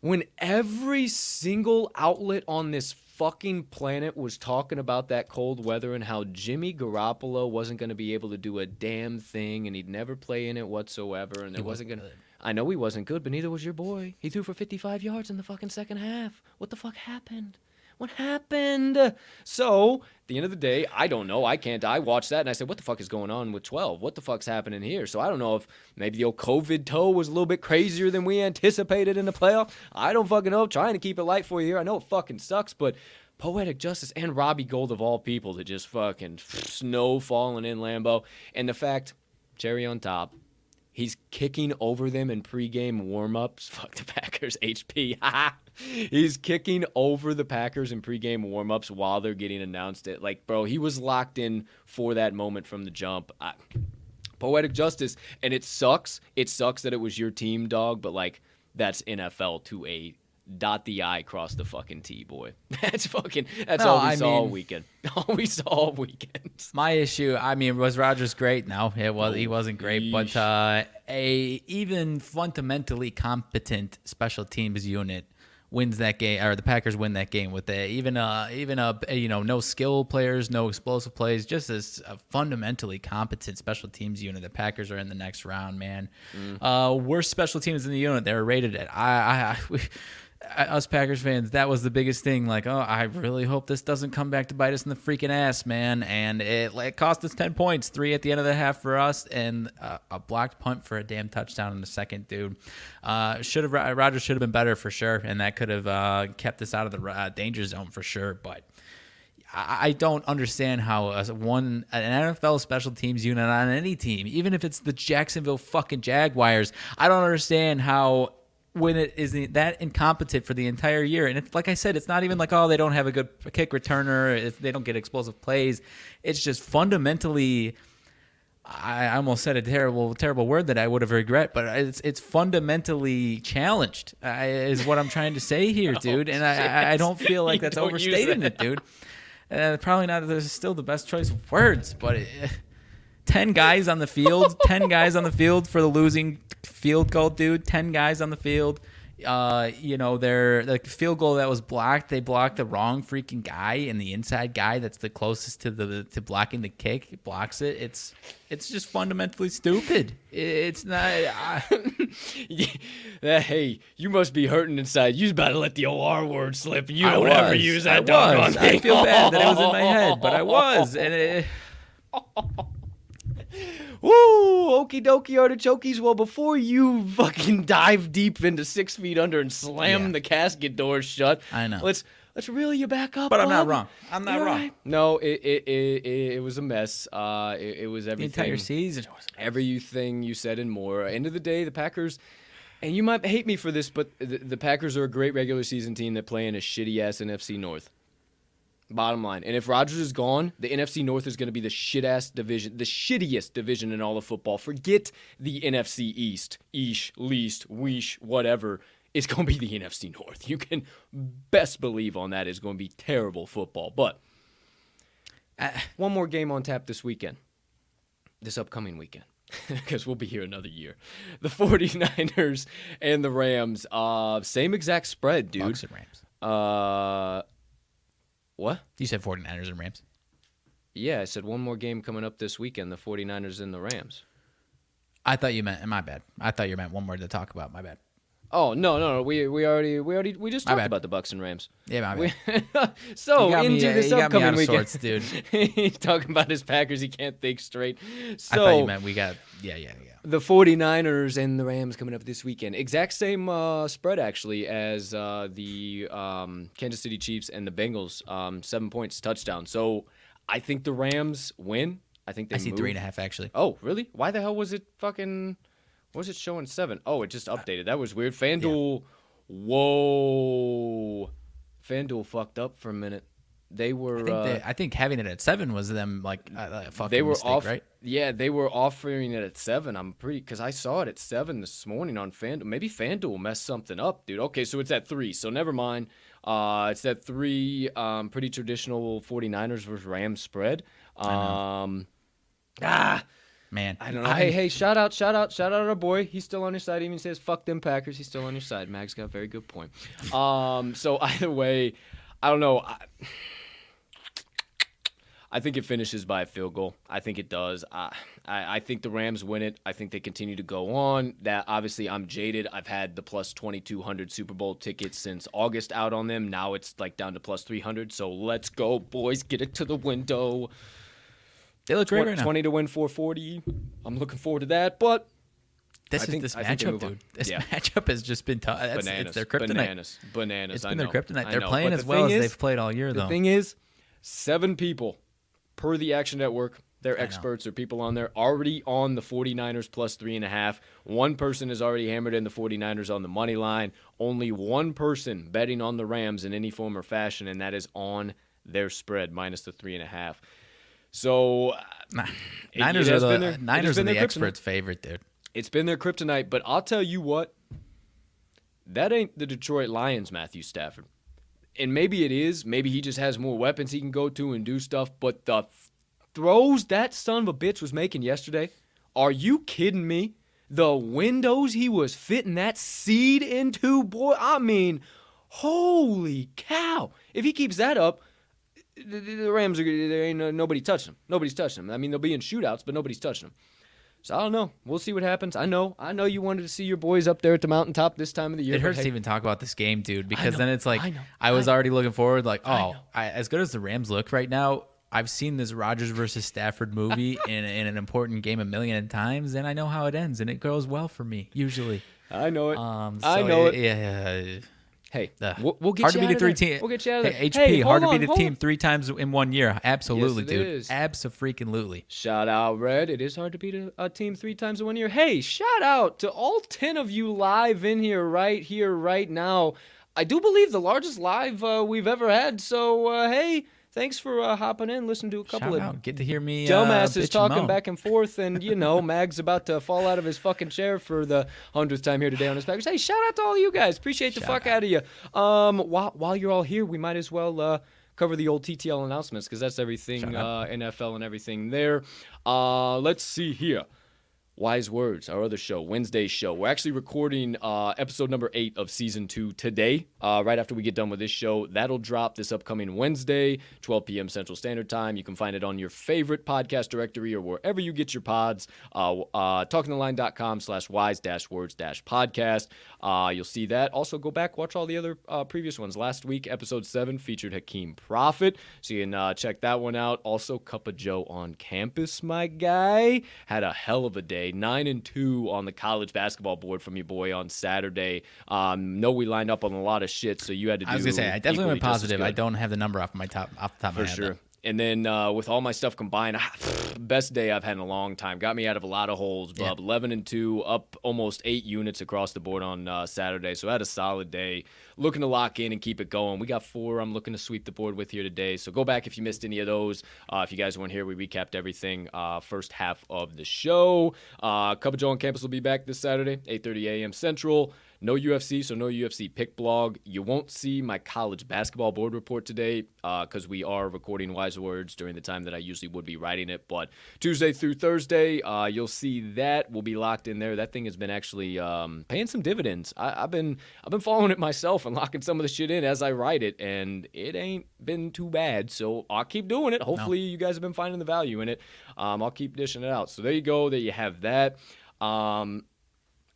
A: when every single outlet on this fucking planet was talking about that cold weather and how Jimmy Garoppolo wasn't going to be able to do a damn thing and he'd never play in it whatsoever and there wasn't going to I know he wasn't good, but neither was your boy. He threw for 55 yards in the fucking second half. What the fuck happened? What happened? So, at the end of the day, I don't know. I can't. I watched that and I said, what the fuck is going on with 12? What the fuck's happening here? So, I don't know if maybe the old COVID toe was a little bit crazier than we anticipated in the playoff. I don't fucking know. Trying to keep it light for you here. I know it fucking sucks, but poetic justice and Robbie Gould of all people to just fucking snow falling in Lambeau. And the fact, cherry on top, He's kicking over them in pregame warmups. Fuck the Packers, HP. He's kicking over the Packers in pregame warmups while they're getting announced. It like, bro, he was locked in for that moment from the jump. I, poetic justice, and it sucks. It sucks that it was your team, dog. But like, that's NFL to a dot the I, cross the fucking T, boy. That's fucking. That's
B: No,
A: all we
B: I
A: saw all weekend. All we saw all weekend.
B: My issue, I mean, was Rodgers great? No, it was. He wasn't great, but uh, a even fundamentally competent special teams unit wins that game, or the Packers win that game with a, even a even a you know no skill players, no explosive plays, just as a fundamentally competent special teams unit. The Packers are in the next round, man. Uh, worst special teams in the unit. They're rated at I I. I we, us Packers fans, that was the biggest thing. Like, oh, I really hope this doesn't come back to bite us in the freaking ass, man. And it, it cost us 10 points, three at the end of the half for us, and uh, a blocked punt for a damn touchdown in the second, dude. Uh, should have Rodgers should have been better for sure, and that could have uh, kept us out of the uh, danger zone for sure. But I don't understand how one an NFL special teams unit on any team, even if it's the Jacksonville fucking Jaguars, I don't understand how when it is that incompetent for the entire year. And it's like I said, it's not even like oh they don't have a good kick returner, if they don't get explosive plays. It's just fundamentally. I almost said a terrible, terrible word that I would have regret, but it's it's fundamentally challenged. I, is what I'm trying to say here, dude. And I, I, don't feel like that's overstating
A: that.
B: it, dude. Uh, probably not. There's still the best choice of words, but it, ten guys on the field, ten guys on the field for the losing field goal, dude. Ten guys on the field. Uh, you know, their the field goal that was blocked, they blocked the wrong freaking guy, and the inside guy that's the closest to the to blocking the kick blocks it. It's it's just fundamentally stupid. It's not. I,
A: Yeah, hey, you must be hurting inside. You was about to let the old R word slip. You
B: I
A: don't ever use that doggone
B: was. I feel bad that it was in my head, but I was, and it,
A: Woo! Okie dokie artichokes. Well, before you fucking dive deep into six feet under and slam
B: Yeah.
A: the casket doors shut,
B: I know.
A: Let's let's reel you back up.
B: But I'm not wrong. I'm not
A: You're
B: wrong.
A: right. No, it it, it it was a mess. Uh, it, it was
B: The
A: everything.
B: entire season was
A: everything you said and more. End of the day, the Packers, and you might hate me for this, but the, the Packers are a great regular season team that play in a shitty ass NFC North. Bottom line, and if Rodgers is gone, the NFC North is going to be the shit ass division, the shittiest division in all of football. Forget the NFC East, Eesh, least, weesh, whatever. It's going to be the NFC North. You can best believe on that. It's going to be terrible football. But one more game on tap this weekend this upcoming weekend because we'll be here another year. The 49ers and the Rams, uh, same exact spread, dude.
B: Bucks and Rams.
A: Uh, what?
B: You said 49ers and Rams.
A: Yeah, I said one more game coming up this weekend, the 49ers and the Rams.
B: I thought you meant my bad. I thought you meant one more to talk about. My bad.
A: Oh, no, no, no. We we already we already we just
B: My
A: talked
B: bad.
A: about the Bucks and Rams.
B: Yeah,
A: We, so
B: me,
A: into
B: uh,
A: this
B: you
A: upcoming weekend,
B: sorts, dude.
A: He's talking about his Packers. He can't think straight. So
B: I thought you meant we got. Yeah, yeah, yeah.
A: the 49ers and the Rams coming up this weekend. Exact same uh, spread, actually, as uh, the um, Kansas City Chiefs and the Bengals. Um, seven points, touchdown. So I think the Rams win. I think they
B: I see
A: move.
B: three and a half actually.
A: Oh, really? Why the hell was it fucking. What was it showing seven? Oh, it just updated. That was weird. FanDuel. Whoa. FanDuel fucked up for a minute. They were.
B: I think,
A: uh,
B: they, I think having it at seven was them like uh, fucking
A: they were
B: mistake,
A: off
B: right?
A: yeah they were offering it at seven i'm pretty because i saw it at seven this morning on fanduel maybe fanduel messed something up dude okay so it's at three so never mind uh it's that three um pretty traditional 49ers versus rams spread um ah
B: Man,
A: I don't know. hey, hey, shout out, shout out, shout out our boy. He's still on your side. He even says, fuck them Packers. He's still on your side. Mag's got a very good point. Um, so either way, I don't know. I, I think it finishes by a field goal. I think it does. I, I, I think the Rams win it. I think they continue to go on. That obviously I'm jaded. I've had the plus 2200 Super Bowl tickets since August out on them. Now it's like down to plus 300. So let's go, boys. Get it to the window.
B: They look great
A: 20,
B: right now.
A: 20 to win 440. I'm looking forward to that, but
B: This
A: I
B: is
A: think-
B: this
A: I
B: matchup, dude. This
A: Yeah.
B: matchup has just been tough. That's,
A: bananas.
B: It's their kryptonite.
A: Bananas. Bananas.
B: It's
A: I
B: been
A: know.
B: their kryptonite. They're playing
A: But
B: as
A: the
B: well as they've played all year,
A: The
B: though.
A: The thing is, seven people per the Action Network. They're
B: know.
A: experts or people on there already on the 49ers plus three and a half. One person has already hammered in the 49ers on the money line. Only one person betting on the Rams in any form or fashion, and that is on their spread minus the three and a half. So uh,
B: Nah.
A: it
B: Niners are
A: been
B: the
A: their-
B: Niners are the experts' favorite, dude.
A: It's been their kryptonite, but I'll tell you what, that ain't the Detroit Lions, Matthew Stafford. And maybe it is. Maybe he just has more weapons he can go to and do stuff. But the throws that son of a bitch was making yesterday, are you kidding me? The windows he was fitting that seed into, boy, I mean, holy cow. If he keeps that up, the, the- Rams are there ain't no, nobody touching them. Nobody's touching them. I mean, they'll be in shootouts, but nobody's touching them. So I don't know. We'll see what happens. I know. I know you wanted to see your boys up there at the mountaintop this time of the year.
B: It hurts
A: hey,
B: to even talk about this game, dude, because
A: know,
B: then it's like
A: I
B: I, was
A: I-
B: already looking forward, like, oh,
A: know.
B: I, as good as the Rams look right now, I've seen this Rodgers versus Stafford movie in, in an important game a million times, and I know how it ends, and it goes well for me usually.
A: I know it.
B: Um,
A: I
B: so
A: know it.
B: Yeah,
A: Hey,
B: Ugh.
A: we'll, we'll get
B: hard
A: you
B: to
A: out
B: beat a three
A: there.
B: team.
A: We'll get you out of
B: Hey,
A: there.
B: HP,
A: Hey,
B: hard
A: hold
B: to beat a team
A: on.
B: three times in one year. Absolutely,
A: it
B: dude.
A: is.
B: Absolutely.
A: Shout out, Red. It is hard to beat a, a team three times in one year. Hey, shout out to all 10 of you live in here, right here, right now. I do believe the largest live uh, we've ever had. So, uh, hey, thanks for uh, hopping in, listen to a couple
B: Shout
A: of
B: out. Get to hear me. uh,
A: dumbasses
B: and
A: talking back and forth, and you know, Mag's about to fall out of his fucking chair for the hundredth time here today on his Packers. Hey, shout out to all you guys. Appreciate the
B: Shout
A: fuck
B: out.
A: out of you. Um, while while you're all here, we might as well uh, cover the old TTL announcements because that's everything uh. NFL and everything there. Uh, let's see here. Wise Words, our other show, Wednesday show. We're actually recording uh, episode number eight of season two today, uh, right after we get done with this show. That'll drop this upcoming Wednesday, 12 p.m. Central Standard Time. You can find it on your favorite podcast directory or wherever you get your pods. Uh, uh, talkingtheline.com slash wise dash words dash podcast. Uh, you'll see that. Also, go back, watch all the other uh, previous ones. Last week, episode seven featured Hakeem Prophet, so you can uh, check that one out. Also, Cup of Joe on campus, my guy, had a hell of a day. Nine and two on the college basketball board from your boy on Saturday. Um, know we lined up on a lot of shit, so you had to do.
B: I was gonna say I definitely went positive. I don't have the number off my top off the top
A: For
B: of my head.
A: For sure.
B: though.
A: And then uh, with all my stuff combined, best day I've had in a long time. Got me out of a lot of holes, bub. 11 and 2, up almost eight units across the board on uh, Saturday. So I had a solid day. Looking to lock in and keep it going. We got four I'm looking to sweep the board with here today. So go back if you missed any of those. Uh, if you guys weren't here, we recapped everything uh, first half of the show. Uh, Cup of Joe on campus will be back this Saturday, 8.30 a.m. Central. No UFC, so no UFC pick blog. You won't see my college basketball board report today because we are recording Wise Words during the time that I usually would be writing it. But Tuesday through Thursday, uh, you'll see that. We'll be locked in there. That thing has been actually um, paying some dividends. I, I've been I've been following it myself and locking some of the shit in as I write it, and it ain't been too bad. So I'll keep doing it. Hopefully, you guys have been finding the value in it. Um, I'll keep dishing it out. So there you go. There you have that. Um,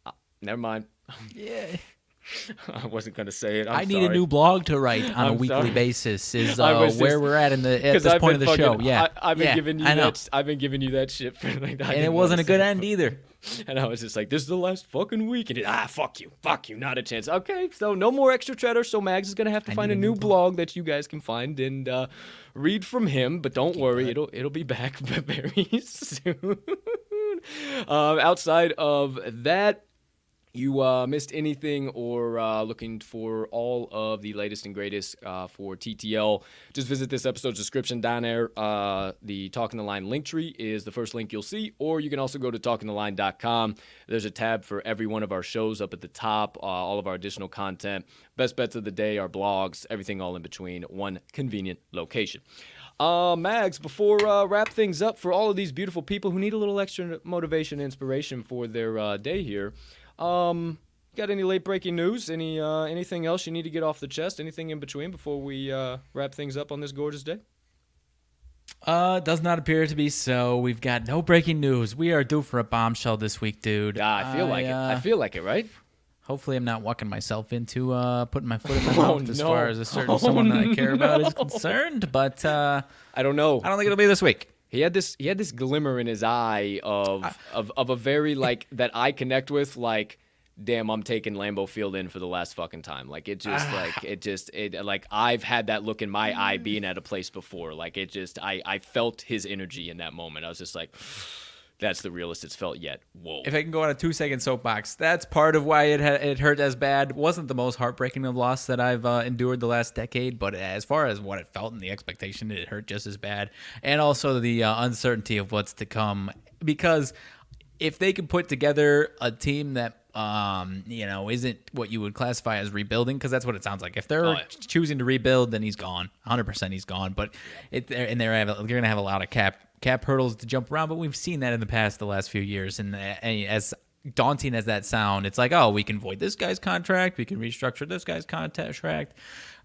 A: uh, never mind.
B: Yeah.
A: I wasn't gonna say it. I'm
B: i need a new blog to write on a
A: I'm
B: weekly
A: sorry.
B: basis. Is uh, where
A: just-
B: we're at in the at this
A: I've
B: point of the show. Yeah,
A: I, have been
B: yeah,
A: giving you
B: I know.
A: that. I've been giving you that shit for like.
B: and it wasn't a good end either.
A: And I was just like, "This is the last fucking week," and it, ah, fuck you, fuck you, not a chance. Okay, so no more extra cheddar. So Mags is gonna have to
B: I
A: find a new
B: new
A: blog that you guys can find and uh, read from him. But don't worry, it'll it'll be back very soon. um, outside of that, you uh, missed anything or uh, looking for all of the latest and greatest uh, for TTL, just visit this episode's description down there. Uh, the Talking the Line link tree is the first link you'll see, or you can also go to talkingtheline.com. There's a tab for every one of our shows up at the top, uh, all of our additional content, best bets of the day, our blogs, everything all in between, one convenient location. Uh, Mags, before uh, wrap things up for all of these beautiful people who need a little extra motivation and inspiration for their uh, day here, um, got any late breaking news? Any uh, anything else you need to get off the chest? Anything in between before we uh, wrap things up on this gorgeous day?
B: Uh, does not appear to be so. We've got no breaking news. We are due for a bombshell this week, dude.
A: Yeah, I feel like it. I
B: uh,
A: feel like it, right?
B: Hopefully, I'm not walking myself into uh, putting my foot in my
A: Oh,
B: mouth as
A: no.
B: far as a certain
A: Oh,
B: someone that I care about is concerned. But uh,
A: I don't know.
B: I don't think it'll be this week.
A: He had this he had this glimmer in his eye of of of a very like that I connect with like damn I'm taking Lambeau Field in for the last fucking time. Like it just ah. like it just it like I've had that look in my eye mm. being at a place before. Like it just I I felt his energy in that moment. I was just like that's the realest it's felt yet. Whoa.
B: If I can go on a two second soapbox, that's part of why it ha- it hurt as bad. wasn't the most heartbreaking of loss that I've uh, endured the last decade, but as far as what it felt and the expectation, it hurt just as bad, and also the uh, uncertainty of what's to come. Because if they could put together a team that um, you know isn't what you would classify as rebuilding, because that's what it sounds like. If they're
A: Oh, yeah.
B: choosing to rebuild, then he's gone, 100. percent He's gone. But it they're- and they're they're gonna have a lot of cap cap hurdles to jump around. But we've seen that in the past, the last few years, and, and as daunting as that sound, it's like, oh, we can void this guy's contract, we can restructure this guy's contract.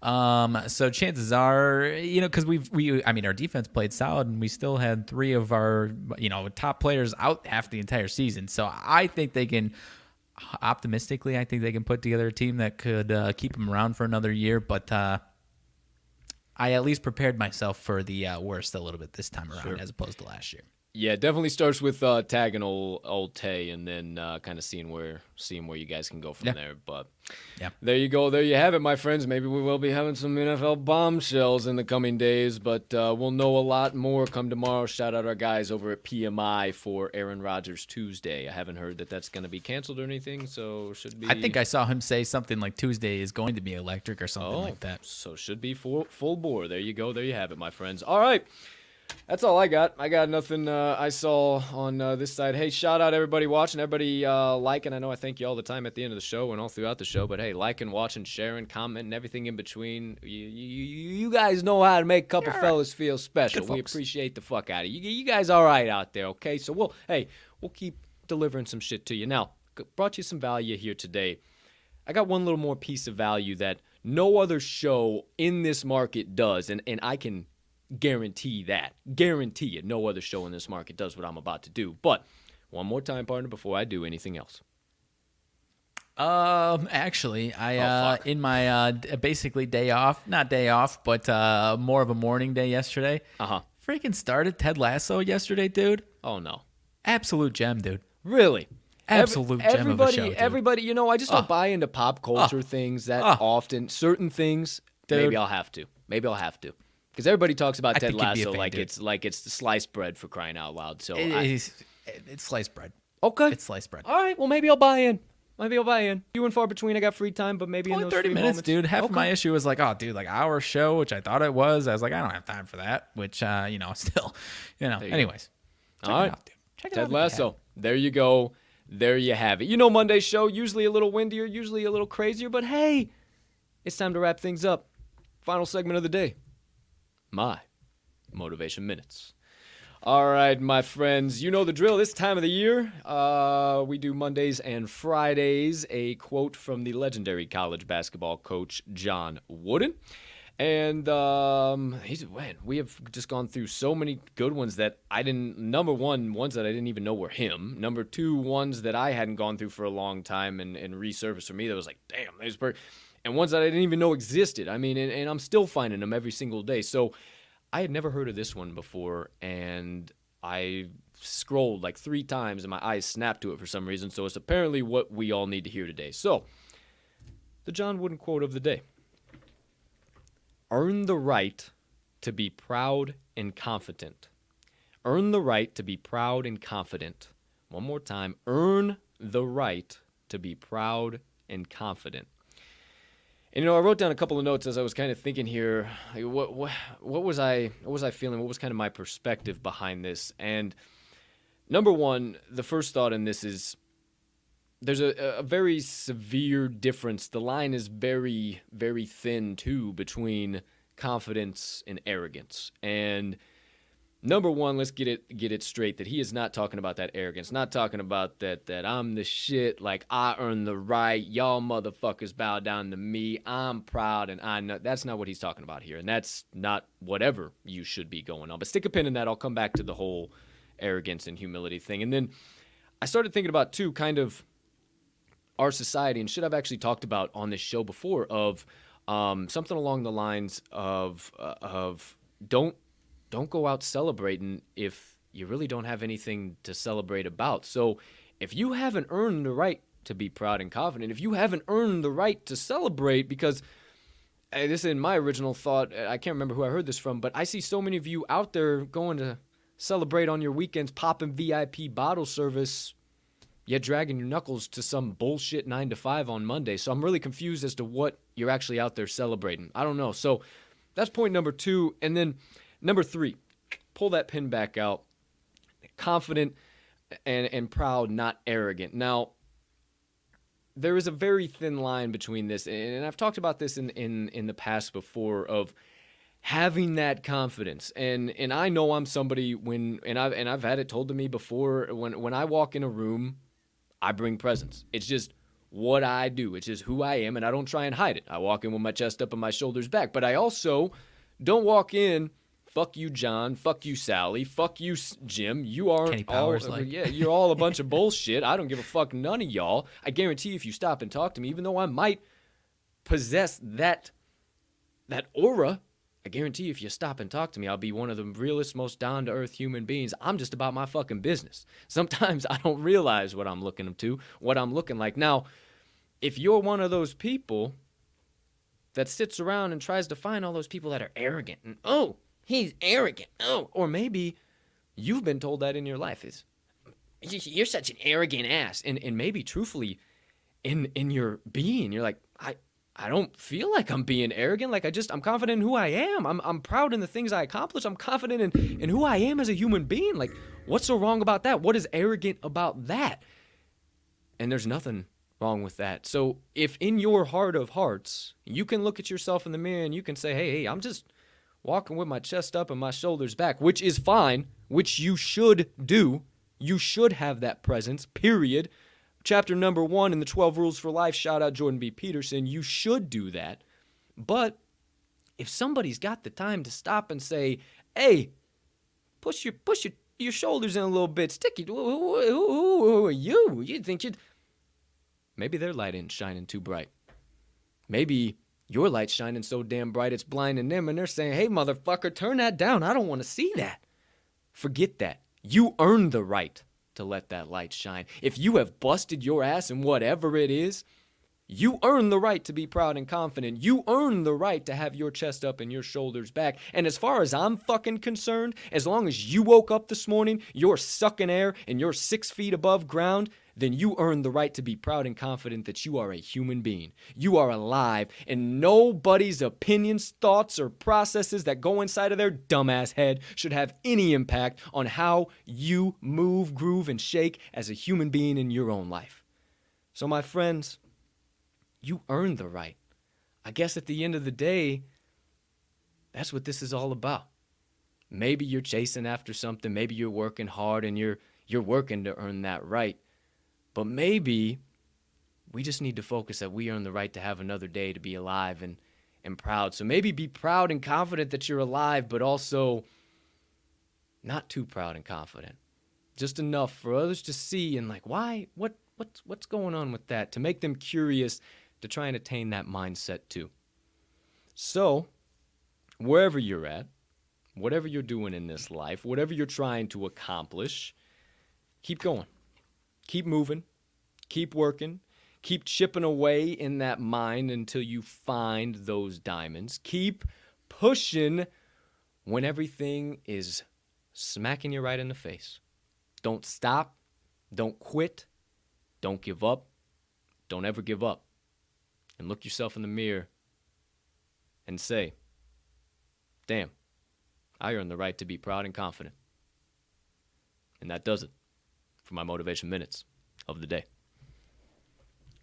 B: Um, so chances are, you know, because we've we, I mean, our defense played solid, and we still had three of our, you know, top players out half the entire season. So I think they can. Optimistically, I think they can put together a team that could uh, keep them around for another year. But uh, I at least prepared myself for the uh, worst a little bit this time around, as opposed to last year.
A: Yeah, definitely starts with uh, tagging old old Tay, and then uh, kind of seeing where seeing where you guys can go from
B: Yeah.
A: there. But
B: Yeah.
A: there you go, there you have it, my friends. Maybe we will be having some NFL bombshells in the coming days, but uh, we'll know a lot more come tomorrow. Shout out our guys over at PMI for Aaron Rodgers Tuesday. I haven't heard that that's going to be canceled or anything, so should be.
B: I think I saw him say something like Tuesday is going to be electric or something
A: Oh,
B: like that.
A: So should be full full bore. There you go. There you have it, my friends. All right. That's all I got. I got nothing uh, I saw on uh, this side. Hey, shout out everybody watching, everybody uh, liking. I know I thank you all the time at the end of the show and all throughout the show, but hey, liking, watching, sharing, commenting, everything in between. You, you, you guys know how to make a couple fellas feel special. We appreciate the fuck out of you. You guys all right out there, okay? So we'll, hey, we'll keep delivering some shit to you. Now, brought you some value here today. I got one little more piece of value that no other show in this market does, and, and I can guarantee that. Guarantee it. No other show in this market does what I'm about to do. But one more time, partner, before I do anything else.
B: Um, actually, I
A: Oh,
B: uh in my uh basically day off, not day off, but uh more of a morning day yesterday.
A: Uh huh.
B: Freaking started Ted Lasso yesterday, dude.
A: Oh no.
B: Absolute gem, dude.
A: Really?
B: Absolute
A: Every-
B: gem of a
A: everybody,
B: show, dude.
A: Everybody, you know, I just don't
B: Ah.
A: buy into pop culture things that
B: Ah.
A: often. Certain things,
B: Dude.
A: maybe I'll have to. Maybe I'll have to. Because everybody talks about
B: I
A: Ted
B: think you'd be a
A: Lasso like
B: dude.
A: it's like it's the sliced bread for crying out loud. So
B: It-
A: I,
B: it's, it's sliced bread.
A: okay,
B: It's sliced bread.
A: all right. Well, maybe I'll buy in. Maybe I'll buy in. You and far between. I got free time, but maybe in
B: Only
A: those
B: 30 minutes,
A: moments-
B: dude. Half of my issue was like, oh, dude, like hour show, which I thought it was. I was like, I don't have time for that. Which, uh, you know, still, you know.
A: you.
B: Anyways, check
A: All
B: it
A: right.
B: out, dude. Check it out
A: Ted
B: haven't.
A: Lasso. There you go. There you have it. You know, Monday's show usually a little windier, usually a little crazier, but hey, it's time to wrap things up. Final segment of the day. My motivation minutes. All right, my friends, you know the drill. This time of the year, uh, we do Mondays and Fridays. A quote from the legendary college basketball coach John Wooden. And um, he's man, we have just gone through so many good ones that I didn't. Number one, ones that I didn't even know were him. Number two, ones that I hadn't gone through for a long time and, and resurfaced for me. That was like, damn, these per. And ones that I didn't even know existed. I mean, and, and I'm still finding them every single day. So I had never heard of this one before, and I scrolled like three times, and my eyes snapped to it for some reason. So it's apparently what we all need to hear today. So, the John Wooden quote of the day Earn the right to be proud and confident. Earn the right to be proud and confident. One more time. Earn the right to be proud and confident. And you know, I wrote down a couple of notes as I was kind of thinking here. Like, what what what was I what was I feeling? What was kind of my perspective behind this? And number one, the first thought in this is there's a, a very severe difference. The line is very very thin too between confidence and arrogance. And number one, let's get it get it straight that he is not talking about that arrogance. Not talking about that that I'm the shit, like I earn the right. Y'all motherfuckers bow down to me. I'm proud and I know that's not what he's talking about here. And that's not whatever you should be going on. But stick a pin in that. I'll come back to the whole arrogance and humility thing. And then I started thinking about too kind of our society and shit I've actually talked about on this show before of um, something along the lines of uh, of don't don't go out celebrating if you really don't have anything to celebrate about. So if you haven't earned the right to be proud and confident, if you haven't earned the right to celebrate, because uh, this is my original thought, uh, I can't remember who I heard this from, but I see so many of you out there going to celebrate on your weekends, popping VIP bottle service, yet dragging your knuckles to some bullshit nine to five on Monday. So I'm really confused as to what you're actually out there celebrating. I don't know. So that's point number two. And then number three, pull that pin back out. Confident and, and proud, not arrogant. Now, there is a very thin line between this, and I've talked about this in, in, in the past before of having that confidence. And and I know I'm somebody when and I've and I've had it told to me before when when I walk in a room I bring presence. It's just what I do. It's just who I am and I don't try and hide it. I walk in with my chest up and my shoulders back. But I also don't walk in fuck you John fuck you Sally fuck you Jim you aren't
B: Kenny
A: all
B: like.
A: yeah you're all a bunch of bullshit I don't give a fuck none of y'all I guarantee if you stop and talk to me even though I might possess that that aura I guarantee if you stop and talk to me, I'll be one of the realest, most down to earth human beings. I'm just about my fucking business. Sometimes I don't realize what I'm looking to, what I'm looking like. Now, if you're one of those people that sits around and tries to find all those people that are arrogant and, oh, he's arrogant. Oh, or maybe you've been told that in your life is you're such an arrogant ass. And, and maybe truthfully, in, in your being, you're like, I, I don't feel like I'm being arrogant. Like I just I'm confident in who I am. I'm I'm proud in the things I accomplish. I'm confident in in who I am as a human being. Like what's so wrong about that? What is arrogant about that? And there's nothing wrong with that. So if in your heart of hearts, you can look at yourself in the mirror and you can say, "Hey, hey, I'm just walking with my chest up and my shoulders back," which is fine, which you should do. You should have that presence, period. Chapter number one in the 12 Rules for Life, shout out Jordan B. Peterson. You should do that. But if somebody's got the time to stop and say, hey, push your push your, your shoulders in a little bit, sticky. Who, who, who, who are you? You think you'd maybe their light ain't shining too bright. Maybe your light's shining so damn bright it's blinding them, and they're saying, hey, motherfucker, turn that down. I don't want to see that. Forget that. You earned the right to let that light shine. If you have busted your ass in whatever it is, you earn the right to be proud and confident. You earn the right to have your chest up and your shoulders back. And as far as I'm fucking concerned, as long as you woke up this morning, you're sucking air and you're six feet above ground, then you earn the right to be proud and confident that you are a human being. You are alive, and nobody's opinions, thoughts, or processes that go inside of their dumbass head should have any impact on how you move, groove, and shake as a human being in your own life. So, my friends, you earned the right. I guess at the end of the day, that's what this is all about. Maybe you're chasing after something, maybe you're working hard and you're you're working to earn that right. But maybe we just need to focus that we earn the right to have another day to be alive and, and proud. So maybe be proud and confident that you're alive, but also not too proud and confident. Just enough for others to see and like, why? What what's what's going on with that? To make them curious to try and attain that mindset too. So, wherever you're at, whatever you're doing in this life, whatever you're trying to accomplish, keep going. Keep moving. Keep working. Keep chipping away in that mine until you find those diamonds. Keep pushing when everything is smacking you right in the face. Don't stop. Don't quit. Don't give up. Don't ever give up. And look yourself in the mirror and say, Damn, I earned the right to be proud and confident. And that does it for my motivation minutes of the day.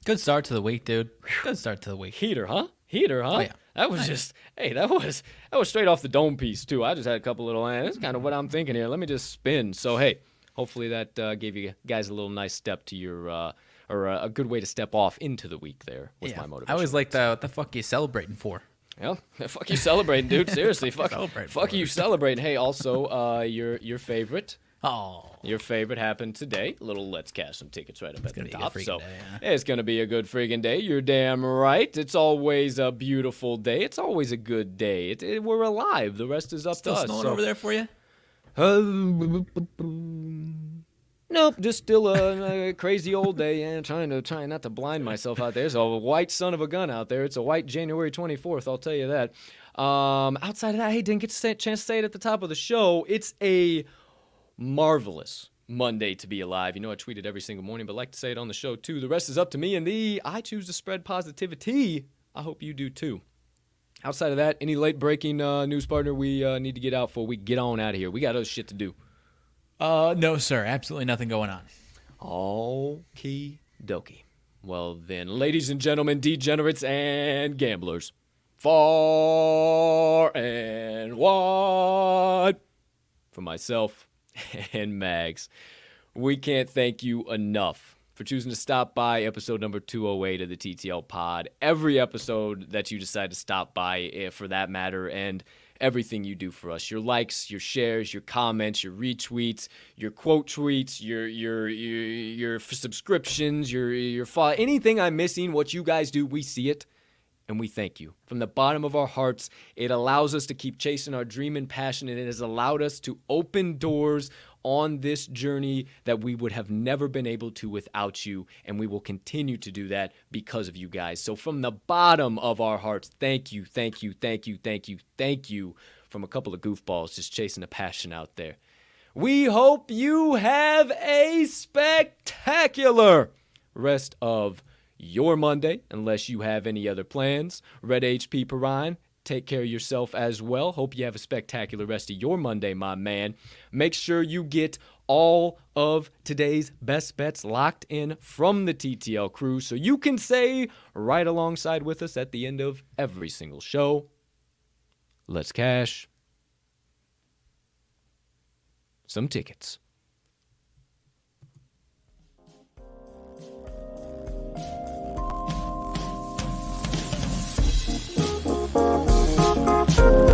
B: Good start to the week, dude. Good start to the week.
A: Heater, huh? Heater, huh?
B: Oh, yeah.
A: That was just hey, that was that was straight off the dome piece too. I just had a couple little. Eh, that's kind of what I'm thinking here. Let me just spin. So hey, hopefully that uh, gave you guys a little nice step to your. Uh, or a, a good way to step off into the week there with my motivation.
B: I always like the what the fuck you celebrating for?
A: Yeah, fuck you celebrating, dude. Seriously, fuck,
B: celebrating
A: fuck you celebrating. Hey, also, uh, your your favorite,
B: Oh,
A: your favorite happened today. A little let's cash some tickets right up at the
B: gonna be a good
A: top. So
B: day, yeah.
A: it's gonna be a good freaking day. You're damn right. It's always a beautiful day. It's always a good day. It, it- we're alive. The rest is up
B: still
A: to us.
B: Still snowing
A: so-
B: over there for you?
A: Nope, just still a, a crazy old day and trying to trying not to blind myself out there. There's a white son of a gun out there. It's a white January 24th, I'll tell you that. Um, outside of that, hey, didn't get say, chance to say it at the top of the show. It's a marvelous Monday to be alive. You know, I tweet it every single morning, but like to say it on the show too. The rest is up to me and thee. I choose to spread positivity. I hope you do too. Outside of that, any late breaking uh, news partner we uh, need to get out for? We get on out of here. We got other shit to do.
B: Uh, no, sir. Absolutely nothing going on.
A: Okie dokie. Well, then, ladies and gentlemen, degenerates and gamblers, far and wide, for myself and Mags, we can't thank you enough for choosing to stop by episode number 208 of the TTL pod. Every episode that you decide to stop by, eh, for that matter, and everything you do for us. Your likes your shares your comments your retweets your quote tweets your your your, your subscriptions your your fo- anything i'm missing what you guys do we see it and we thank you. From the bottom of our hearts it allows us to keep chasing our dream and passion and it has allowed us to open doors on this journey that we would have never been able to without you and we will continue to do that because of you guys so from the bottom of our hearts thank you thank you thank you thank you thank you from a couple of goofballs just chasing a passion out there we hope you have a spectacular rest of your Monday, unless you have any other plans. Red HP Perrine, take care of yourself as well. Hope you have a spectacular rest of your Monday, my man. Make sure you get all of today's best bets locked in from the TTL crew so you can say right alongside with us at the end of every single show, let's cash some tickets. out.